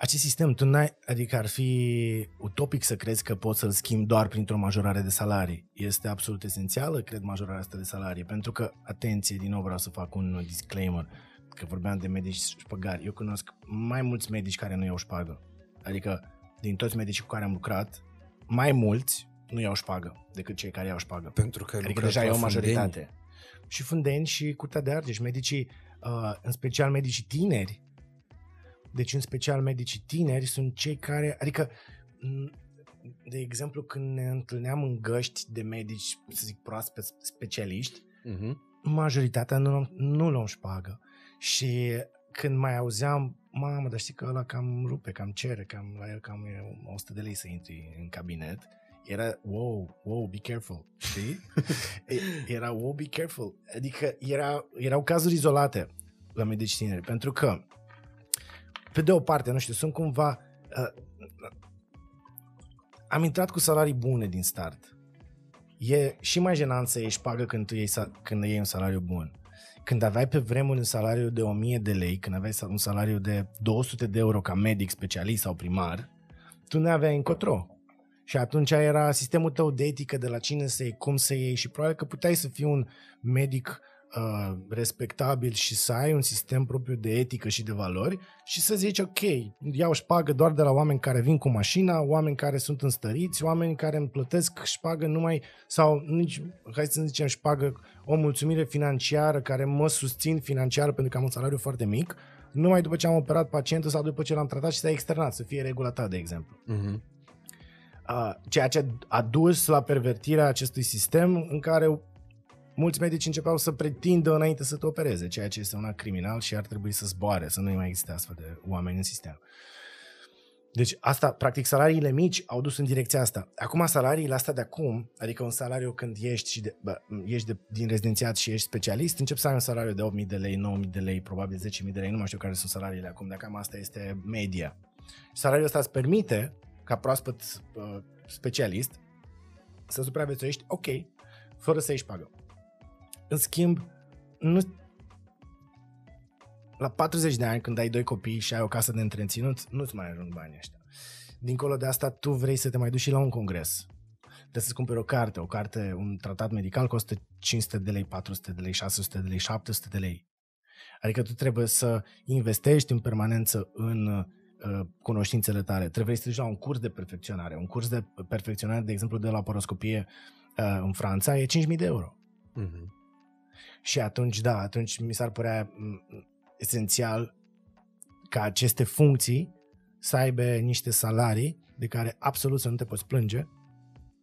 Acest sistem, tu n-ai, adică ar fi utopic să crezi că poți să-l schimbi doar printr-o majorare de salarii. Este absolut esențială, cred, majorarea asta de salarii, pentru că, atenție, din nou vreau să fac un disclaimer, că vorbeam de medici șpăgari. Eu cunosc mai mulți medici care nu iau șpagă. Adică, din toți medicii cu care am lucrat, mai mulți nu iau șpagă decât cei care iau șpagă. Pentru că ai Adică lucrat deja e la o Fundeni. majoritate. Și Fundeni și Curtea de Argeș, medicii, uh, în special medicii tineri, deci în special medicii tineri sunt cei care, adică, m, de exemplu, când ne întâlneam în găști de medici, să zic proaspeți specialiști, Mhm. majoritatea nu, luăm- nu luăm șpagă. Și când mai auzeam, mamă, dar știi că ăla cam rupe, cam cere, cam la el cam e 100 de lei să intri în cabinet, era, wow, wow, be careful, știi? [laughs] E- era, wow, be careful. Adică era, erau cazuri izolate la medici tineri, pentru că, pe de o parte, nu știu, sunt cumva... Uh, am intrat cu salarii bune din start. E și mai jenant să ieși șpagă când, tu iei, sa- când iei un salariu bun. Când aveai pe vremuri un salariu de 1000 de lei, când aveai sa- un salariu de 200 de euro ca medic, specialist sau primar, tu nu aveai încotro. Și atunci era sistemul tău de etică de la cine să iei, cum să iei și probabil că puteai să fii un medic uh, respectabil și să ai un sistem propriu de etică și de valori și să zici, ok, iau șpagă doar de la oameni care vin cu mașina, oameni care sunt înstăriți, oameni care îmi plătesc șpagă numai, sau nici, hai să zicem șpagă, o mulțumire financiară care mă susțin financiar pentru că am un salariu foarte mic, numai după ce am operat pacientul sau după ce l-am tratat și s-a externat, să fie regula ta, de exemplu. Mhm. uh, ceea ce a dus la pervertirea acestui sistem în care mulți medici începeau să pretindă înainte să te opereze, ceea ce este un act criminal și ar trebui să zboare, să nu mai existe astfel de oameni în sistem. Deci asta, practic, salariile mici au dus în direcția asta. Acum salariile astea de acum, adică un salariu când ești, și de, bă, ești de, din rezidențiat și ești specialist, încep să ai un salariu de 8.000 de lei, 9.000 de lei, probabil 10.000 de lei, nu mai știu care sunt salariile acum, de cam asta este media. Salariul ăsta îți permite, ca proaspăt uh, specialist, să supraviețuiești ok, fără să ieși pagă. În schimb, nu, la 40 de ani, când ai doi copii și ai o casă de întreținut, nu-ți mai ajung banii ăștia. Dincolo de asta, tu vrei să te mai duci și la un congres. Trebuie să-ți cumperi o carte. O carte, un tratat medical costă 500 de lei, 400 de lei, 600 de lei, 700 de lei. Adică tu trebuie să investești în permanență în uh, cunoștințele tale. Trebuie să te duci la un curs de perfecționare. Un curs de perfecționare, de exemplu, de laparoscopie uh, în Franța, e 5.000 de euro. Uh-huh. Și atunci, da, atunci mi s-ar părea esențial ca aceste funcții să aibă niște salarii de care absolut să nu te poți plânge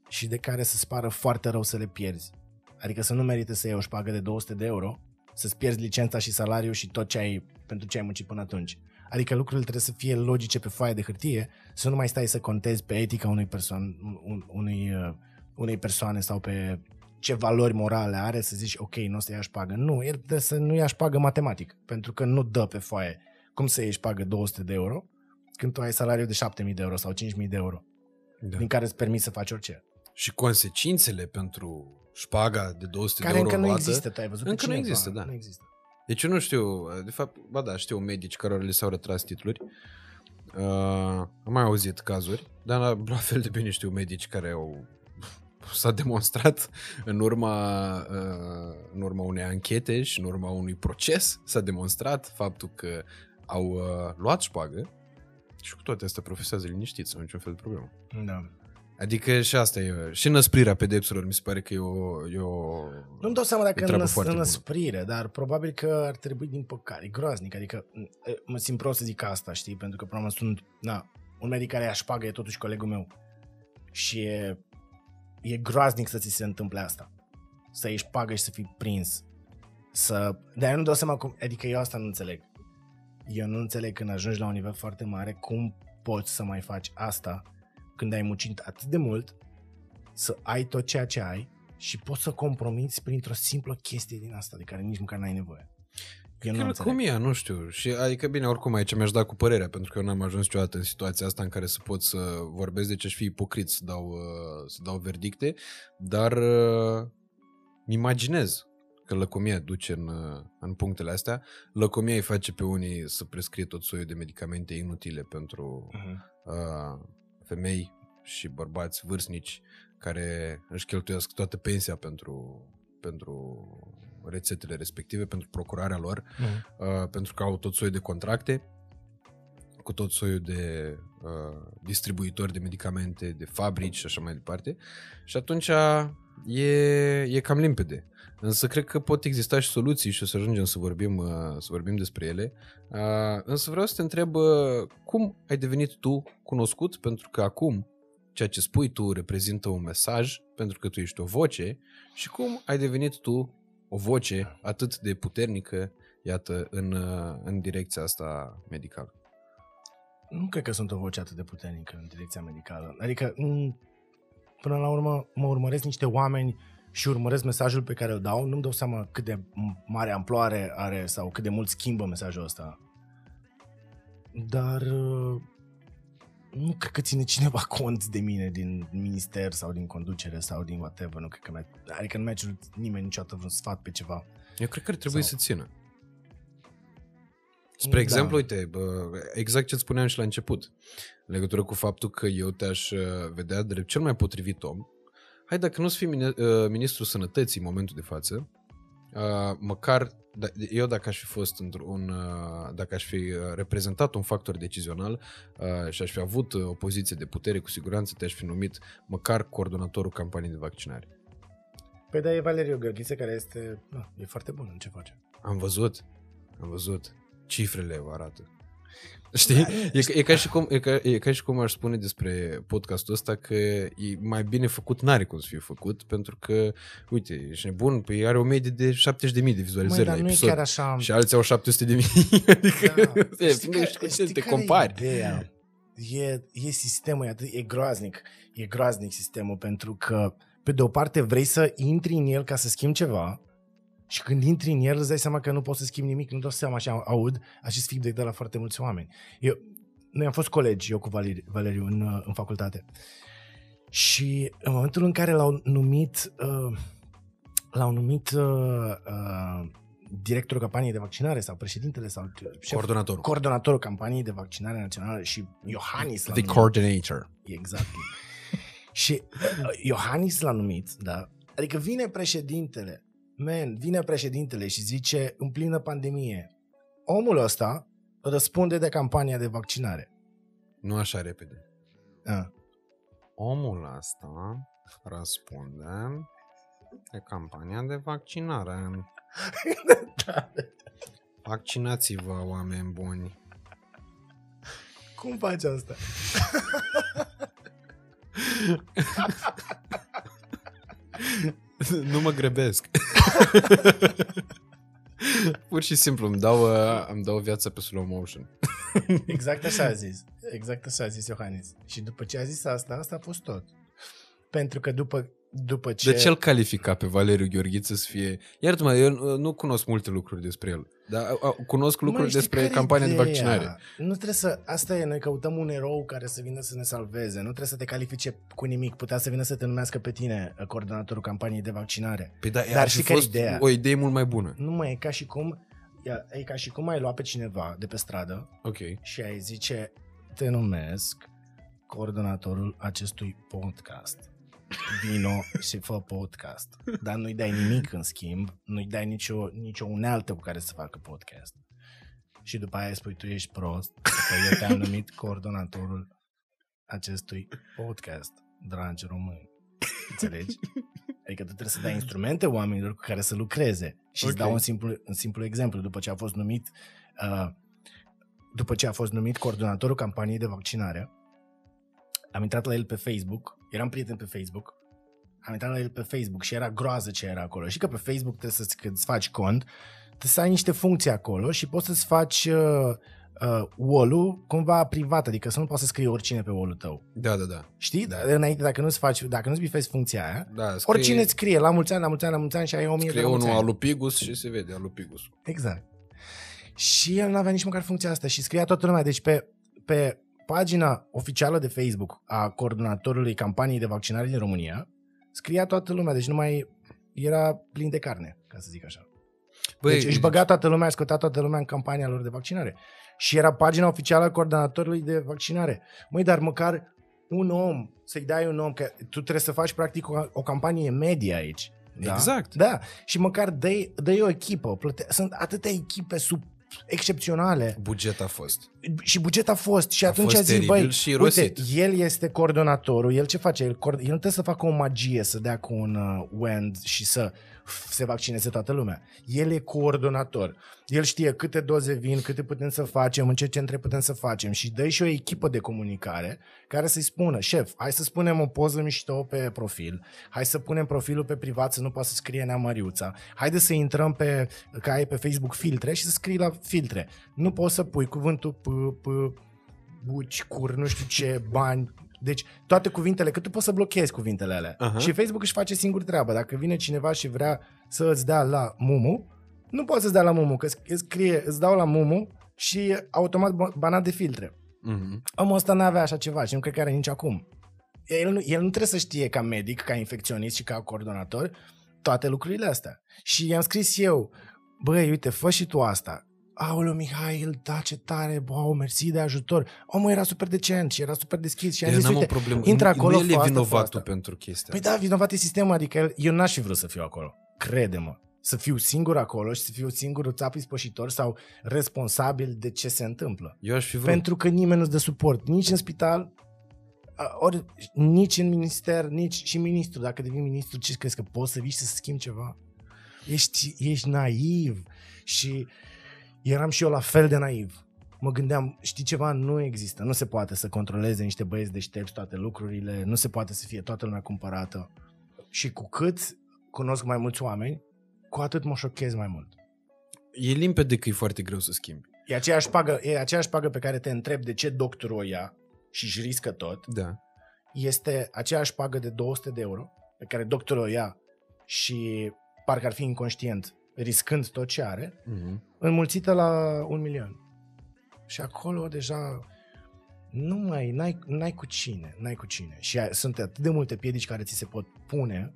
și de care să-ți pară foarte rău să le pierzi. Adică să nu merită să iei o șpagă de 200 de euro, să-ți pierzi licența și salariul și tot ce ai, pentru ce ai muncit până atunci. Adică lucrurile trebuie să fie logice pe foaie de hârtie, să nu mai stai să contezi pe etica unui persoan, unui, uh, unei persoane sau pe ce valori morale are să zici, ok, nu o să iași pagă. Nu, el trebuie să nu iași pagă matematic, pentru că nu dă pe foaie cum să ieși pagă 200 de euro când tu ai salariu de 7000 de euro sau 5000 de euro, da. din care îți permiți să faci orice. Și consecințele pentru șpaga de 200 care de euro încă nu luată, există, tu ai văzut Încă nu există, da. Nu există. Deci eu nu știu, de fapt, ba da, știu medici care li s-au retras titluri. Uh, am mai auzit cazuri, dar la, la fel de bine știu medici care au s-a demonstrat în urma, uh, în urma unei anchete și în urma unui proces s-a demonstrat faptul că au uh, luat șpagă și cu toate astea profesează liniștiți, nu niciun fel de problemă. Da. Adică și asta e, și năsprirea pedepselor mi se pare că e o... E o Nu-mi dau seama dacă e năs, năsprire, dar probabil că ar trebui din păcate, e groaznic, adică mă simt prost să zic asta, știi, pentru că probabil sunt, na, un medic care ia șpagă e totuși colegul meu și e e groaznic să ți se întâmple asta. Să ieși pagă și să fii prins. Să... Dar eu nu dau seama cum... Adică eu asta nu înțeleg. Eu nu înțeleg când ajungi la un nivel foarte mare cum poți să mai faci asta când ai muncit atât de mult să ai tot ceea ce ai și poți să compromiți printr-o simplă chestie din asta de care nici măcar n-ai nevoie. Eu nu cum e, nu știu. Și adică bine, oricum aici mi-aș da cu părerea, pentru că eu n-am ajuns niciodată în situația asta în care să pot să vorbesc, deci aș fi ipocrit să dau, uh, să dau verdicte, dar uh, imaginez că lăcomia duce în, uh, în punctele astea. Lăcomia îi face pe unii să prescrie tot soiul de medicamente inutile pentru uh-huh. uh, femei și bărbați vârstnici care își cheltuiesc toată pensia pentru, pentru rețetele respective pentru procurarea lor, mm. uh, pentru că au tot soiul de contracte cu tot soiul de uh, distribuitori de medicamente, de fabrici și așa mai departe. Și atunci e, e cam limpede. Însă cred că pot exista și soluții și o să ajungem să vorbim, uh, să vorbim despre ele. Uh, însă vreau să te întreb uh, cum ai devenit tu cunoscut, pentru că acum ceea ce spui tu reprezintă un mesaj, pentru că tu ești o voce, și cum ai devenit tu o voce atât de puternică, iată, în, în direcția asta medicală? Nu cred că sunt o voce atât de puternică în direcția medicală. Adică, până la urmă, mă urmăresc niște oameni și urmăresc mesajul pe care îl dau, nu-mi dau seama cât de mare amploare are sau cât de mult schimbă mesajul ăsta. Dar nu cred că ține cineva [laughs] cont de mine din minister sau din conducere sau din whatever. Nu cred că mai, adică nu mi-a cerut nimeni niciodată vreun sfat pe ceva. Eu cred că ar trebui sau... să țină. Spre da. exemplu, uite, exact ce spuneam și la început, în legătură cu faptul că eu te-aș uh, vedea drept cel mai potrivit om, hai dacă nu-ți fii uh, ministrul sănătății în momentul de față, uh, măcar da, eu dacă aș fi fost într-un, uh, dacă aș fi uh, reprezentat un factor decizional uh, și aș fi avut o poziție de putere, cu siguranță te-aș fi numit măcar coordonatorul campaniei de vaccinare. Păi da, e Valeriu Gărghiță care este, nu, e foarte bun în ce face. Am văzut, am văzut. Cifrele o arată. Știi? E, ca- e, ca și cum, e, ca, e ca și cum aș spune despre podcastul ăsta că e mai bine făcut, n-are cum să fie făcut, pentru că, uite, ești nebun, păi are o medie de 70.000 de Măi, vizualizări dar la nu e episod. chiar așa... Și alții au 700 de mii. [laughs] adică, Da. [laughs] e, Știi nu care- știu cu ce știi te care e compari. Ideea? E, e sistemul, e, atât, e groaznic. E groaznic sistemul pentru că, pe de o parte, vrei să intri în el ca să schimbi ceva și când intri în el îți dai seama că nu poți să schimbi nimic, nu dau seama și aud acest feedback de la foarte mulți oameni. Eu, noi am fost colegi, eu cu Valeriu, Valeriu în, în facultate. Și în momentul în care l-au numit, uh, l-au numit uh, uh, directorul campaniei de vaccinare sau președintele sau șef, Coordonatorul. coordonatorul campaniei de vaccinare națională și Iohannis l-a The numit. coordinator. Exact. [laughs] și uh, Iohannis l-a numit, da? Adică vine președintele, man, vine președintele și zice în plină pandemie, omul ăsta răspunde de campania de vaccinare. Nu așa repede. Ah. Omul ăsta răspunde de campania de vaccinare. [laughs] da. Vaccinați-vă, oameni buni. Cum faci asta? [laughs] [laughs] nu mă grăbesc. [laughs] Pur și simplu îmi dau, uh, îmi dau viața pe slow motion. [laughs] Exact așa a zis. Exact așa a zis Iohannis. Și după ce a zis asta, asta a fost tot. Pentru că după, după ce... De ce îl califica pe Valeriu Gheorghiță să fie... Iartă-mă, eu uh, nu cunosc multe lucruri despre el, dar uh, uh, cunosc lucruri Măi, știi despre care e campania de ideea? vaccinare. Nu trebuie să... Asta e, noi căutăm un erou care să vină să ne salveze. Nu trebuie să te califice cu nimic. Putea să vină să te numească pe tine uh, coordonatorul campaniei de vaccinare. Păi da, Dar ar fi știi care e fost ideea? o idee mult mai bună. Nu mai e ca și cum... E ca și cum ai lua pe cineva de pe stradă Ok. și ai zice te numesc coordonatorul acestui podcast. Vino și fă podcast. Dar nu-i dai nimic în schimb, nu-i dai nicio, nicio unealtă cu care să facă podcast. Și după aia spui, tu ești prost, că eu te-am numit coordonatorul acestui podcast, dragi români. Înțelegi? Adică tu trebuie să dai instrumente oamenilor cu care să lucreze. Și okay. îți Ok. dau un simplu, un simplu exemplu. După ce a fost numit uh, după ce a fost numit coordonatorul campaniei de vaccinare, am intrat la el pe Facebook, eram prieten pe Facebook, am intrat la el pe Facebook și era groază ce era acolo. Și că pe Facebook trebuie să-ți când îți faci cont, trebuie să ai niște funcții acolo și poți să-ți faci uh, uh, wall-ul cumva privat, adică să nu poți să scrii oricine pe wall-ul tău. Da, da, da. Știi? Da. Înainte, dacă nu-ți faci, dacă nu-ți bifezi funcția aia, da scrie, oricine îți scrie la mulți ani, la mulți ani, la mulți ani și ai o mie de scrie la mulți unul ani. alupigus și se vede alupigus. Exact. Și el nu avea nici măcar funcția asta și scria toată lumea. Deci pe, pe pagina oficială de Facebook a coordonatorului campaniei de vaccinare din România, scria toată lumea, deci nu mai era plin de carne, ca să zic așa. Băi, deci își băga toată lumea, scăta toată lumea în campania lor de vaccinare. Și era pagina oficială a coordonatorului de vaccinare. Măi, dar măcar un om, să-i dai un om, că tu trebuie să faci practic o, o campanie medie aici. Da? Exact. Da, și măcar dă-i, dă o echipă. Plăte- Sunt atâtea echipe sub excepționale buget a fost. și buget a fost și A atunci fost a zis, teribil băi, și uite, rosit. el este coordonatorul, el ce face? El, coord- el nu trebuie să facă o magie, să dea cu un uh, wand și să f- se vaccineze toată lumea. El e coordonator. El știe câte doze vin, câte putem să facem, în ce centre putem să facem și dă și o echipă de comunicare care să-i spună, șef, hai să spunem o poză mișto pe profil, hai să punem profilul pe privat să nu poată să scrie Nea Mariuța, haide să intrăm pe, că ai pe Facebook filtre și să scrii la filtre. Nu poți să pui cuvântul p, p, buci, cur, nu știu ce, bani. Deci toate cuvintele, că tu poți să blochezi cuvintele alea. Aha. Și Facebook își face singur treaba. Dacă vine cineva și vrea să îți dea la Mumu, nu poți să-ți dea la Mumu, că îți scrie, îți dau la Mumu și automat ba- banat de filtre. Mhm. Omul ăsta n-avea așa ceva și nu cred că are nici acum. El nu, el nu trebuie să știe ca medic, ca infecționist și ca coordonator toate lucrurile astea. Și i-am scris eu, băi, uite, fă și tu asta. Aoleu, Mihail, da, ce tare, wow, mersi de ajutor. Omul era super decent și era super deschis și am Eu zis, n-am o uite, problemă. intră acolo, nu el fă e asta, fă vinovatul asta. pentru chestia Păi da, vinovat e sistemul, adică el, eu n-aș fi vrut să fiu acolo. Crede-mă. Să fiu singur acolo și să fiu singurul țap ispășitor sau responsabil de ce se întâmplă. Eu aș fi vrut. Pentru că nimeni nu-ți dă suport. Nici în spital, a, ori nici în minister, nici și ministru. Dacă devii ministru, ce crezi că poți să vii și să schimbi ceva? Ești, ești naiv. Și eram și eu la fel de naiv. mă gândeam, știi ceva, nu există, nu se poate să controleze niște băieți deștepți toate lucrurile, nu se poate să fie toată lumea cumpărată. Și cu cât cunosc mai mulți oameni, cu atât mă șochez mai mult. E limpede că e foarte greu să schimbi. E aceeași pagă, e aceeași pagă pe care te întreb de ce doctorul o ia și își riscă tot. Da. Este aceeași pagă de 200 de euro pe care doctorul o ia și parcă ar fi inconștient, riscând tot ce are, Mm-hmm. Înmulțită la un milion. Și acolo deja nu mai, n-ai, n-ai cu cine, n-ai cu cine. Și ai- sunt atât de multe piedici care ți se pot pune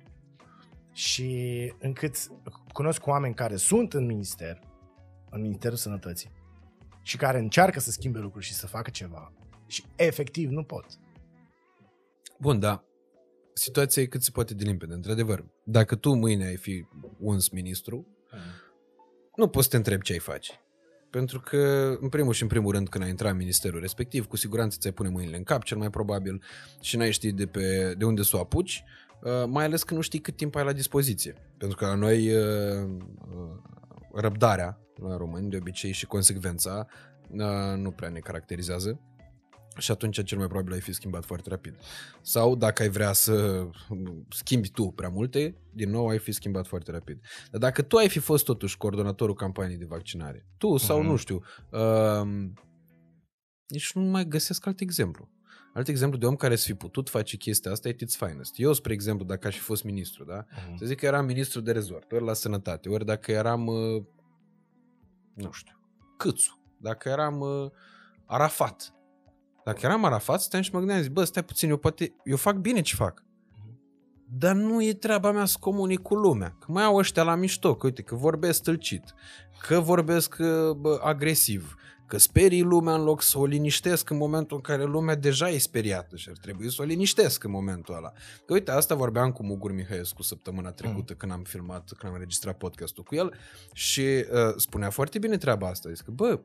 și încât cunosc oameni care sunt în minister, în Ministerul Sănătății, și care încearcă să schimbe lucruri și să facă ceva și efectiv nu pot. Bun, da. Situația e cât se poate de limpede, într-adevăr. Dacă tu mâine ai fi uns ministru, nu poți să te întrebi ce ai face. Pentru că, în primul și în primul rând, când ai intrat în ministerul respectiv, cu siguranță ți-ai pune mâinile în cap, cel mai probabil, și n-ai ști de, pe, de unde să o apuci, uh, mai ales că nu știi cât timp ai la dispoziție. Pentru că la noi uh, uh, răbdarea la români, de obicei, și consecvența uh, nu prea ne caracterizează. Și atunci cel mai probabil ai fi schimbat foarte rapid. Sau dacă ai vrea să schimbi tu prea multe, din nou ai fi schimbat foarte rapid. Dar dacă tu ai fi fost totuși coordonatorul campaniei de vaccinare, tu sau Mhm. nu știu, uh, nici nu mai găsesc alt exemplu. Alt exemplu de om care să fi putut face chestia asta e Tits Finest. Eu, spre exemplu, dacă aș fi fost ministru, da? Să zic că eram ministru de rezort, ori la sănătate, ori dacă eram, uh, nu știu, Câțu, dacă eram uh, Arafat. Dacă eram Arafat, stăteam și mă gândeam, zic, bă, stai puțin, eu poate, eu fac bine ce fac. Dar nu e treaba mea să comunic cu lumea. Că mai au ăștia la mișto, că uite, că vorbesc stâlcit, că vorbesc uh, bă, agresiv, că sperii lumea în loc să o liniștesc în momentul în care lumea deja e speriată și ar trebui să o liniștesc în momentul ăla. Că uite, asta vorbeam cu Mugur Mihăiescu săptămâna trecută când am filmat, când am înregistrat podcastul cu el și uh, spunea foarte bine treaba asta. Zic că, bă, nu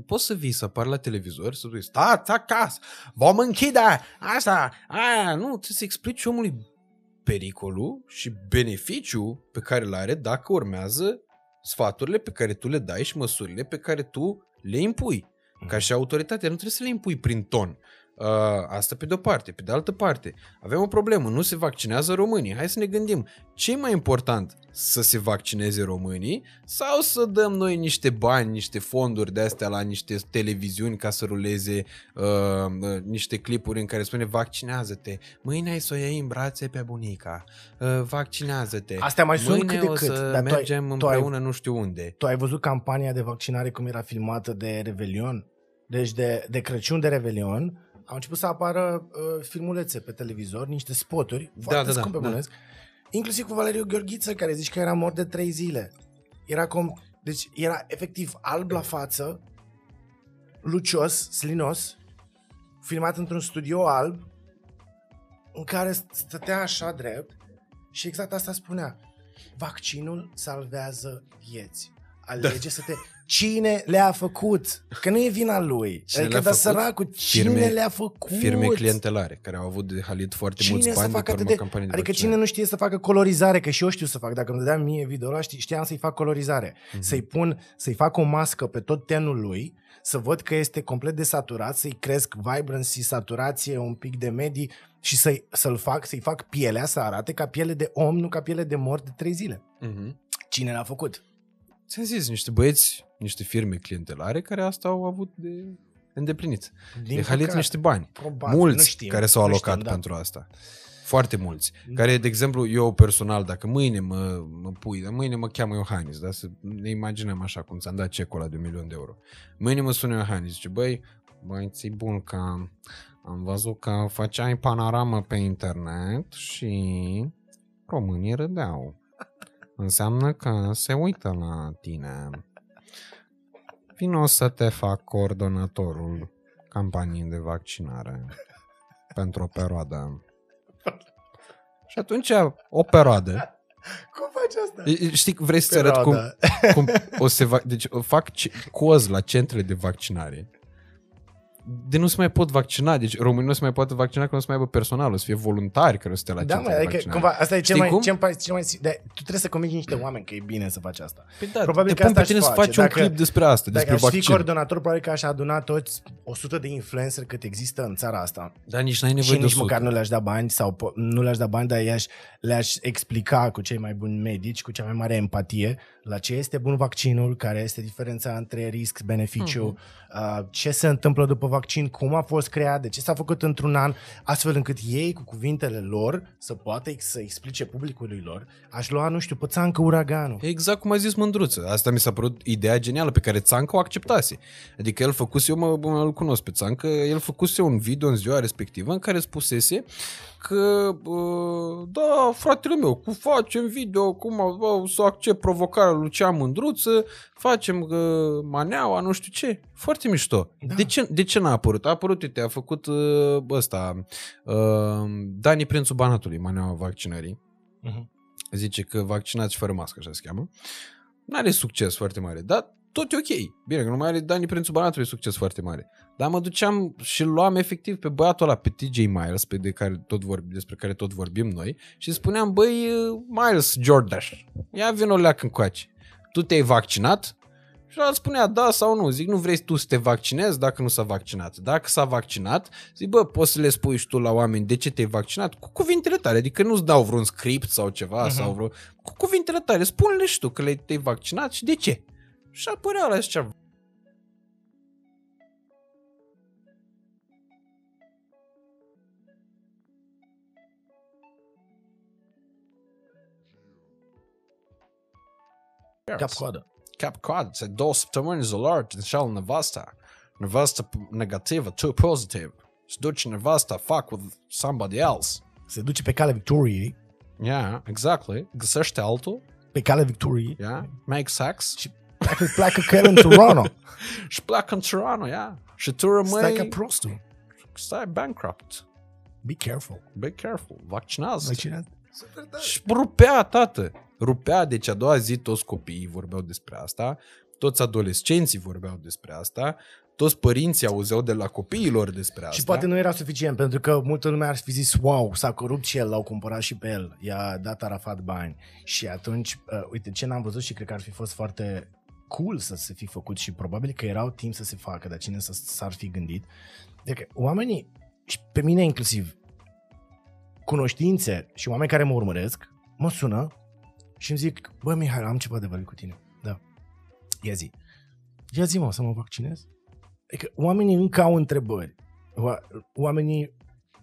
poți să vii să apar la televizor să spui, stați acasă, vom închide asta, aia, nu, trebuie să explici omului pericolul și beneficiul pe care îl are dacă urmează sfaturile pe care tu le dai și măsurile pe care tu le impui. Ca și autoritatea, nu trebuie să le impui prin ton. Uh, asta pe de-o parte. Pe de altă parte, avem o problemă, nu se vaccinează românii. Hai să ne gândim, ce e mai important? Să se vaccineze românii sau să dăm noi niște bani, niște fonduri de astea la niște televiziuni ca să ruleze uh, uh, niște clipuri în care spune vaccinează-te, mâine ai să o iei în brațe pe bunica, uh, vaccinează-te, Astea mai sunt mâine cât de o cât, să dar tu ai- mergem tu ai- împreună nu știu unde. Tu ai văzut campania de vaccinare cum era filmată de Revelion? Deci de, de Crăciun de Revelion au început să apară uh, filmulețe pe televizor, niște spoturi foarte da, da, scumpe, da. bănuiesc. Inclusiv cu Valeriu Gheorghiță, care zici că era mort de trei zile. Era cum... Deci era efectiv alb la față, lucios, slinos, filmat într-un studio alb, în care stătea așa drept și exact asta spunea. Vaccinul salvează vieți. Alege da. să te... Cine le-a făcut? Că nu e vina lui. Cine adică, le-a dar făcut? săracul, cine Firme- le-a făcut? Firme clientelare care au avut de halit foarte Cine mulți să bani de facă pe atât urma de... campaniei de Adică vaccinare. cine nu știe să facă colorizare, că și eu știu să fac. Dacă îmi dădeam mie video ăla, ști- știam să-i fac colorizare. Mhm. Să-i pun, să-i fac o mască pe tot tenul lui, să văd că este complet desaturat, să-i cresc vibrancy, saturație, un pic de medii și să-i, să-l fac, să-i fac pielea să arate ca piele de om, nu ca piele de mort de trei zile. Mhm. Cine l-a făcut? Ți-am zis, niște băieți, niște firme clientelare care asta au avut de îndeplinit. Din de halit păcate. niște bani. Probabil, nu mulți știm, care s-au nu alocat știm, da. pentru asta. Foarte mulți. Care, de exemplu, eu personal, dacă mâine mă, mă pui, dar mâine mă cheamă Iohannis, da? să ne imaginăm așa cum ți-am dat cecul ăla de un milion de euro. Mâine mă sună Iohannis, zice, băi, băi, ți bun că am văzut că făceai panoramă pe internet și românii râdeau. Înseamnă că se uită la tine. Vino să te fac coordonatorul campaniei de vaccinare [laughs] pentru o perioadă. Și atunci, o perioadă. Cum faci asta? E- e- Știi, vrei să-ți arăt cum, cum o să va, deci o fac ce- coz la centrele de vaccinare de nu se mai pot vaccina. Deci românii nu se mai poate vaccina că nu se mai aibă personal, o să fie voluntari care o să te la Da, centre mă, de adică vaccinare. cumva, asta e cel Știi mai, cum? cel mai, cel mai, de, tu trebuie să convingi niște oameni că e bine să faci asta. Păi da, Probabil te că pun asta pe tine aș să face. faci un Dacă- clip despre asta, Dacă despre aș fi vaccin. coordonator, probabil că aș aduna toți 100 de influencer cât există în țara asta. Dar nici n-ai nevoie și de nici 100. măcar nu le-aș da bani sau po- nu le-aș da bani, dar i-aș, le-aș explica cu cei mai buni medici, cu cea mai mare empatie la ce este bun vaccinul, care este diferența între risc-beneficiu, Mhm. uh, ce se întâmplă după vaccin, cum a fost creat, de ce s-a făcut într-un an, astfel încât ei, cu cuvintele lor, să poată ex- să explice publicului lor. Aș lua, nu știu, pățancă uraganul. Exact cum a zis Mândruță. Asta mi s-a părut ideea genială pe care Țancă o acceptase. Adică el făcuse, eu mă, mă îl cunosc pe Țancă, el făcuse un video în ziua respectivă în care spusese că, uh, da, fratele meu, cu facem video, cum bă, să accept provocarea lui Lucian Mândruță, facem uh, maneaua, nu știu ce. Foarte mișto. Da. De, ce, de ce n-a apărut? A apărut, uite, a făcut uh, ăsta, uh, Dani Prințul Banatului, maneaua vaccinării Mhm. zice că vaccinați fără mască, așa se cheamă. N-are succes foarte mare, dar tot e ok. Bine, că nu mai are Dani Prințul Banatului succes foarte mare. Dar mă duceam și îl luam efectiv pe băiatul ăla, pe TJ Miles, pe de care tot vorbi, despre care tot vorbim noi, și îi spuneam, băi, Miles Jordan, ia vină o leacă încoace. Tu te-ai vaccinat? Și el spunea da sau nu. Zic, nu vrei tu să te vaccinezi dacă nu s-a vaccinat. Dacă s-a vaccinat, zic, bă, poți să le spui și tu la oameni de ce te-ai vaccinat cu cuvintele tale. Adică nu-ți dau vreun script sau ceva, Mhm. uh-huh. sau vreo... Cu cuvintele tale, spune-le și tu că le- te-ai vaccinat și de ce. Și apărea la zicea, Cap-coadă. Cap-coadă, se două săptămâni izolat în șal nevasta. Nevasta p- negativă, tu pozitiv. Se duce nevasta, fuck with somebody else. Se duce pe calea victoriei, Yeah, exactly. Găsește altul, pe calea victoriei yeah, make sex și pleacă, cu el în Toronto. [laughs] și pleacă în Toronto, yeah. Și tu Stai ca rămâi, prostul. stai bankrupt. Be careful. Be careful, vaccinează Vaccinează. Super tare. Și rupea, tată. Rupea, deci a doua zi toți copiii vorbeau despre asta, toți adolescenții vorbeau despre asta, toți părinții auzeau de la copiilor despre asta. Și poate nu era suficient, pentru că multă lume ar fi zis, wow, s-a corupt și el, l-au cumpărat și pe el, i-a dat Arafat bani. Și atunci, uh, uite, ce n-am văzut și cred că ar fi fost foarte cool să se fi făcut și probabil că erau timp să se facă, dar cine să, s-ar fi gândit. Deci oamenii, și pe mine inclusiv, cunoștințe și oameni care mă urmăresc, mă sună și îmi zic, bă, Mihai, am ceva de vorbit cu tine. Da. Ia zi. Ia zi, mă, să mă vaccinez? Adică oamenii încă au întrebări. Oa- Oamenii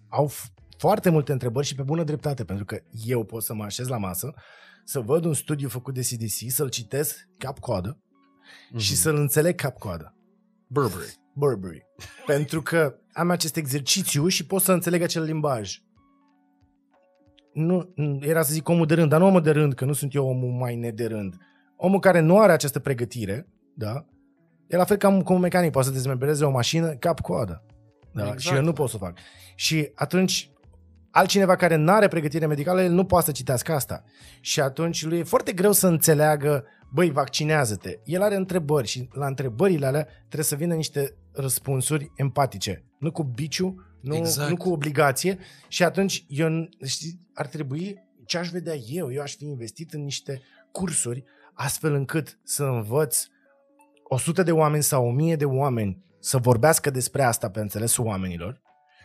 au f- foarte multe întrebări și pe bună dreptate, pentru că eu pot să mă așez la masă, să văd un studiu făcut de CDC, să-l citesc cap-coadă Mhm. și să-l înțeleg cap-coadă. Burberry. Burberry. pentru că am acest exercițiu și pot să înțeleg acel limbaj. Nu, nu- era să zic omul de rând, dar nu omul de rând, că nu sunt eu omul mai ne de rând. Omul care nu are această pregătire, da, e la fel ca un, cum un mecanic poate să dezmembreze o mașină cap-coadă. Da? Exact. Și eu nu pot să o fac. Și atunci, altcineva care nu are pregătire medicală, el nu poate să citească asta. Și atunci lui e foarte greu să înțeleagă, băi, vaccinează-te. El are întrebări și la întrebările alea trebuie să vină niște răspunsuri empatice. Nu cu biciu, nu, Exact. nu cu obligație. Și atunci, eu, știi, ar trebui, ce aș vedea eu? Eu aș fi investit în niște cursuri astfel încât să învăț 100 de oameni sau 1000 de oameni să vorbească despre asta pe înțelesul oamenilor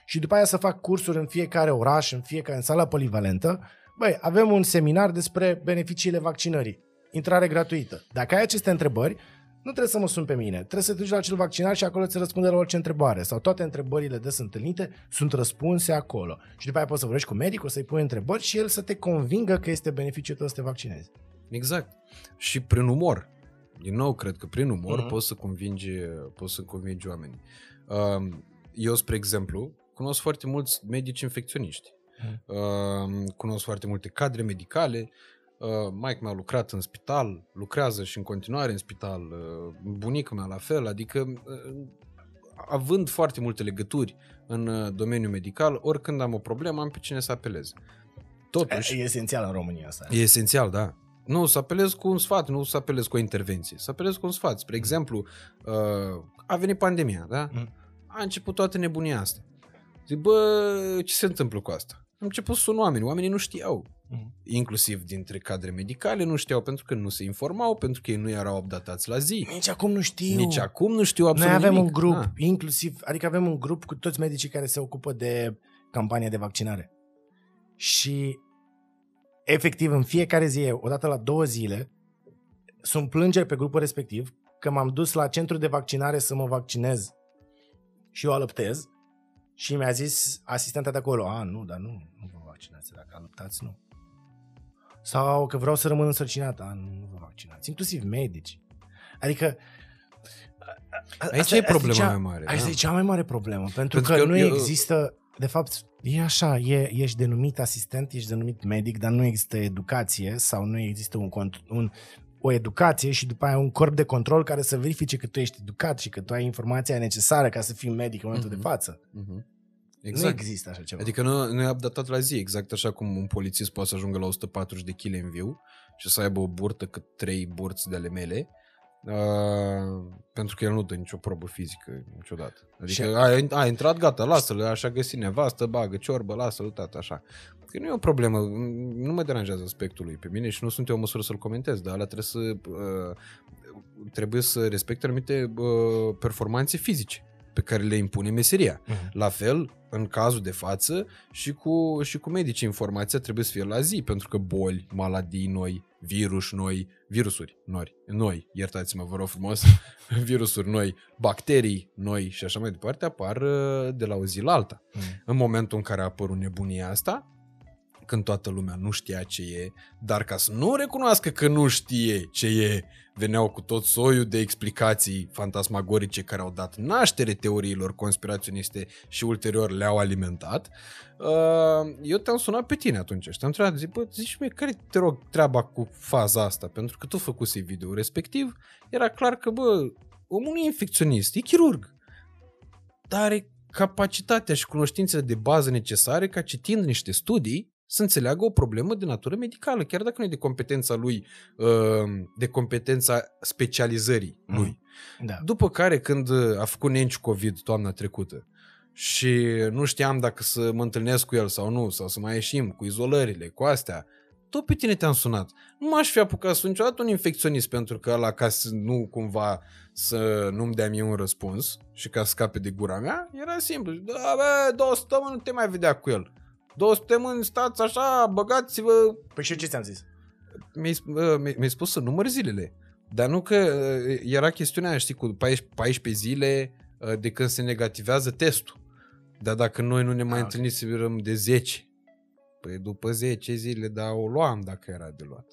și după aia să fac cursuri în fiecare oraș, în fiecare în sala polivalentă. Băi, avem un seminar despre beneficiile vaccinării. Intrare gratuită. Dacă ai aceste întrebări, nu trebuie să mă sun pe mine. Trebuie să te duci la acel vaccinar și acolo ți răspunde la orice întrebare. Sau toate întrebările des întâlnite sunt răspunse acolo. Și după aia poți să vorbești cu medicul, să-i pui întrebări și el să te convingă că este beneficiul tău să te vaccinezi. Exact. Și prin umor. Din nou, cred că prin umor Mhm. uh-huh. poți să convingi, poți să convingi oamenii. Um, Eu, spre exemplu, cunosc foarte mulți medici infecționiști. Mhm. Um, Cunosc foarte multe cadre medicale. Uh, Mike mi-a lucrat în spital, lucrează și în continuare în spital. Uh, Bunica mea la fel, adică uh, având foarte multe legături în uh, domeniul medical, oricând am o problemă, am pe cine să apelez. Totuși, E esențial în România asta. E esențial, da. Nu, să apelez cu un sfat, nu să apelez cu o intervenție. Să apelez cu un sfat. Spre exemplu, uh, a venit pandemia, da? Mm. a început toată nebunia asta. Zic, bă, ce se întâmplă cu asta? Am început să sun oameni, oamenii nu știau. Mhm. Inclusiv dintre cadre medicale nu știau pentru că nu se informau, pentru că ei nu erau updatați la zi. Nici acum nu știu. Nici acum nu știu Noi absolut avem nimic. un grup, Da. inclusiv, adică avem un grup cu toți medicii care se ocupă de campania de vaccinare. Și efectiv în fiecare zi, odată la două zile, sunt plângeri pe grupul respectiv că m-am dus la centru de vaccinare să mă vaccinez și eu alăptez și mi-a zis asistenta de acolo, a, nu, dar nu, nu vă vaccinați, dacă alăptați, nu. Sau că vreau să rămân însărcinat, a, nu, nu vă vaccinați, inclusiv medici. Adică a- Aici asta- e asta problema cea, mai mare, Asta da. e cea mai mare problemă, pentru, Pentru că, că nu eu- există, de fapt, e așa, e, ești denumit asistent, ești denumit medic, dar nu există educație sau nu există un, cont- un, o educație și după aia un corp de control care să verifice că tu ești educat și că tu ai informația necesară ca să fii medic în momentul Mhm. de față. Mhm. Nu Exact. există așa ceva. Adică nu, nu e updatat la zi, exact așa cum un polițist poate să ajungă la 140 de kg în viu și să aibă o burtă cât trei burți de ale mele, uh, pentru că el nu dă nicio probă fizică niciodată. Adică Și- a, a intrat, gata, lasă-l, așa găsi nevastă, bagă ciorbă, lasă-l, tata, așa. Că nu e o problemă, nu mă deranjează aspectul lui pe mine și nu sunt eu în măsură să-l comentez, dar ăla trebuie să uh, trebuie să respecte anumite uh, performanțe fizice pe care le impune meseria. Mhm. La fel, în cazul de față, și cu, și cu medicii informația trebuie să fie la zi, pentru că boli, maladii noi, virus noi, virusuri noi, noi, iertați-mă, vă rog frumos, [laughs] virusuri noi, bacterii noi și așa mai departe apar uh, de la o zi la alta. Mhm. În momentul în care a apărut nebunia asta, când toată lumea nu știa ce e, dar ca să nu recunoască că nu știe ce e, veneau cu tot soiul de explicații fantasmagorice care au dat naștere teoriilor conspiraționiste și ulterior le-au alimentat. Uh, Eu te-am sunat pe tine atunci și te-am întrebat, zic, bă, zici mie, care te rog treaba cu faza asta? Pentru că tu făcusei video respectiv, era clar că, bă, omul nu e infecționist, e chirurg. Dar are capacitatea și cunoștințele de bază necesare ca citind niște studii să înțeleagă o problemă de natură medicală, chiar dacă nu e de competența lui, uh, de competența specializării Mhm. lui. Da. După care, când a făcut Nenciu COVID toamna trecută și nu știam dacă să mă întâlnesc cu el sau nu, sau să mai ieșim cu izolările, cu astea, tot pe tine te-am sunat. Nu m-aș fi apucat să sun niciodată un infecționist pentru că ăla ca să nu cumva să nu-mi dea mie un răspuns și ca să scape de gura mea, era simplu. Da, bă, două săptămâni nu te mai vedea cu el. Două săptămâni stați așa, băgați-vă Păi și eu ce ți-am zis? mi-ai, uh, mi- mi-ai spus să număr zilele. Dar nu că uh, era chestiunea aia, știi, cu 14, 14 zile uh, de când se negativează testul. Dar dacă noi nu ne mai Ah, ok. întâlnisem de 10, păi după 10 zile, da, o luam dacă era de luat.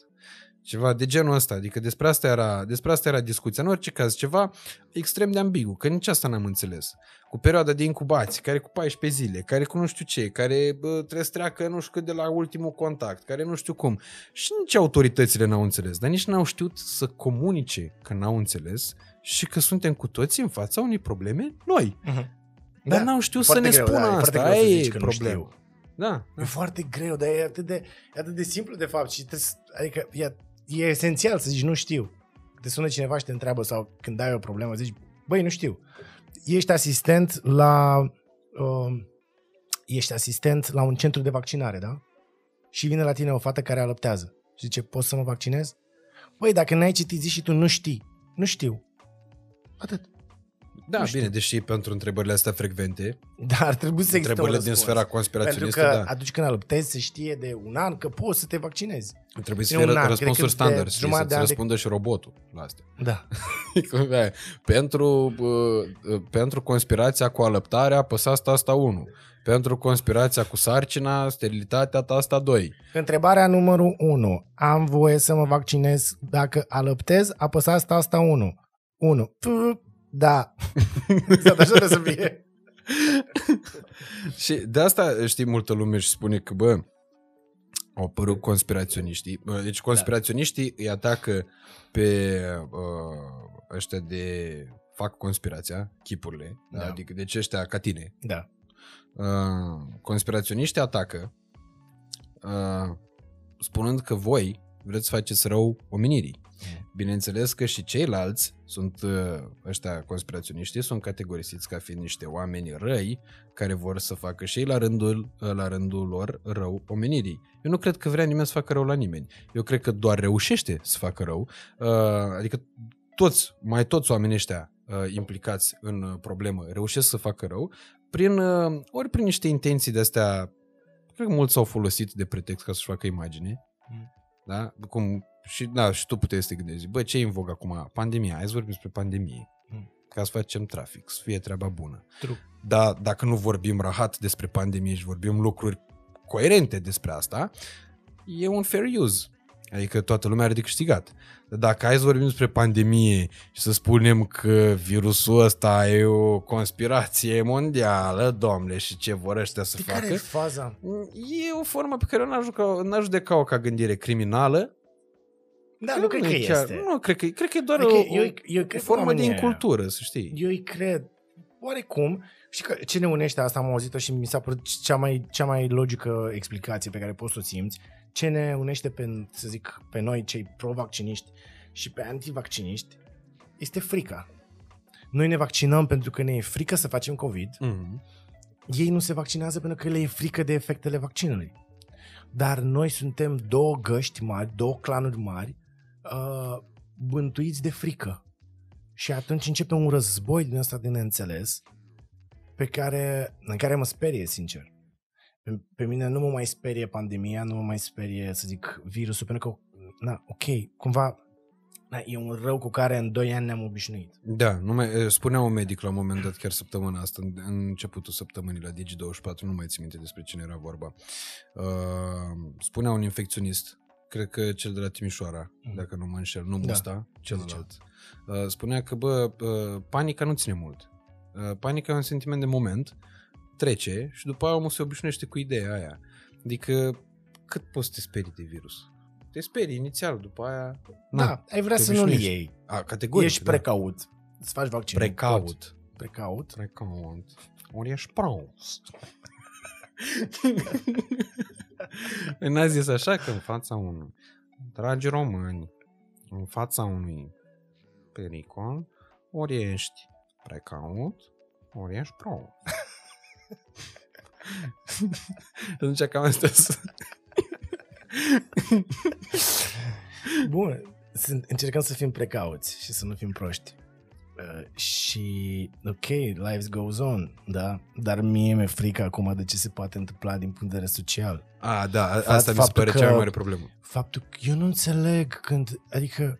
Ceva de genul ăsta, adică despre asta era, despre asta era discuția. În orice caz, ceva extrem de ambigu, că nici asta n-am înțeles. Cu perioada de incubație, care cu 14 zile, care cu nu știu ce, care bă, trebuie să treacă nu știu cât de la ultimul contact, care nu știu cum. Și nici autoritățile n-au înțeles, dar nici n-au știut să comunice că n-au înțeles și că suntem cu toții în fața unei probleme noi. Dar n-au știut să Foarte ne greu, spună da, e foarte asta, greu să aia zici e că nu problema. știu. Da, E foarte greu, dar e atât de, e atât de simplu de fapt și trebuie, să- adică e, e esențial să zici nu știu. Te sună cineva și te întreabă sau când ai o problemă zici, băi, nu știu. Ești asistent la uh, ești asistent la un centru de vaccinare, da? Și vine la tine o fată care alăptează și zice, poți să mă vaccinez? Băi, dacă n-ai citit zi și tu nu știi, nu știu. Atât. Da Nu știu. bine, deși pentru întrebările astea frecvente, Dar ar trebui să existe un întrebările din răspuns. sfera Pentru conspiraționistă, că da. atunci când alăptezi se știe de un an că poți să te vaccinezi. Trebuie să e fie un an, răspunsuri cred că de standard, știi, jumătate de să-ți an de- răspundă și robotul la astea. Da. [laughs] Da. pentru, uh, uh, pentru conspirația cu alăptarea, apăsați asta 1. Pentru conspirația cu sarcina, sterilitatea ta asta 2. Întrebarea numărul 1. Am voie să mă vaccinez dacă alăptez? Apăsați asta 1. 1. Da. Exact așa trebuie să fie. [laughs] Și de asta știi multă lume și spune că, bă, au apărut conspiraționiștii. Bă, Deci conspiraționiștii îi atacă pe uh, ăștia de fac conspirația, chipurile, da. Da. adică deci ăștia ca tine. Da. Uh, conspiraționiștii atacă uh, spunând că voi vreți să faceți rău omenirii. Bineînțeles că și ceilalți sunt, uh, ăștia conspiraționiștii, sunt categorisiți ca fiind niște oameni răi care vor să facă și ei la rândul, uh, la rândul lor rău omenirii. Eu nu cred că vrea nimeni să facă rău la nimeni. Eu cred că doar reușește să facă rău. Uh, adică toți, mai toți oamenii ăștia implicați în problemă reușesc să facă rău prin, ori prin niște intenții de astea cred că mulți s-au folosit de pretext ca să-și facă imagine. Mm. Da? Cum, și, da, și tu puteai să te gândești, bă, ce e în vog acum? Pandemia, hai să vorbim despre pandemie. Mm. Ca să facem trafic, să fie treaba bună. True. Dar dacă nu vorbim rahat despre pandemie și vorbim lucruri coerente despre asta, e un fair use. Adică toată lumea are de câștigat. Dacă hai să vorbim despre pandemie și să spunem că virusul ăsta e o conspirație mondială, domnule, și ce vor ăștia să de facă... Care e faza? E o formă pe care eu n-aș judeca-o ca gândire criminală, da, nu, nu cred că chiar, este. Nu, cred că, cred că e doar adică o, eu, eu cred o formă de incultură, să știi. Eu îi cred. Oarecum, și că ce ne unește asta, am auzit-o și mi s-a părut cea mai, cea mai logică explicație pe care poți să o simți, ce ne unește pe, să zic, pe noi, cei pro-vacciniști și pe antivacciniști, este frica. Noi ne vaccinăm pentru că ne e frică să facem COVID. Mm-hmm. Ei nu se vaccinează pentru că le e frică de efectele vaccinului. Dar noi suntem două găști mari, două clanuri mari, uh, bântuiți de frică. Și atunci începe un război din ăsta de neînțeles, pe care, în care mă sperie, sincer. Pe, pe mine nu mă mai sperie pandemia, nu mă mai sperie, să zic, virusul, pentru că, na, ok, cumva da, e un rău cu care în 2 ani ne-am obișnuit. Da, nu mai, spunea un medic la un moment dat, chiar săptămâna asta, în, în începutul săptămânii la Digi24, nu mai țin minte despre cine era vorba. Uh, spunea un infecționist, cred că cel de la Timișoara, mm. dacă nu mă înșel, nu Musta, da, celălalt. Uh, spunea că, bă, uh, panica nu ține mult. Uh, panica e un sentiment de moment, trece și după aia omul se obișnuiește cu ideea aia. Adică, cât poți să te sperii de virus? Te sperii inițial, după aia... Na, da, ai vrea să nu-l iei. A, categoric, Ești da. precaut. Îți faci vaccin. Precaut. Precaut. Precaut. Ori ești prost. [laughs] N-a zis așa că în fața unui dragi români, în fața unui pericol, ori ești precaut, ori ești prost. [laughs] Atunci cam astea sunt. Bun, încercăm să fim precauți și să nu fim proști. Uh, și, ok, life goes on, da? Dar mie mi-e frică acum de ce se poate întâmpla din punct de vedere social. Ah, da, asta mi se pare cea mai mare problemă. Faptul că eu nu înțeleg când, adică,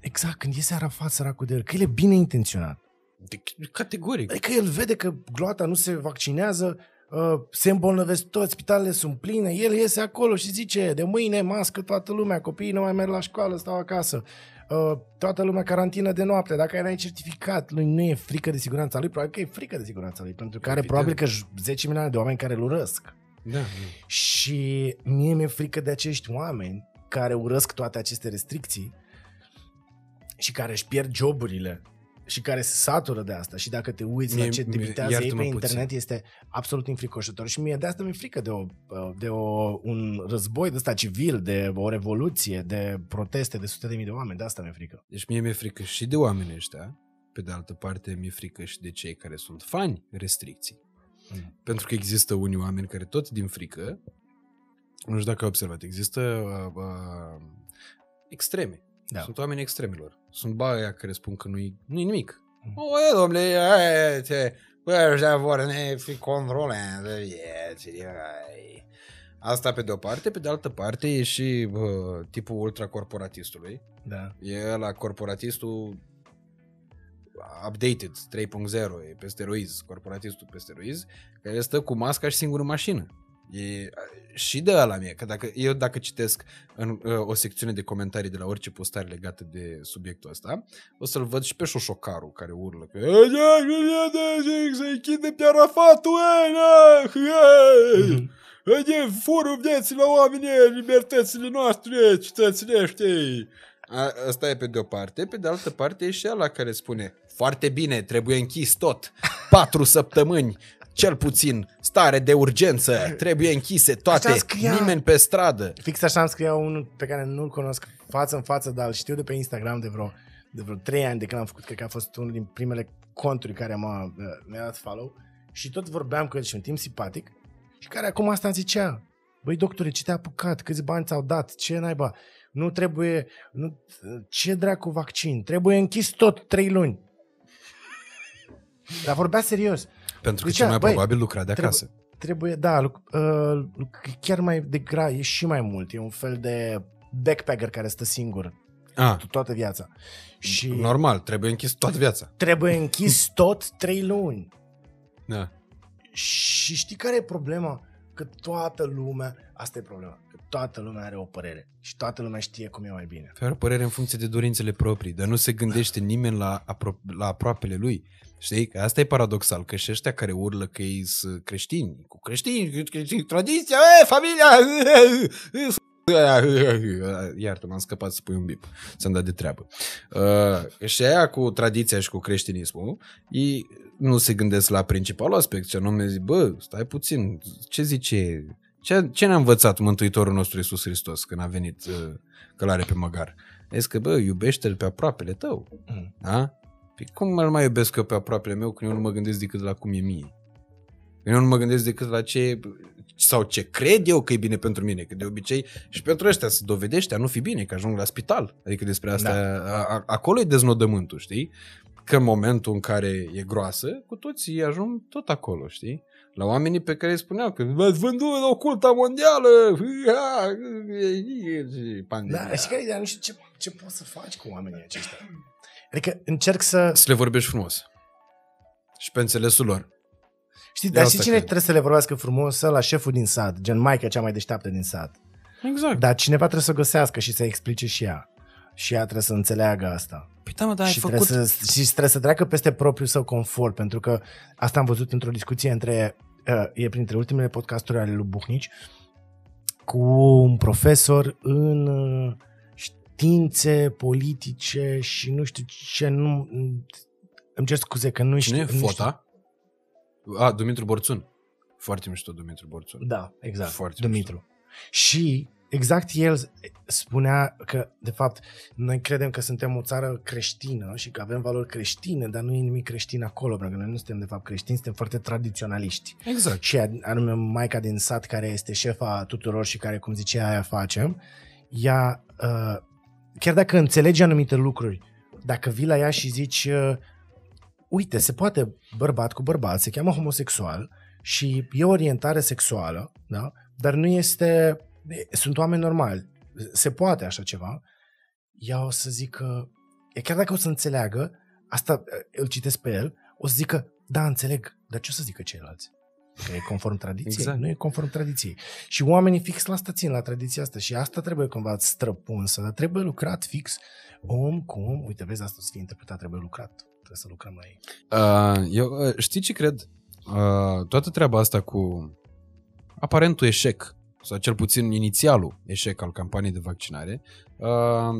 exact, când iese Arafat săracul de el, că el e bine intenționat. De, categoric. Adică el vede că gloata nu se vaccinează, uh, se îmbolnăvesc toți, spitalele sunt pline, el iese acolo și zice, de mâine mască toată lumea, copiii nu mai merg la școală, stau acasă. Uh, toată lumea carantină de noapte, dacă ai certificat, lui nu e frică de siguranța lui, probabil că e frică de siguranța lui, pentru că are probabil că 10 milioane de oameni care îl urăsc. Da. Și mie mi-e frică de acești oameni care urăsc toate aceste restricții și care își pierd joburile și care se satură de asta și dacă te uiți mie, la ce debitează ei pe internet puțin. este absolut înfricoșător și mie de asta mi-e frică de, o, de o, un război de ăsta civil, de o revoluție, de proteste de sute de mii de oameni, de asta mi-e frică. Deci mie mi-e frică și de oamenii ăștia, pe de altă parte mi-e frică și de cei care sunt fani restricții. Mm. Pentru că există unii oameni care tot din frică, nu știu dacă ai observat, există uh, uh, extreme da. Sunt oameni extremilor. Sunt baia care spun că nu-i, nu-i nimic. Mm. O, e, domnule, te, bă, ăștia vor ne fi controlând vieții. Asta pe de o parte, pe de altă parte e și bă, tipul ultracorporatistului. Da. E la corporatistul updated 3.0, e pe steroiz, corporatistul pe steroiz, care stă cu masca și singur în mașină. E și de la mie, că dacă, eu dacă citesc în uh, o secțiune de comentarii de la orice postare legată de subiectul ăsta, o să-l văd și pe șoșocarul care urlă că să închide pe Arafatul, e fură vieții la oameni, libertățile noastre, cetățenește. Asta e pe de o parte, pe de altă parte e și ăla care spune foarte bine, trebuie închis tot, patru săptămâni, cel puțin stare de urgență, trebuie închise toate, Așa scria. nimeni pe stradă. Fix așa îmi scria unul pe care nu-l cunosc față în față, dar îl știu de pe Instagram de vreo, de vreo 3 ani de când am făcut, cred că a fost unul din primele conturi care m-a, mi-a dat follow și tot vorbeam cu el și un timp simpatic și care acum asta îmi zicea, băi doctore, ce te-a apucat, câți bani ți-au dat, ce naiba, nu trebuie, nu, ce dracu vaccin, trebuie închis tot 3 luni. Dar vorbea serios. Pentru că Zicea, cel mai băi, probabil lucra de acasă. Trebuie, da, lu- uh, lu- chiar mai de gra, e și mai mult. E un fel de backpacker care stă singur Ah, to- toată viața. Și normal, trebuie închis toată viața. trebuie închis [laughs] tot trei luni. Da. Și știi care e problema? Că toată lumea, asta e problema, că toată lumea are o părere și toată lumea știe cum e mai bine. Are o părere în funcție de dorințele proprii, dar nu se gândește nimeni la, apro- la aproapele lui. Știi? Că asta e paradoxal, că și ăștia care urlă că ei sunt creștini, cu creștini, creștini tradiția, e, familia, [laughs] Iartă, m-am scăpat să pui un bip. Ți-am dat de treabă. Uh, și aia cu tradiția și cu creștinismul, ei nu se gândesc la principalul aspect, ce anume zic, bă, stai puțin, ce zice, ce, ce ne-a învățat Mântuitorul nostru Iisus Hristos când a venit uh, călare pe măgar? Zice că, bă, iubește-l pe aproapele tău. Mm. Da? Păi cum îl mai iubesc eu pe aproapele meu când eu nu mă gândesc decât la cum e mie? Eu nu mă gândesc decât la ce sau ce cred eu că e bine pentru mine, că de obicei și pentru ăștia se dovedește a nu fi bine, că ajung la spital. Adică despre asta, da. a, a, acolo e deznodământul, știi? Că în momentul în care e groasă, cu toții ajung tot acolo, știi? La oamenii pe care îi spuneau că v-ați vândut oculta mondială! Și pandemia. Da, și care ideea, nu știu ce, ce poți să faci cu oamenii aceștia. Adică încerc să... Să le vorbești frumos. Și pe înțelesul lor. Știi, De dar asta știi cine cred. trebuie să le vorbească frumos? La șeful din sat, gen maica cea mai deșteaptă din sat. Exact. Dar cineva trebuie să o găsească și să explice și ea. Și ea trebuie să înțeleagă asta. Păi da, mă, dar ai și, făcut... trebuie să, și trebuie să treacă peste propriul său confort, pentru că asta am văzut într-o discuție între, uh, e printre ultimele podcasturi ale lui Buhnici, cu un profesor în uh, științe politice și nu știu ce, nu, îmi cer scuze că nu Cine e știu. nu Fota? A, Dumitru Borțun. Foarte mișto Dumitru Borțun. știu. Da, exact, Foarte Dumitru. Și exact el spunea că, de fapt, noi credem că suntem o țară creștină și că avem valori creștine, dar nu e nimic creștin acolo, pentru că noi nu suntem, de fapt, creștini, suntem foarte tradiționaliști. Exact. Și anume Maica din sat, care este șefa tuturor și care, cum zicea aia, facem, ea, uh, chiar dacă înțelege anumite lucruri, dacă vii la ea și zici, uh, uite, se poate bărbat cu bărbat, se cheamă homosexual și e orientare sexuală, da? dar nu este, sunt oameni normali, se poate așa ceva, ea o să zică, e chiar dacă o să înțeleagă, asta uh, îl citesc pe el, o să zică, da, înțeleg, dar ce o să zică ceilalți? Că e conform tradiției? Exact. Nu e conform tradiției. Și oamenii fix la asta țin, la tradiția asta. Și asta trebuie cumva străpunsă, dar trebuie lucrat fix om cu om. Uite, vezi, asta o să fie interpretat, trebuie lucrat. Trebuie să lucrăm la ei. Uh, eu, uh, știi ce cred? Uh, toată treaba asta cu aparentul eșec, sau cel puțin inițialul eșec al campaniei de vaccinare, uh,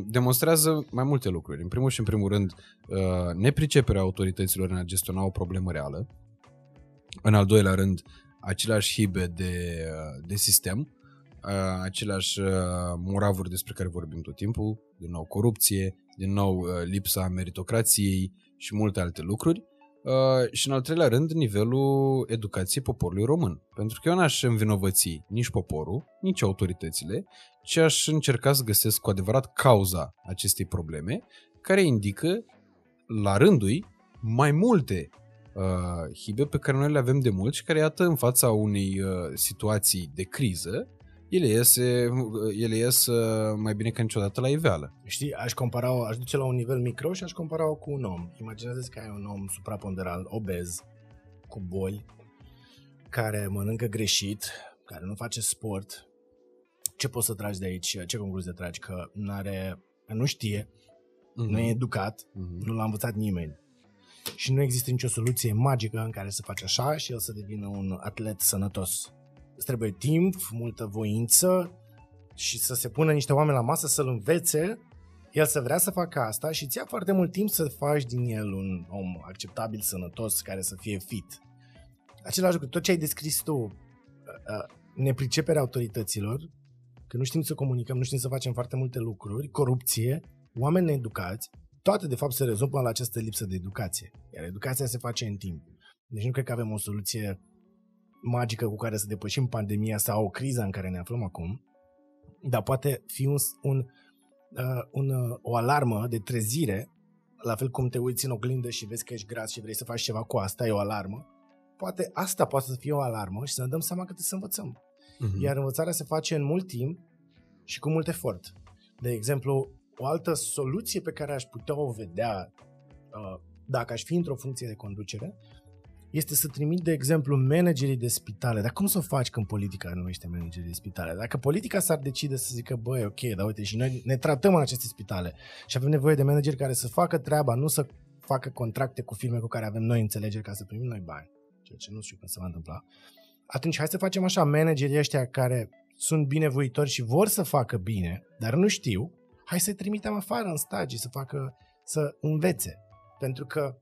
demonstrează mai multe lucruri. În primul și în primul rând, uh, nepriceperea autorităților în a gestiona o problemă reală. În al doilea rând, aceleași hibe de, uh, de sistem, uh, aceleași uh, moravuri despre care vorbim tot timpul, din nou corupție, din nou uh, lipsa meritocrației și multe alte lucruri. Uh, și în al treilea rând, nivelul educației poporului român. Pentru că eu n-aș învinovăți nici poporul, nici autoritățile, ci aș încerca să găsesc cu adevărat cauza acestei probleme, care indică, la rândul mai multe uh, hibe pe care noi le avem de mult și care, iată, în fața unei uh, situații de criză, ele ies, ele ies uh, mai bine ca niciodată la iveală. Știi, aș compara aș duce la un nivel micro și aș compara-o cu un om. Imaginează că ai un om supraponderal, obez, cu boli, care mănâncă greșit, care nu face sport. Ce poți să tragi de aici? Ce concluzie tragi? Că nu are, că nu știe, Mm-hmm. nu e educat, Mhm. nu l-a învățat nimeni. Și nu există nicio soluție magică în care să faci așa și el să devină un atlet sănătos. Îți trebuie timp, multă voință și să se pună niște oameni la masă să-l învețe, el să vrea să facă asta și îți ia foarte mult timp să faci din el un om acceptabil, sănătos, care să fie fit. același lucru, tot ce ai descris tu, uh, uh, nepriceperea autorităților, că nu știm să comunicăm, nu știm să facem foarte multe lucruri, corupție, oameni needucați, toate de fapt se rezolvă la această lipsă de educație. Iar educația se face în timp. Deci nu cred că avem o soluție magică cu care să depășim pandemia sau o criză în care ne aflăm acum, dar poate fi un, un, uh, un, uh, o alarmă de trezire, la fel cum te uiți în oglindă și vezi că ești gras și vrei să faci ceva cu asta, e o alarmă. Poate asta poate să fie o alarmă și să ne dăm seama că trebuie să învățăm. Uh-huh. Iar învățarea se face în mult timp și cu mult efort. De exemplu, o altă soluție pe care aș putea o vedea uh, dacă aș fi într-o funcție de conducere este să trimit, de exemplu, managerii de spitale. Dar cum să o faci când politica numește managerii de spitale? Dacă politica s-ar decide să zică, băi, ok, dar uite, și noi ne tratăm în aceste spitale și avem nevoie de manageri care să facă treaba, nu să facă contracte cu firme cu care avem noi înțelegeri ca să primim noi bani, ceea ce nu știu cum se va întâmpla, atunci hai să facem așa, managerii ăștia care sunt binevoitori și vor să facă bine, dar nu știu, hai să-i trimitem afară în stagii să facă, să învețe. Pentru că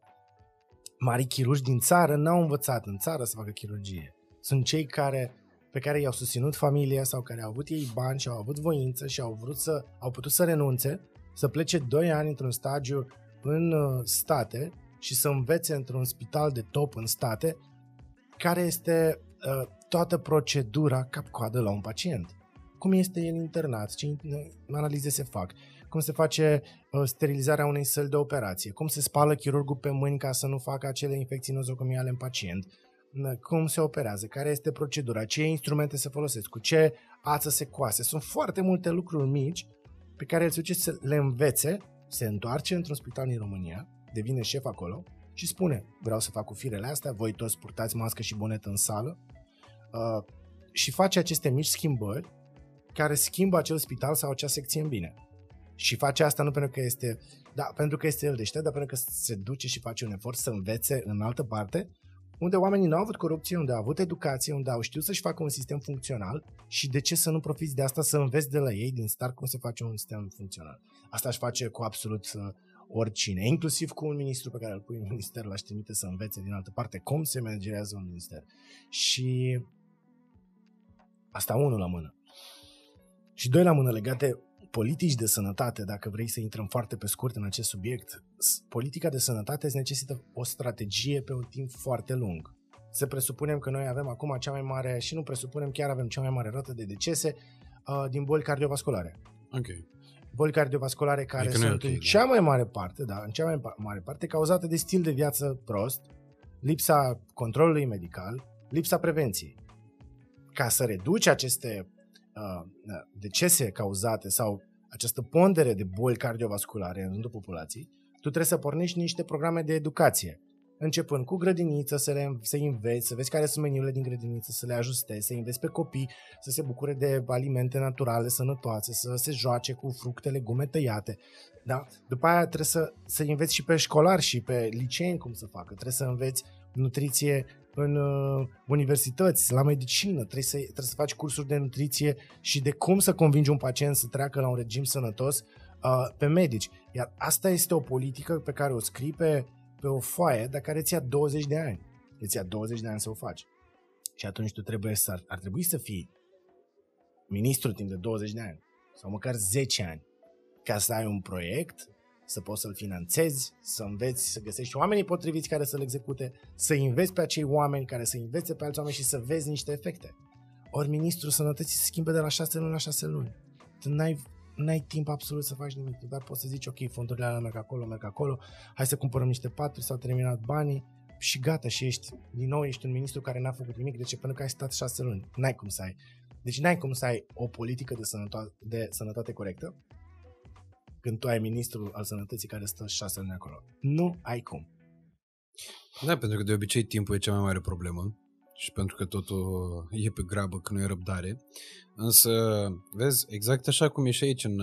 mari chirurgi din țară n-au învățat în țară să facă chirurgie. Sunt cei care pe care i-au susținut familia sau care au avut ei bani și au avut voință și au vrut să au putut să renunțe, să plece 2 ani într-un stagiu în uh, state și să învețe într-un spital de top în state care este uh, toată procedura cap-coadă la un pacient. Cum este el internat, ce analize se fac, cum se face uh, sterilizarea unei săli de operație, cum se spală chirurgul pe mâini ca să nu facă acele infecții nozocomiale în pacient, cum se operează, care este procedura, ce instrumente se folosesc, cu ce ață se coase. Sunt foarte multe lucruri mici pe care el se duce să le învețe, se întoarce într-un spital din România, devine șef acolo și spune, vreau să fac cu firele astea, voi toți purtați mască și bonetă în sală uh, și face aceste mici schimbări care schimbă acel spital sau acea secție în bine. Și face asta nu pentru că este, da, pentru că este el deștept, dar pentru că se duce și face un efort să învețe în altă parte, unde oamenii nu au avut corupție, unde au avut educație, unde au știut să-și facă un sistem funcțional și de ce să nu profiți de asta să înveți de la ei din start cum se face un sistem funcțional. Asta aș face cu absolut uh, oricine, inclusiv cu un ministru pe care îl pui în minister, l-aș trimite să învețe din altă parte cum se managerează un minister. Și asta unul la mână. Și doi la mână legate politici de sănătate, dacă vrei să intrăm foarte pe scurt în acest subiect, politica de sănătate îți necesită o strategie pe un timp foarte lung. Să presupunem că noi avem acum cea mai mare, și nu presupunem, chiar avem cea mai mare rată de decese uh, din boli cardiovasculare. Ok. Boli cardiovasculare care adică sunt okay, în da. cea mai mare parte, da, în cea mai mare parte cauzate de stil de viață prost, lipsa controlului medical, lipsa prevenției. Ca să reduci aceste Uh, decese cauzate sau această pondere de boli cardiovasculare în rândul populației, tu trebuie să pornești niște programe de educație. Începând cu grădiniță, să, le, să înveți, să vezi care sunt meniurile din grădiniță, să le ajustezi, să înveți pe copii să se bucure de alimente naturale, sănătoase, să se joace cu fructe, legume tăiate. Da? După aia trebuie să, să înveți și pe școlari și pe liceeni cum să facă. Trebuie să înveți nutriție în uh, universități, la medicină, trebuie să, trebuie să faci cursuri de nutriție și de cum să convingi un pacient să treacă la un regim sănătos uh, pe medici. Iar asta este o politică pe care o scrii pe, pe o foaie, dar care ți ia 20 de ani. Îți ia 20 de ani să o faci. Și atunci tu trebuie să, ar trebui să fii ministru timp de 20 de ani sau măcar 10 ani ca să ai un proiect să poți să-l finanțezi, să înveți, să găsești oamenii potriviți care să-l execute, să înveți pe acei oameni care să învețe pe alți oameni și să vezi niște efecte. Ori ministrul sănătății se schimbă de la 6 luni la 6 luni. Tu n-ai, n-ai timp absolut să faci nimic, dar poți să zici, ok, fondurile alea merg acolo, merg acolo, hai să cumpărăm niște paturi, s-au terminat banii și gata, și ești, din nou ești un ministru care n-a făcut nimic, de ce? Pentru că ai stat 6 luni. N-ai cum să ai. Deci n-ai cum să ai o politică de sănătate, de sănătate corectă, când tu ai ministrul al sănătății care stă șase ani acolo. Nu ai cum. Da, pentru că de obicei timpul e cea mai mare problemă și pentru că totul e pe grabă, că nu e răbdare. Însă, vezi, exact așa cum e și aici în...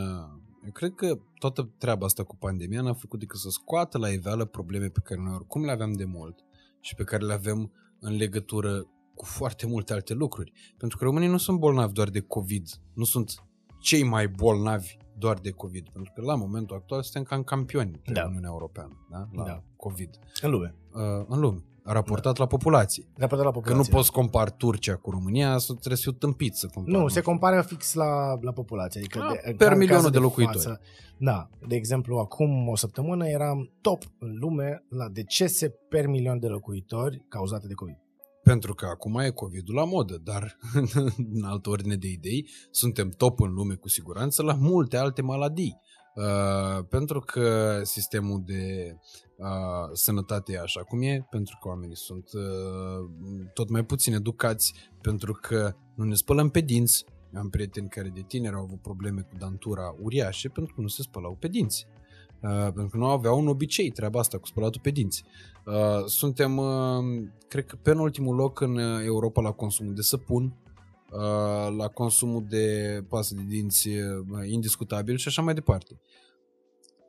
Eu cred că toată treaba asta cu pandemia n-a făcut decât să scoată la iveală probleme pe care noi oricum le aveam de mult și pe care le avem în legătură cu foarte multe alte lucruri. Pentru că românii nu sunt bolnavi doar de COVID, nu sunt cei mai bolnavi doar de COVID, pentru că la momentul actual suntem cam campioni pe da. Uniunea Europeană, da? la da. COVID. În lume. Uh, în lume. raportat la populație. Raportat la Că populație. nu poți compari Turcia cu România, să trebuie să fiu tâmpit să compar. Nu, se compară fix la, la populație. Adică Ah, de, per ca în milionul cazul de locuitori. da, de exemplu, acum o săptămână eram top în lume la decese per milion de locuitori cauzate de COVID. Pentru că acum e COVID-ul la modă, dar [laughs] în altă ordine de idei, suntem top în lume cu siguranță la multe alte maladii. Uh, pentru că sistemul de uh, sănătate e așa cum e, pentru că oamenii sunt uh, tot mai puțin educați, pentru că nu ne spălăm pe dinți. Am prieteni care de tineri au avut probleme cu dantura uriașe pentru că nu se spălau pe dinți. Uh, pentru că nu aveau un obicei treaba asta cu spălatul pe dinți. Uh, suntem, uh, cred că, pe ultimul loc în uh, Europa la consumul de săpun, uh, la consumul de pasă de dinți uh, indiscutabil și așa mai departe.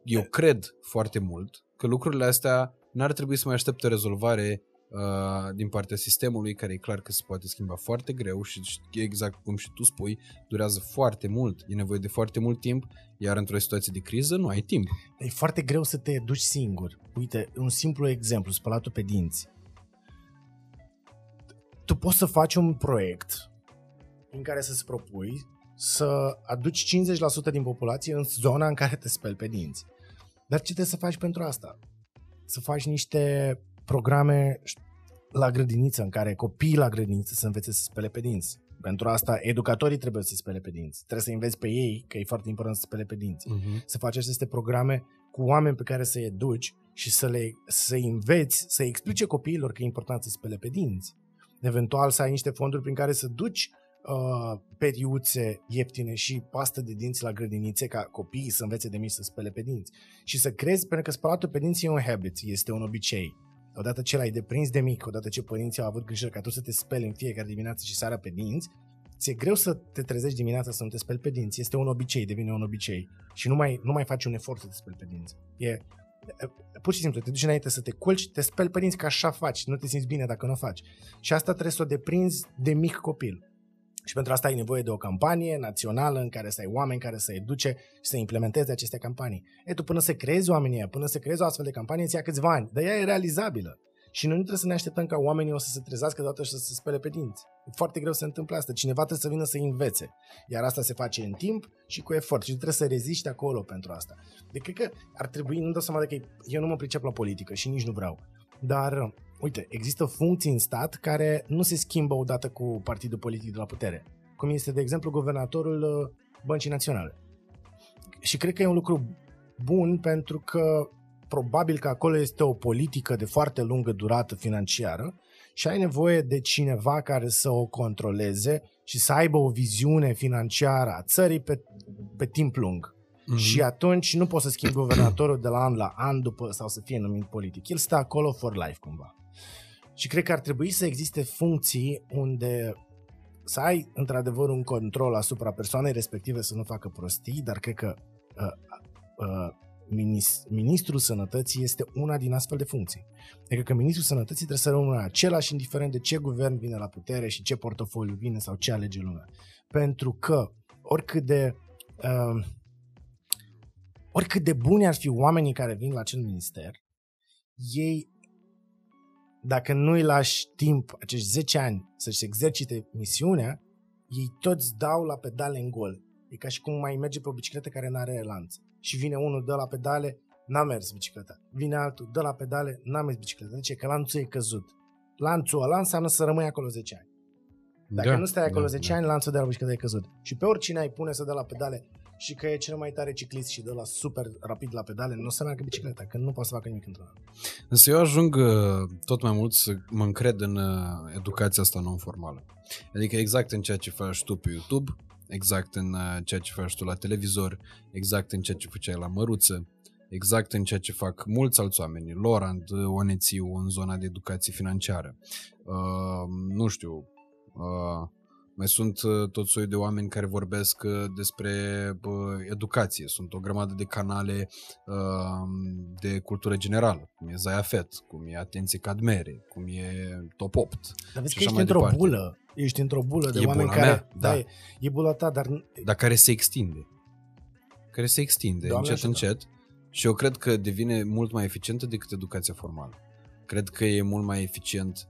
Eu cred foarte mult că lucrurile astea n-ar trebui să mai aștepte rezolvare uh, din partea sistemului, care e clar că se poate schimba foarte greu și și exact cum și tu spui, durează foarte mult, e nevoie de foarte mult timp, iar într-o situație de criză nu ai timp. E foarte greu să te duci singur. Uite, un simplu exemplu, spălatul pe dinți. Tu poți să faci un proiect în care să-ți propui să aduci 50% din populație în zona în care te speli pe dinți. Dar ce trebuie să faci pentru asta? Să faci niște programe la grădiniță în care copiii la grădiniță să învețe să spele pe dinți. Pentru asta, educatorii trebuie să spele pe dinți. Trebuie să înveți pe ei că e foarte important să spele pe dinți Uh-huh. să faci aceste programe cu oameni pe care să-i educi și să le să înveți, să explice copiilor că e important să spele pe dinți. Eventual să ai niște fonduri prin care să duci uh, periuțe ieftine și pastă de dinți la grădinițe ca copiii să învețe de mici să spele pe dinți. Și să crezi, pentru că spălatul pe dinți e un habit, este un obicei. Odată ce l-ai deprins de mic, odată ce părinții au avut grijă ca tu să te speli în fiecare dimineață și seara pe dinți, ți-e greu să te trezești dimineața să nu te speli pe dinți. Este un obicei, devine un obicei. Și nu mai, nu mai faci un efort să te speli pe dinți. E, e, pur și simplu, te duci înainte să te culci, te speli pe dinți că așa faci, nu te simți bine dacă nu o faci. Și asta trebuie să o deprinzi de mic copil. Și pentru asta ai nevoie de o campanie națională în care să ai oameni care să educe și să implementeze aceste campanii. E, tu până să creezi oamenii ăia, până să creezi o astfel de campanie, îți ia câțiva ani, dar ea e realizabilă. Și noi nu trebuie să ne așteptăm ca oamenii o să se trezească deodată și să se spele pe dinți. E foarte greu să se întâmple asta. Cineva trebuie să vină să învețe. Iar asta se face în timp și cu efort. Și tu trebuie să reziști acolo pentru asta. Deci cred că ar trebui, nu dau seama de că eu nu mă pricep la politică și nici nu vreau. Dar, uite, există funcții în stat care nu se schimbă odată cu partidul politic de la putere. Cum este, de exemplu, guvernatorul uh, Băncii Naționale. Și cred că e un lucru bun pentru că probabil că acolo este o politică de foarte lungă durată financiară și ai nevoie de cineva care să o controleze și să aibă o viziune financiară a țării pe, pe timp lung. Mhm. Și atunci nu poți să schimbi guvernatorul de la an la an după sau să fie numit politic. El stă acolo for life cumva. Și cred că ar trebui să existe funcții unde să ai într-adevăr un control asupra persoanei respective să nu facă prostii, dar cred că uh, uh, minis- ministrul sănătății este una din astfel de funcții. Adică că ministrul sănătății trebuie să rămână același indiferent de ce guvern vine la putere și ce portofoliu vine sau ce alege lumea. Pentru că oricât de uh, oricât de buni ar fi oamenii care vin la acel minister, ei dacă nu îi lași timp, acești 10 ani, să-și exercite misiunea, ei toți dau la pedale în gol. E ca și cum mai merge pe o bicicletă care nu are lanț. Și vine unul, dă la pedale, n-a mers bicicleta. Vine altul, dă la pedale, n-a mers bicicleta. Deci că lanțul e căzut. Lanțul ăla înseamnă să rămâi acolo 10 ani. Dacă Da, nu stai acolo da, 10 da. ani, lanțul de la bicicletă e căzut. Și pe oricine ai pune să dă la pedale și că e cel mai tare ciclist și dă la super rapid la pedale, nu o să meargă bicicleta, că nu poate să facă nimic într-un an. Însă eu ajung uh, tot mai mult să mă încred în uh, educația asta non-formală. Adică exact în ceea ce faci tu pe YouTube, exact în uh, ceea ce faci tu la televizor, exact în ceea ce făceai la măruță, exact în ceea ce fac mulți alți oameni, Lorand, uh, Onețiu, în zona de educație financiară. Uh, nu știu, uh, mai sunt uh, tot soiul de oameni care vorbesc uh, despre uh, educație. Sunt o grămadă de canale uh, de cultură generală, cum e Zayafet, cum e Atenție Cadmere, cum e Top 8. Dar vezi Și că așa ești mai într-o departe. bulă. Ești într-o bulă de E oameni bula care... mea, da. e, e bula ta, dar dar care se extinde. Care se extinde Doamne încet, ajută. încet și eu cred că devine mult mai eficientă decât educația formală. Cred că e mult mai eficient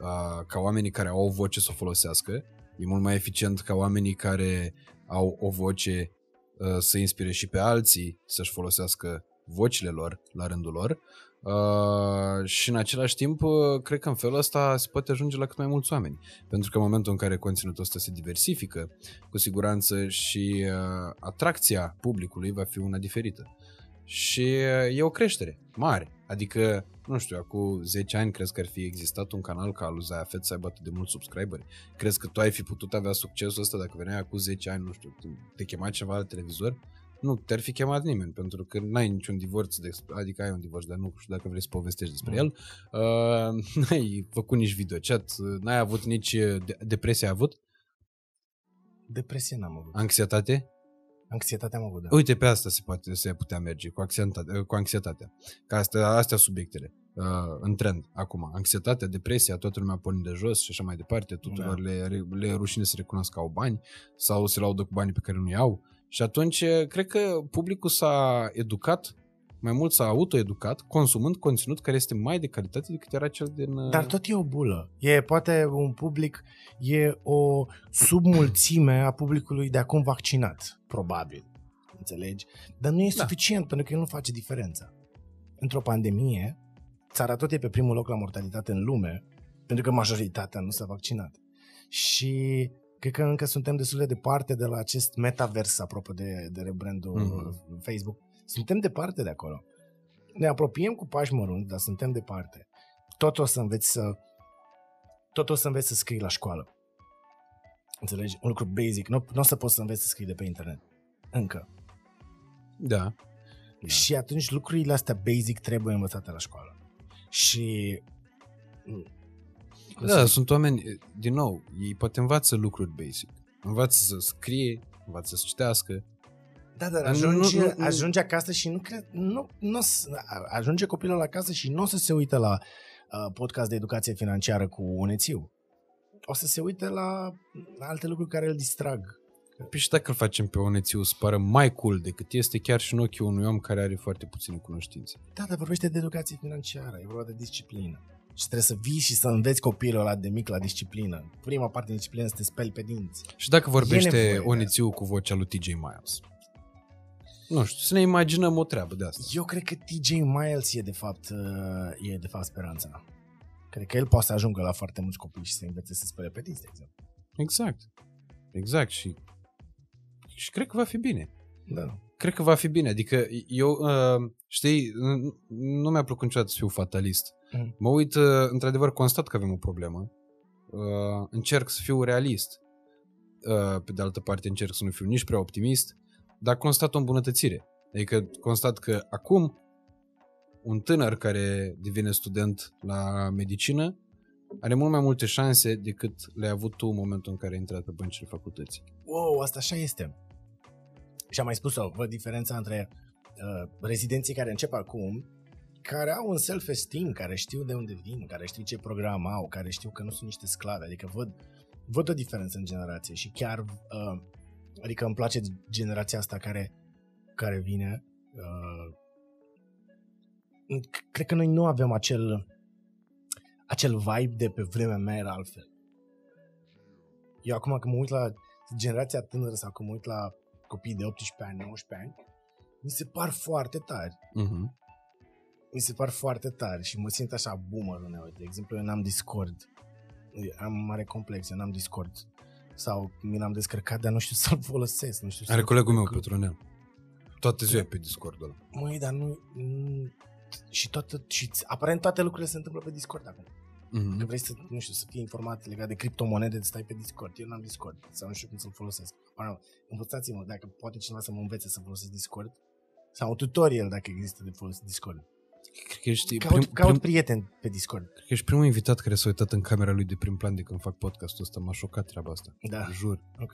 uh, ca oamenii care au o voce să o folosească. E mult mai eficient ca oamenii care au o voce uh, să inspire și pe alții să-și folosească vocile lor la rândul lor. Uh, și în același timp, uh, cred că în felul ăsta se poate ajunge la cât mai mulți oameni. Pentru că în momentul în care conținutul ăsta se diversifică, cu siguranță și uh, atracția publicului va fi una diferită. Și uh, e o creștere mare. Adică, nu știu, acum 10 ani crezi că ar fi existat un canal ca al lui Zayafet să aibă atât de mulți subscriberi? Crezi că tu ai fi putut avea succesul ăsta dacă veneai acum 10 ani, nu știu, te chema ceva la televizor? Nu te-ar fi chemat nimeni, pentru că n-ai niciun divorț, de, adică ai un divorț, dar nu știu dacă vrei să povestești despre Mm. el. Uh, [laughs] n-ai făcut nici videochat, n-ai avut nici uh, de- depresie, ai avut? Depresie n-am avut. Anxietate? Anxietatea am avut, da. Uite, pe asta se poate se putea merge, cu anxietate, cu anxietatea. Că astea, astea subiectele uh, în trend acum. Anxietatea, depresia, toată lumea porni de jos și așa mai departe, tuturor Da. le, le e rușine să recunosc că au bani sau se laudă cu banii pe care nu iau. Și atunci, eh, cred că publicul s-a educat, mai mult s-a autoeducat, consumând conținut care este mai de calitate decât era cel din... uh, Dar tot e o bulă. E poate un public, e o submulțime a publicului de acum vaccinat, probabil. Înțelegi? Dar nu e Da. suficient pentru că el nu face diferența. Într-o pandemie, țara tot e pe primul loc la mortalitate în lume, pentru că majoritatea nu s-a vaccinat. Și cred că încă suntem destul de departe de la acest metavers, apropo de, de rebrandul Mhm. Facebook. Suntem departe de acolo. Ne apropiem cu pași mărunți, dar suntem departe. Tot o să înveți să tot o să înveți să scrii la școală. Înțelegi? Un lucru basic. Nu, nu o să poți să înveți să scrii de pe internet. Încă. Da. Da. Și atunci lucrurile astea basic trebuie învățate la școală. Și... cum Da, să- sunt oameni, din nou, ei poate învață lucruri basic. Învață să scrie, învață să citească. Da, dar Dar nu- ajunge, nu- nu- ajunge acasă și nu cred, nu, nu, o să- ajunge copilul acasă și nu o să se uite la uh, podcast de educație financiară cu unețiu. O să se uite la alte lucruri care îl distrag. Păi și dacă îl facem pe Onețiu să pară mai cool decât este chiar și în ochii unui om care are foarte puține cunoștințe. Da, dar vorbește de educație financiară, e vorba de disciplină. Și trebuie să vii și să înveți copilul ăla de mic la disciplină. Prima parte din disciplină să te speli pe dinți. Și dacă vorbește nevoie de Onețiu cu vocea lui TJ Miles? Nu știu, să ne imaginăm o treabă de asta. Eu cred că TJ Miles e de fapt, uh, e de fapt speranța. Cred că el poate să ajungă la foarte mulți copii și să învețe să spele pe dinți, de exemplu. Exact. Exact și și cred că va fi bine. Da. Cred că va fi bine. Adică eu, uh, știi, nu- nu mi-a plăcut niciodată să fiu fatalist. Mhm. Mă uit, uh, într-adevăr, constat că avem o problemă. Uh, încerc să fiu realist. Uh, pe de altă parte, încerc să nu fiu nici prea optimist, dar constat o îmbunătățire. Adică constat că acum un tânăr care devine student la medicină are mult mai multe șanse decât le-ai avut tu în momentul în care ai intrat pe băncile facultății. Wow, asta așa este. Și am mai spus-o, văd diferența între uh, rezidenții care încep acum, care au un self-esteem, care știu de unde vin, care știu ce program au, care știu că nu sunt niște sclave, adică văd, văd o diferență în generație și chiar, uh, adică îmi place generația asta care, care vine. Uh, c- cred că noi nu avem acel, acel vibe de pe vremea mea era altfel. Eu acum când mă uit la generația tânără sau când mă uit la copii de 18 ani, 19 ani, mi se par foarte tari. Uh-huh. Mi se par foarte tari și mă simt așa boomer uneori. De exemplu, eu n-am Discord. Am mare complex, eu n-am Discord. Sau mi l-am descărcat, dar nu știu [laughs] să-l folosesc. Nu știu Are să colegul meu, Petronel. Toată ziua e pe Discord-ul ăla. Măi, dar nu... nu și, toată, și aparent toate lucrurile se întâmplă pe Discord acum. Mhm. Că vrei să, nu știu, să fii informat legat de criptomonede, să stai pe Discord. Eu n-am Discord sau nu știu cum să-l folosesc. Mă, învățați-mă dacă poate cineva să mă învețe să folosesc Discord. Sau un tutorial dacă există de folosit Discord. Cred că ești, Caut, prim, caut prim, prieteni pe Discord. cred că ești primul invitat care s-a uitat în camera lui de prim plan de când fac podcastul ăsta. M-a șocat treaba asta. Da, Jur. ok.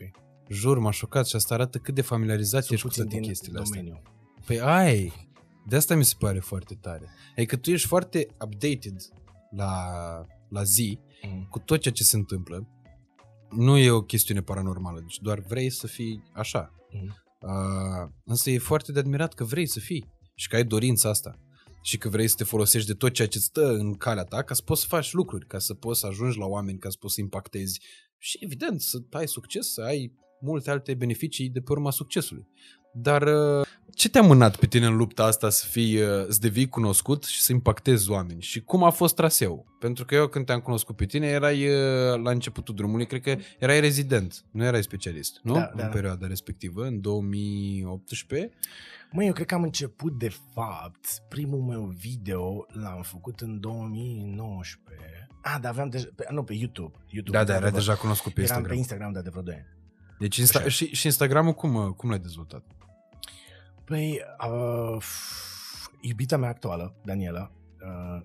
Jur, m-a șocat și asta arată cât de familiarizat Sunt ești cu puțin toate din chestiile astea. domeniu. Păi ai! De asta mi se pare foarte tare. Adică tu ești foarte updated la, la zi Mm. cu tot ceea ce se întâmplă. Nu e o chestiune paranormală, deci doar vrei să fii așa. Mm. Uh, însă e foarte de admirat că vrei să fii și că ai dorința asta. Și că vrei să te folosești de tot ceea ce stă în calea ta ca să poți să faci lucruri, ca să poți să ajungi la oameni, ca să poți să impactezi și evident să ai succes, să ai multe alte beneficii de pe urma succesului. Dar uh, ce te-a mânat pe tine în lupta asta să fii, uh, să devii cunoscut și să impactezi oameni? Și cum a fost traseul? Pentru că eu când te-am cunoscut pe tine erai uh, la începutul drumului, cred că erai rezident, nu erai specialist, nu? Da, în da. perioada respectivă, în 2018. Măi, eu cred că am început, de fapt, primul meu video l-am făcut în 2019. Ah, dar aveam deja, pe, nu, pe YouTube. YouTube Da, da, era într-adevăr. deja cunoscut pe Eram Instagram. pe Instagram, da, de vreo 2 ani. Deci Insta- Așa. și, și Instagramul cum, uh, cum l-ai dezvoltat? Păi, uh, iubita mea actuală, Daniela, uh,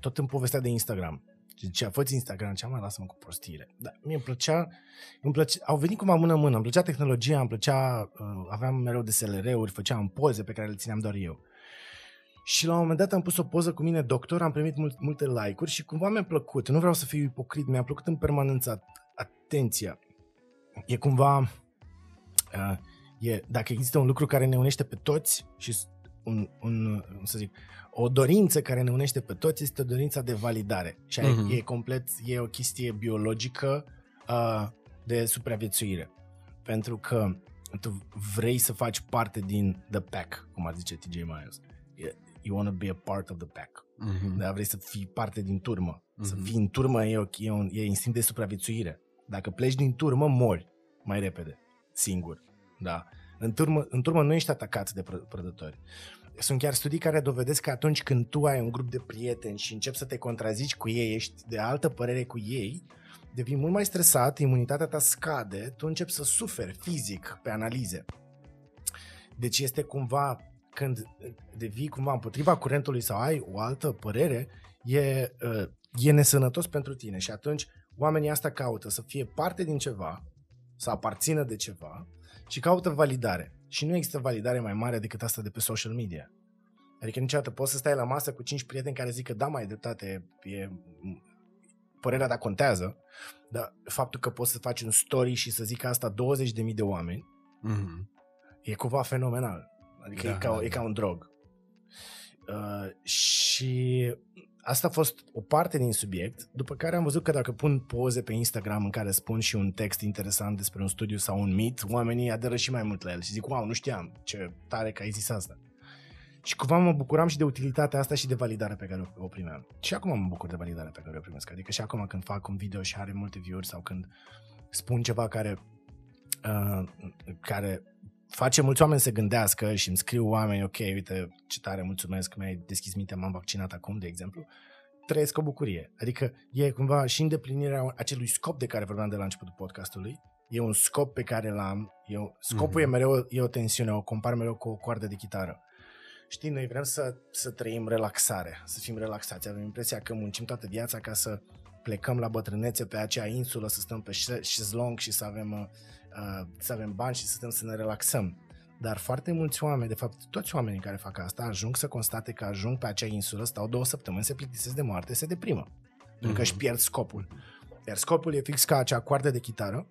tot îmi povestea de Instagram. Zicea, fă Instagram, ce mai lasă-mă cu prostiile. Dar mie îmi plăcea, îmi plăcea, au venit cumva mână-mână, îmi plăcea tehnologia, îmi plăcea, uh, aveam mereu DSLR-uri, făceam poze pe care le țineam doar eu. Și la un moment dat am pus o poză cu mine, doctor, am primit mult, multe like-uri și cumva mi-a plăcut. Nu vreau să fiu ipocrit, mi-a plăcut în permanență atenția. E cumva... Uh, e, dacă există un lucru care ne unește pe toți și s- un, un, cum să zic, o dorință care ne unește pe toți este dorința de validare. Și Mhm. mm-hmm. e complet, e o chestie biologică uh, de supraviețuire. Pentru că tu vrei să faci parte din the pack, cum ar zice TJ Miles. E- You want to be a part of the pack. Mm-hmm. Da, vrei să fii parte din turmă. Mm-hmm. Să Mhm. fii în turmă e, o, e, un, e instinct de supraviețuire. Dacă pleci din turmă, mori mai repede, singur. Da. În turmă, în turmă nu ești atacat de pră- prădători. Sunt chiar studii care dovedesc că atunci când tu ai un grup de prieteni și începi să te contrazici cu ei, ești de altă părere cu ei, devii mult mai stresat, imunitatea ta scade, tu începi să suferi fizic pe analize. Deci este cumva, când devii cumva împotriva curentului sau ai o altă părere, e, uh, e nesănătos pentru tine și atunci oamenii asta caută să fie parte din ceva, să aparțină de ceva și caută validare. Și nu există validare mai mare decât asta de pe social media. Adică niciodată poți să stai la masă cu cinci prieteni care zic că da, mai ai dreptate, e, părerea ta contează, dar faptul că poți să faci un story și să zic asta 20.000 de oameni, Mm-hmm. e cumva fenomenal. Adică Da, e, ca, da, e da. ca un drog. Uh, și asta a fost o parte din subiect, după care am văzut că dacă pun poze pe Instagram în care spun și un text interesant despre un studiu sau un mit, oamenii aderă și mai mult la el și zic, wow, nu știam, ce tare că ai zis asta. Și cumva mă bucuram și de utilitatea asta și de validarea pe care o, o primeam. Și acum mă bucur de validarea pe care o primesc. Adică și acum când fac un video și are multe view-uri sau când spun ceva care uh, care face mulți oameni să gândească și îmi scriu oameni, ok, uite, ce tare, mulțumesc, mi-ai deschis mintea, m-am vaccinat acum, de exemplu, trăiesc o bucurie. Adică e cumva și îndeplinirea acelui scop de care vorbeam de la începutul podcastului, e un scop pe care l-am, e o, scopul Mhm. mm-hmm. e mereu e o tensiune, o compar mereu cu o coardă de chitară. Știi, noi vrem să, să trăim relaxare, să fim relaxați. Avem impresia că muncim toată viața ca să plecăm la bătrânețe pe acea insulă, să stăm pe șe- șezlong și să avem, uh, uh, să avem bani și să stăm să ne relaxăm. Dar foarte mulți oameni, de fapt toți oamenii care fac asta, ajung să constate că ajung pe acea insulă, stau două săptămâni, se plictisesc de moarte, se deprimă. Pentru că își pierd scopul. Iar scopul e fix ca acea coardă de chitară,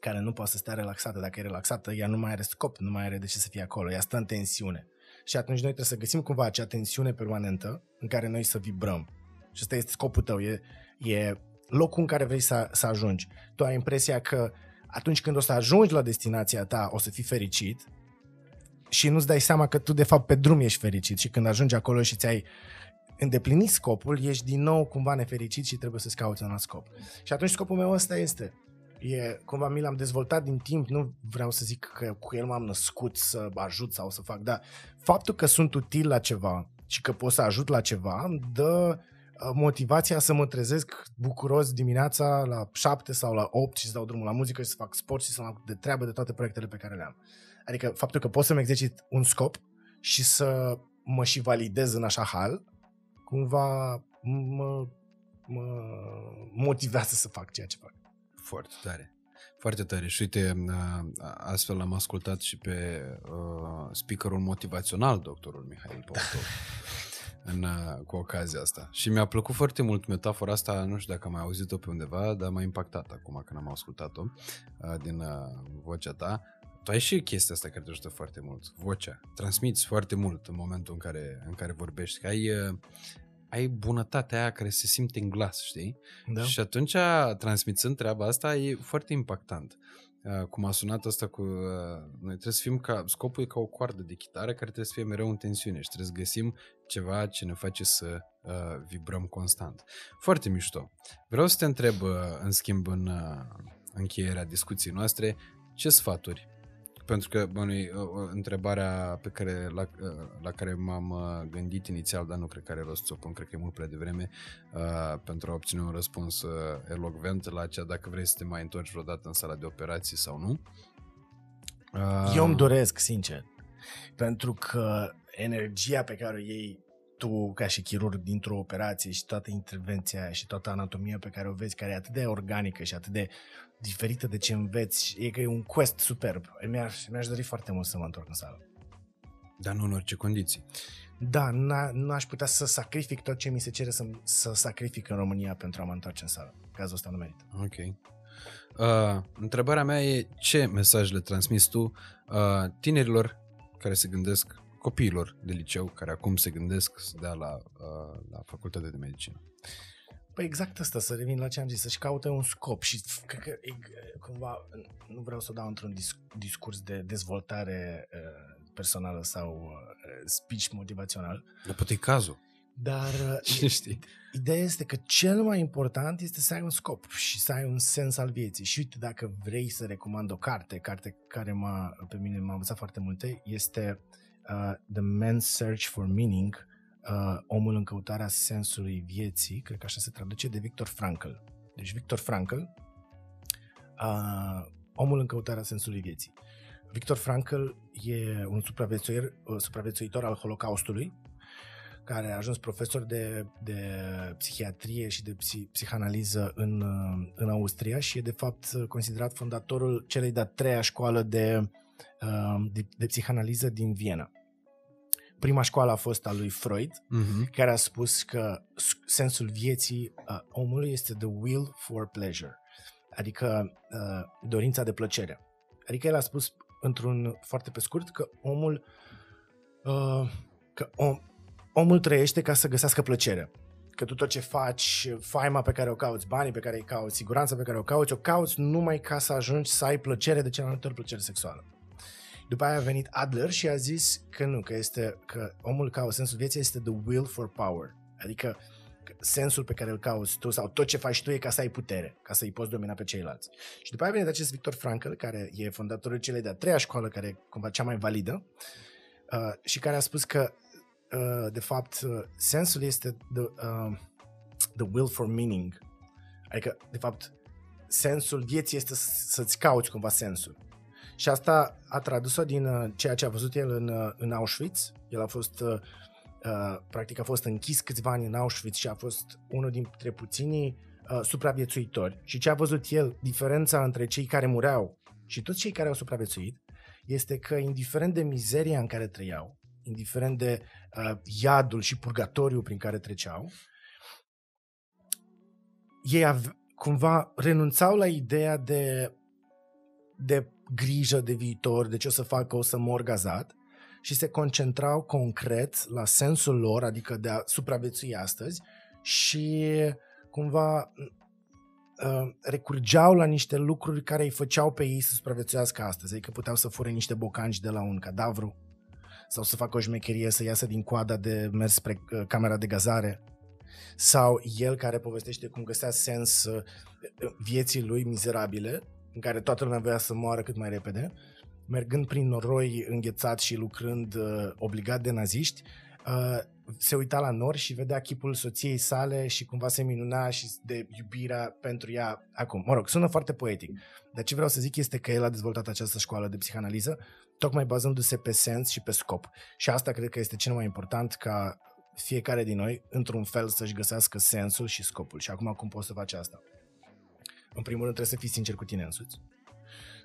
care nu poate să stea relaxată. Dacă e relaxată, ea nu mai are scop, nu mai are de ce să fie acolo, ea stă în tensiune. Și atunci noi trebuie să găsim cumva acea tensiune permanentă în care noi să vibrăm. Și ăsta este scopul tău, e, e locul în care vrei să, să ajungi. Tu ai impresia că atunci când o să ajungi la destinația ta, o să fii fericit și nu-ți dai seama că tu de fapt pe drum ești fericit și când ajungi acolo și ți-ai îndeplinit scopul, ești din nou cumva nefericit și trebuie să-ți cauți un alt scop. Și atunci scopul meu ăsta este e, cumva mi l-am dezvoltat din timp, nu vreau să zic că cu el m-am născut să ajut sau să fac, dar faptul că sunt util la ceva și că pot să ajut la ceva îmi dă uh, motivația să mă trezesc bucuros dimineața la 7 sau la 8 și să dau drumul la muzică și să fac sport și să mă apuc de treabă de toate proiectele pe care le am. Adică faptul că pot să-mi exercit un scop și să mă și validez în așa hal, cumva mă, mă motivează să fac ceea ce fac. Foarte tare. Foarte tare. Și uite, uh, astfel am ascultat și pe uh, speakerul motivațional, doctorul Mihail Popov, [laughs] în, uh, cu ocazia asta. Și mi-a plăcut foarte mult metafora asta, nu știu dacă am mai auzit-o pe undeva, dar m-a impactat acum când am ascultat-o uh, din uh, vocea ta. tu ai și chestia asta care te ajută foarte mult, vocea. Transmiți foarte mult în momentul în care, în care vorbești. Că ai, uh, ai bunătatea aia care se simte în glas, știi? Da? Și atunci, transmițând treaba asta, e foarte impactant. Uh, cum a sunat asta cu... Uh, noi trebuie să fim ca... Scopul e ca o coardă de chitară care trebuie să fie mereu în tensiune și trebuie să găsim ceva ce ne face să uh, vibrăm constant. Foarte mișto. Vreau să te întreb, uh, în schimb, în uh, încheierea discuției noastre, ce sfaturi pentru că bănui, întrebarea pe care, la, la care m-am uh, gândit inițial, dar nu cred că are rost să o pun, cred că e mult prea devreme, uh, pentru a obține un răspuns uh, elocvent la cea dacă vrei să te mai întorci vreodată în sala de operații sau nu. Uh, Eu îmi doresc, sincer, pentru că energia pe care o iei tu ca și chirurg dintr-o operație și toată intervenția aia și toată anatomia pe care o vezi, care e atât de organică și atât de diferită de ce înveți, e că e un quest superb. Mi-aș, mi-aș dori foarte mult să mă întorc în sală. Dar nu în orice condiții. Da, nu aș putea să sacrific tot ce mi se cere să, să sacrific în România pentru a mă întoarce în sală. Cazul ăsta nu merită. Ok. Uh, întrebarea mea e ce mesaj le transmis tu uh, tinerilor care se gândesc copiilor de liceu care acum se gândesc să dea la, uh, la facultatea de medicină? Păi exact asta, să revin la ce am zis, să-și caute un scop și cred că e, cumva, nu vreau să o dau într-un discurs de dezvoltare uh, personală sau uh, speech motivațional. Dar poate e cazul. Dar [laughs] Cine știe? ideea este că cel mai important este să ai un scop și să ai un sens al vieții. Și uite, dacă vrei să recomand o carte, carte care m-a, pe mine m-a învățat foarte multe, este uh, The Man's Search for Meaning, uh, Omul în căutarea sensului vieții, cred că așa se traduce, de Victor Frankl. Deci Victor Frankl, uh, Omul în căutarea sensului vieții. Victor Frankl e un supraviețuitor, uh, supraviețuitor al Holocaustului, care a ajuns profesor de, de psihiatrie și de psi, psihanaliză în, uh, în Austria și e de fapt considerat fondatorul celei de-a treia școală de, uh, de, de psihanaliză din Viena. Prima școală a fost a lui Freud, uh-huh. care a spus că sensul vieții uh, omului este the will for pleasure, adică uh, dorința de plăcere. Adică el a spus într-un foarte pe scurt că omul uh, că om, omul trăiește ca să găsească plăcere. Că tu tot ce faci, faima pe care o cauți, banii pe care îi cauți, siguranța pe care o cauți, o cauți numai ca să ajungi să ai plăcere de cel mai multe ori plăcere sexuală. După aia a venit Adler și a zis că nu, că, este, că omul caută sensul vieții este the will for power. Adică sensul pe care îl cauți tu sau tot ce faci tu e ca să ai putere, ca să îi poți domina pe ceilalți. Și după aia a venit acest Victor Frankl, care e fondatorul celei de-a treia școală, care e cumva cea mai validă, uh, și care a spus că, uh, de fapt, uh, sensul este the, uh, the will for meaning. Adică, de fapt, sensul vieții este să-ți cauți cumva sensul. Și asta a tradus-o din uh, ceea ce a văzut el în, uh, în Auschwitz. El a fost, uh, uh, practic a fost închis câțiva ani în Auschwitz și a fost unul dintre puținii uh, supraviețuitori. Și ce a văzut el, diferența între cei care mureau și toți cei care au supraviețuit, este că indiferent de mizeria în care trăiau, indiferent de uh, iadul și purgatoriu prin care treceau, ei ave- cumva renunțau la ideea de, de grijă de viitor, de ce o să fac, o să mor gazat și se concentrau concret la sensul lor, adică de a supraviețui astăzi și cumva uh, recurgeau la niște lucruri care îi făceau pe ei să supraviețuiască astăzi, adică puteau să fure niște bocanci de la un cadavru sau să facă o șmecherie să iasă din coada de mers spre uh, camera de gazare. Sau el care povestește cum găsea sens uh, vieții lui mizerabile în care toată lumea voia să moară cât mai repede, mergând prin noroi înghețat și lucrând uh, obligat de naziști, uh, se uita la nor și vedea chipul soției sale și cumva se minuna și de iubirea pentru ea acum. Mă rog, sună foarte poetic. Dar ce vreau să zic este că el a dezvoltat această școală de psihanaliză tocmai bazându-se pe sens și pe scop. Și asta cred că este cel mai important ca fiecare din noi, într-un fel, să-și găsească sensul și scopul. Și acum cum poți să faci asta? În primul rând trebuie să fii sincer cu tine însuți.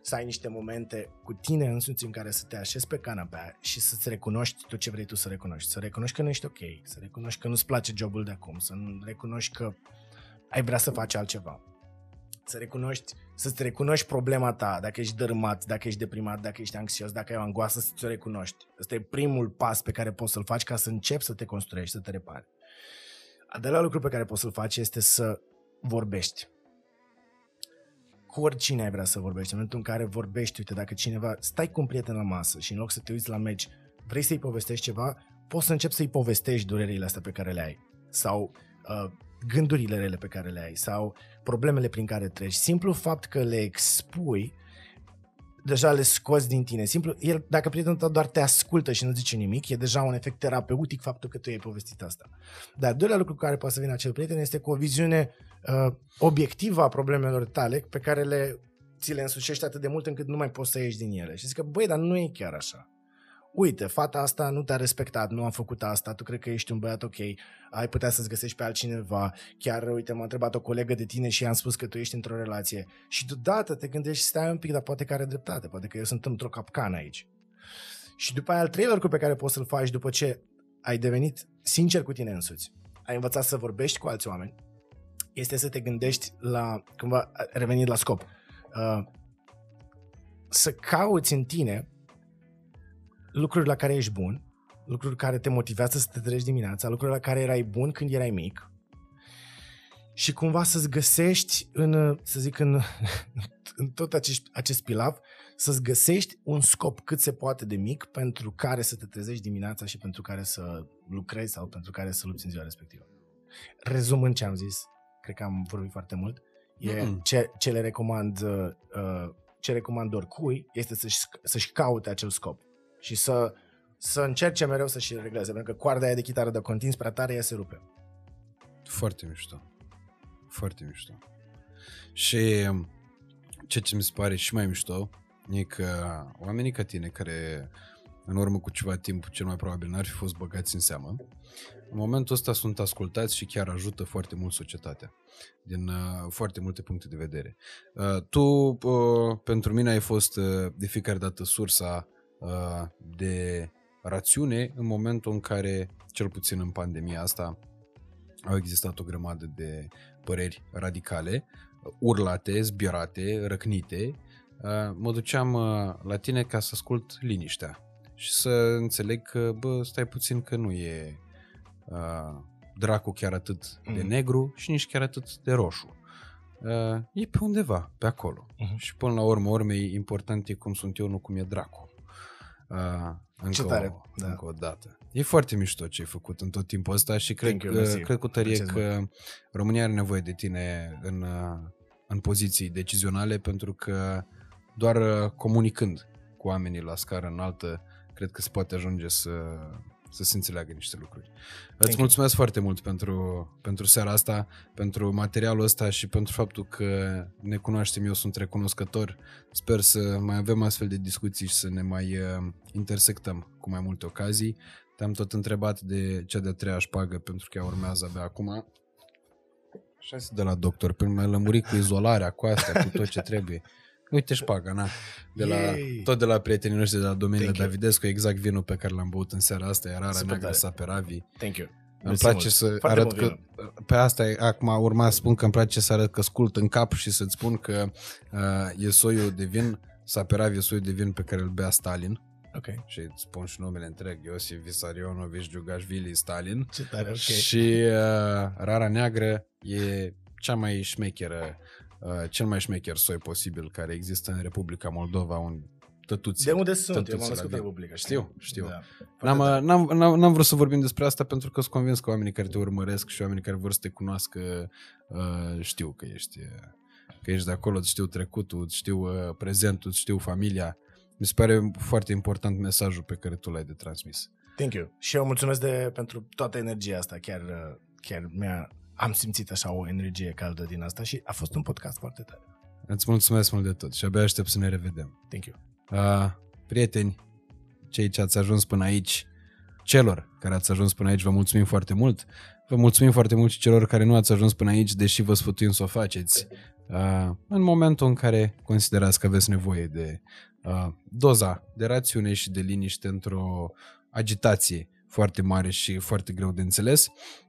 Să ai niște momente cu tine însuți în care să te așezi pe canapea și să-ți recunoști tot ce vrei tu să recunoști. Să recunoști că nu ești ok, să recunoști că nu-ți place jobul de acum, să recunoști că ai vrea să faci altceva. să recunoști, să-ți recunoști problema ta, dacă ești dărâmat, dacă ești deprimat, dacă ești anxios, dacă ai o angoasă, să ți-o recunoști. Ăsta e primul pas pe care poți să-l faci ca să începi să te construiești, să te repari. Al doilea lucru pe care poți să-l faci este să vorbești. Cu oricine ai vrea să vorbești. În momentul în care vorbești, uite, dacă cineva, stai cu un prieten la masă și în loc să te uiți la meci, vrei să-i povestești ceva, poți să începi să-i povestești durerile astea pe care le ai. Sau uh, gândurile rele pe care le ai sau problemele prin care treci. Simplu fapt că le expui, deja le scoți din tine. Simplu, el, dacă prietenul tău doar te ascultă și nu zice nimic, e deja un efect terapeutic faptul că tu ai povestit asta. Dar doilea lucru care poate să vină acel prieten este cu o viziune uh, obiectivă a problemelor tale pe care le ți le însușești atât de mult încât nu mai poți să ieși din ele. Și zic că, băi, dar nu e chiar așa uite, fata asta nu te-a respectat, nu a făcut asta, tu cred că ești un băiat ok, ai putea să-ți găsești pe altcineva, chiar, uite, m-a întrebat o colegă de tine și i-am spus că tu ești într-o relație și deodată te gândești, stai un pic, dar poate că are dreptate, poate că eu sunt într-o capcană aici. Și după aia, al treilea lucru pe care poți să-l faci după ce ai devenit sincer cu tine însuți, ai învățat să vorbești cu alți oameni, este să te gândești la, cumva, revenit la scop, uh, să cauți în tine lucruri la care ești bun, lucruri care te motivează să te treci dimineața, lucruri la care erai bun când erai mic și cumva să-ți găsești în, să zic, în, [laughs] în tot acest, acest pilav, să-ți găsești un scop cât se poate de mic pentru care să te trezești dimineața și pentru care să lucrezi sau pentru care să lupți în ziua respectivă. Rezumând ce am zis, cred că am vorbit foarte mult, e mm-hmm. ce, ce le recomand uh, ce recomand oricui este să-și, să-și caute acel scop și să, să încerce mereu să-și regleze, pentru că coarda aia de chitară de contins prea tare, ea se rupe. Foarte mișto. Foarte mișto. Și ce ce mi se pare și mai mișto e că oamenii ca tine care în urmă cu ceva timp cel mai probabil n-ar fi fost băgați în seamă, în momentul ăsta sunt ascultați și chiar ajută foarte mult societatea din uh, foarte multe puncte de vedere. Uh, tu, uh, pentru mine, ai fost uh, de fiecare dată sursa Uh, de rațiune în momentul în care, cel puțin în pandemia asta, au existat o grămadă de păreri radicale, urlate, zbierate, răcnite. Uh, mă duceam uh, la tine ca să ascult liniștea și să înțeleg că, bă, stai puțin că nu e dracu chiar atât de mm. negru și nici chiar atât de roșu. e pe undeva, pe acolo. Uh-huh. Și până la urmă, urmei, important e cum sunt eu, nu cum e dracu. Uh, încă, ce tare, o, da. încă o dată. E foarte mișto ce ai făcut în tot timpul ăsta și cred, că, you, cred cu tărie că România are nevoie de tine în, în poziții decizionale pentru că doar comunicând cu oamenii la scară înaltă cred că se poate ajunge să să se înțeleagă niște lucruri. Thank Îți mulțumesc you. foarte mult pentru, pentru seara asta, pentru materialul ăsta și pentru faptul că ne cunoaștem, eu sunt recunoscător. Sper să mai avem astfel de discuții și să ne mai uh, intersectăm cu mai multe ocazii. Te-am tot întrebat de cea de-a treia șpagă pentru că ea urmează abia acum. Așa de la doctor, până mai lămurit cu izolarea, cu astea, cu tot ce trebuie. [laughs] Uite șpaga, na. De la, tot de la prietenii noștri de la domeniul Davidescu, exact vinul pe care l-am băut în seara asta, era Rara Neagră Saperavi. Thank you. Îmi place să Foarte arăt că, pe asta acum urma să spun că îmi place să arăt că scult în cap și să-ți spun că uh, e soiul de vin, Saperavi e soiul de vin pe care îl bea Stalin. Ok. Și îți spun și numele întreg, Iosif Vissarionovici Giugașvili Stalin. Ce tare, ok. Și uh, Rara Neagră e cea mai șmecheră Uh, cel mai șmecher soi posibil care există în Republica Moldova, un tătuți. De unde sunt? Eu m-am născut în Republica. Știu, știu. Da. N-am, uh, n-am, n-am, n-am vrut să vorbim despre asta pentru că sunt convins că oamenii care te urmăresc și oamenii care vor să te cunoască uh, știu că ești, că ești de acolo, îți știu trecutul, îți știu uh, prezentul, îți știu familia. Mi se pare foarte important mesajul pe care tu l-ai de transmis. Thank you. Și eu mulțumesc de, pentru toată energia asta. Chiar, chiar mi-a am simțit așa o energie caldă din asta și a fost un podcast foarte tare. Îți mulțumesc mult de tot și abia aștept să ne revedem. Thank you. Uh, prieteni, cei ce ați ajuns până aici, celor care ați ajuns până aici, vă mulțumim foarte mult. Vă mulțumim foarte mult și celor care nu ați ajuns până aici, deși vă sfătuim să o faceți. Uh, în momentul în care considerați că aveți nevoie de uh, doza de rațiune și de liniște într-o agitație foarte mare și foarte greu de înțeles, Uh,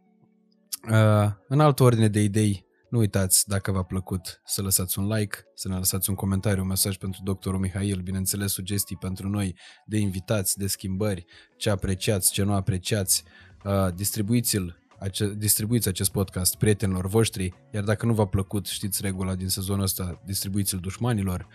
în altă ordine de idei, Nu uitați, dacă v-a plăcut, să lăsați un like, să ne lăsați un comentariu, un mesaj pentru doctorul Mihail, bineînțeles sugestii pentru noi de invitați, de schimbări, ce apreciați, ce nu apreciați. Uh, distribuiți-l ace- distribuiți acest podcast prietenilor voștri, iar dacă nu v-a plăcut, știți regula din sezonul ăsta, distribuiți-l dușmanilor.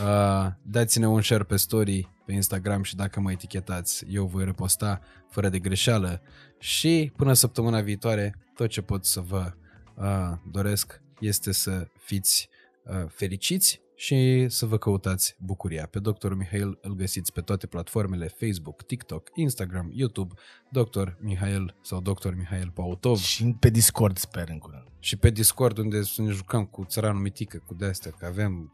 Uh, dați-ne un share pe story pe Instagram și dacă mă etichetați, eu voi reposta fără de greșeală. Și până săptămâna viitoare, tot ce pot să vă uh, doresc este să fiți uh, fericiți și să vă căutați bucuria. Pe Dr. Mihail îl găsiți pe toate platformele Facebook, TikTok, Instagram, YouTube, Dr. Mihail sau Dr. Mihail Pautov. Și pe Discord sper în curând. Și pe Discord unde să ne jucăm cu țăranul mitică, cu de-astea, că avem,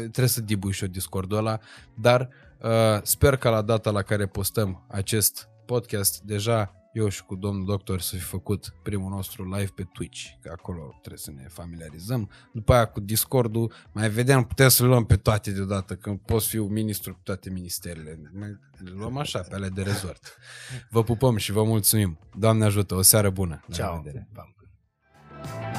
trebuie să dibui și eu Discordul ăla, dar uh, sper că la data la care postăm acest podcast, deja eu și cu domnul doctor să fi făcut primul nostru live pe Twitch, că acolo trebuie să ne familiarizăm. După aia cu Discordul, mai vedem, putem să le luăm pe toate deodată, că poți fi un ministru pe toate ministerele. Le luăm așa, pe ale de rezort. Vă pupăm și vă mulțumim. Doamne ajută, o seară bună. La Ciao. revedere. Pa.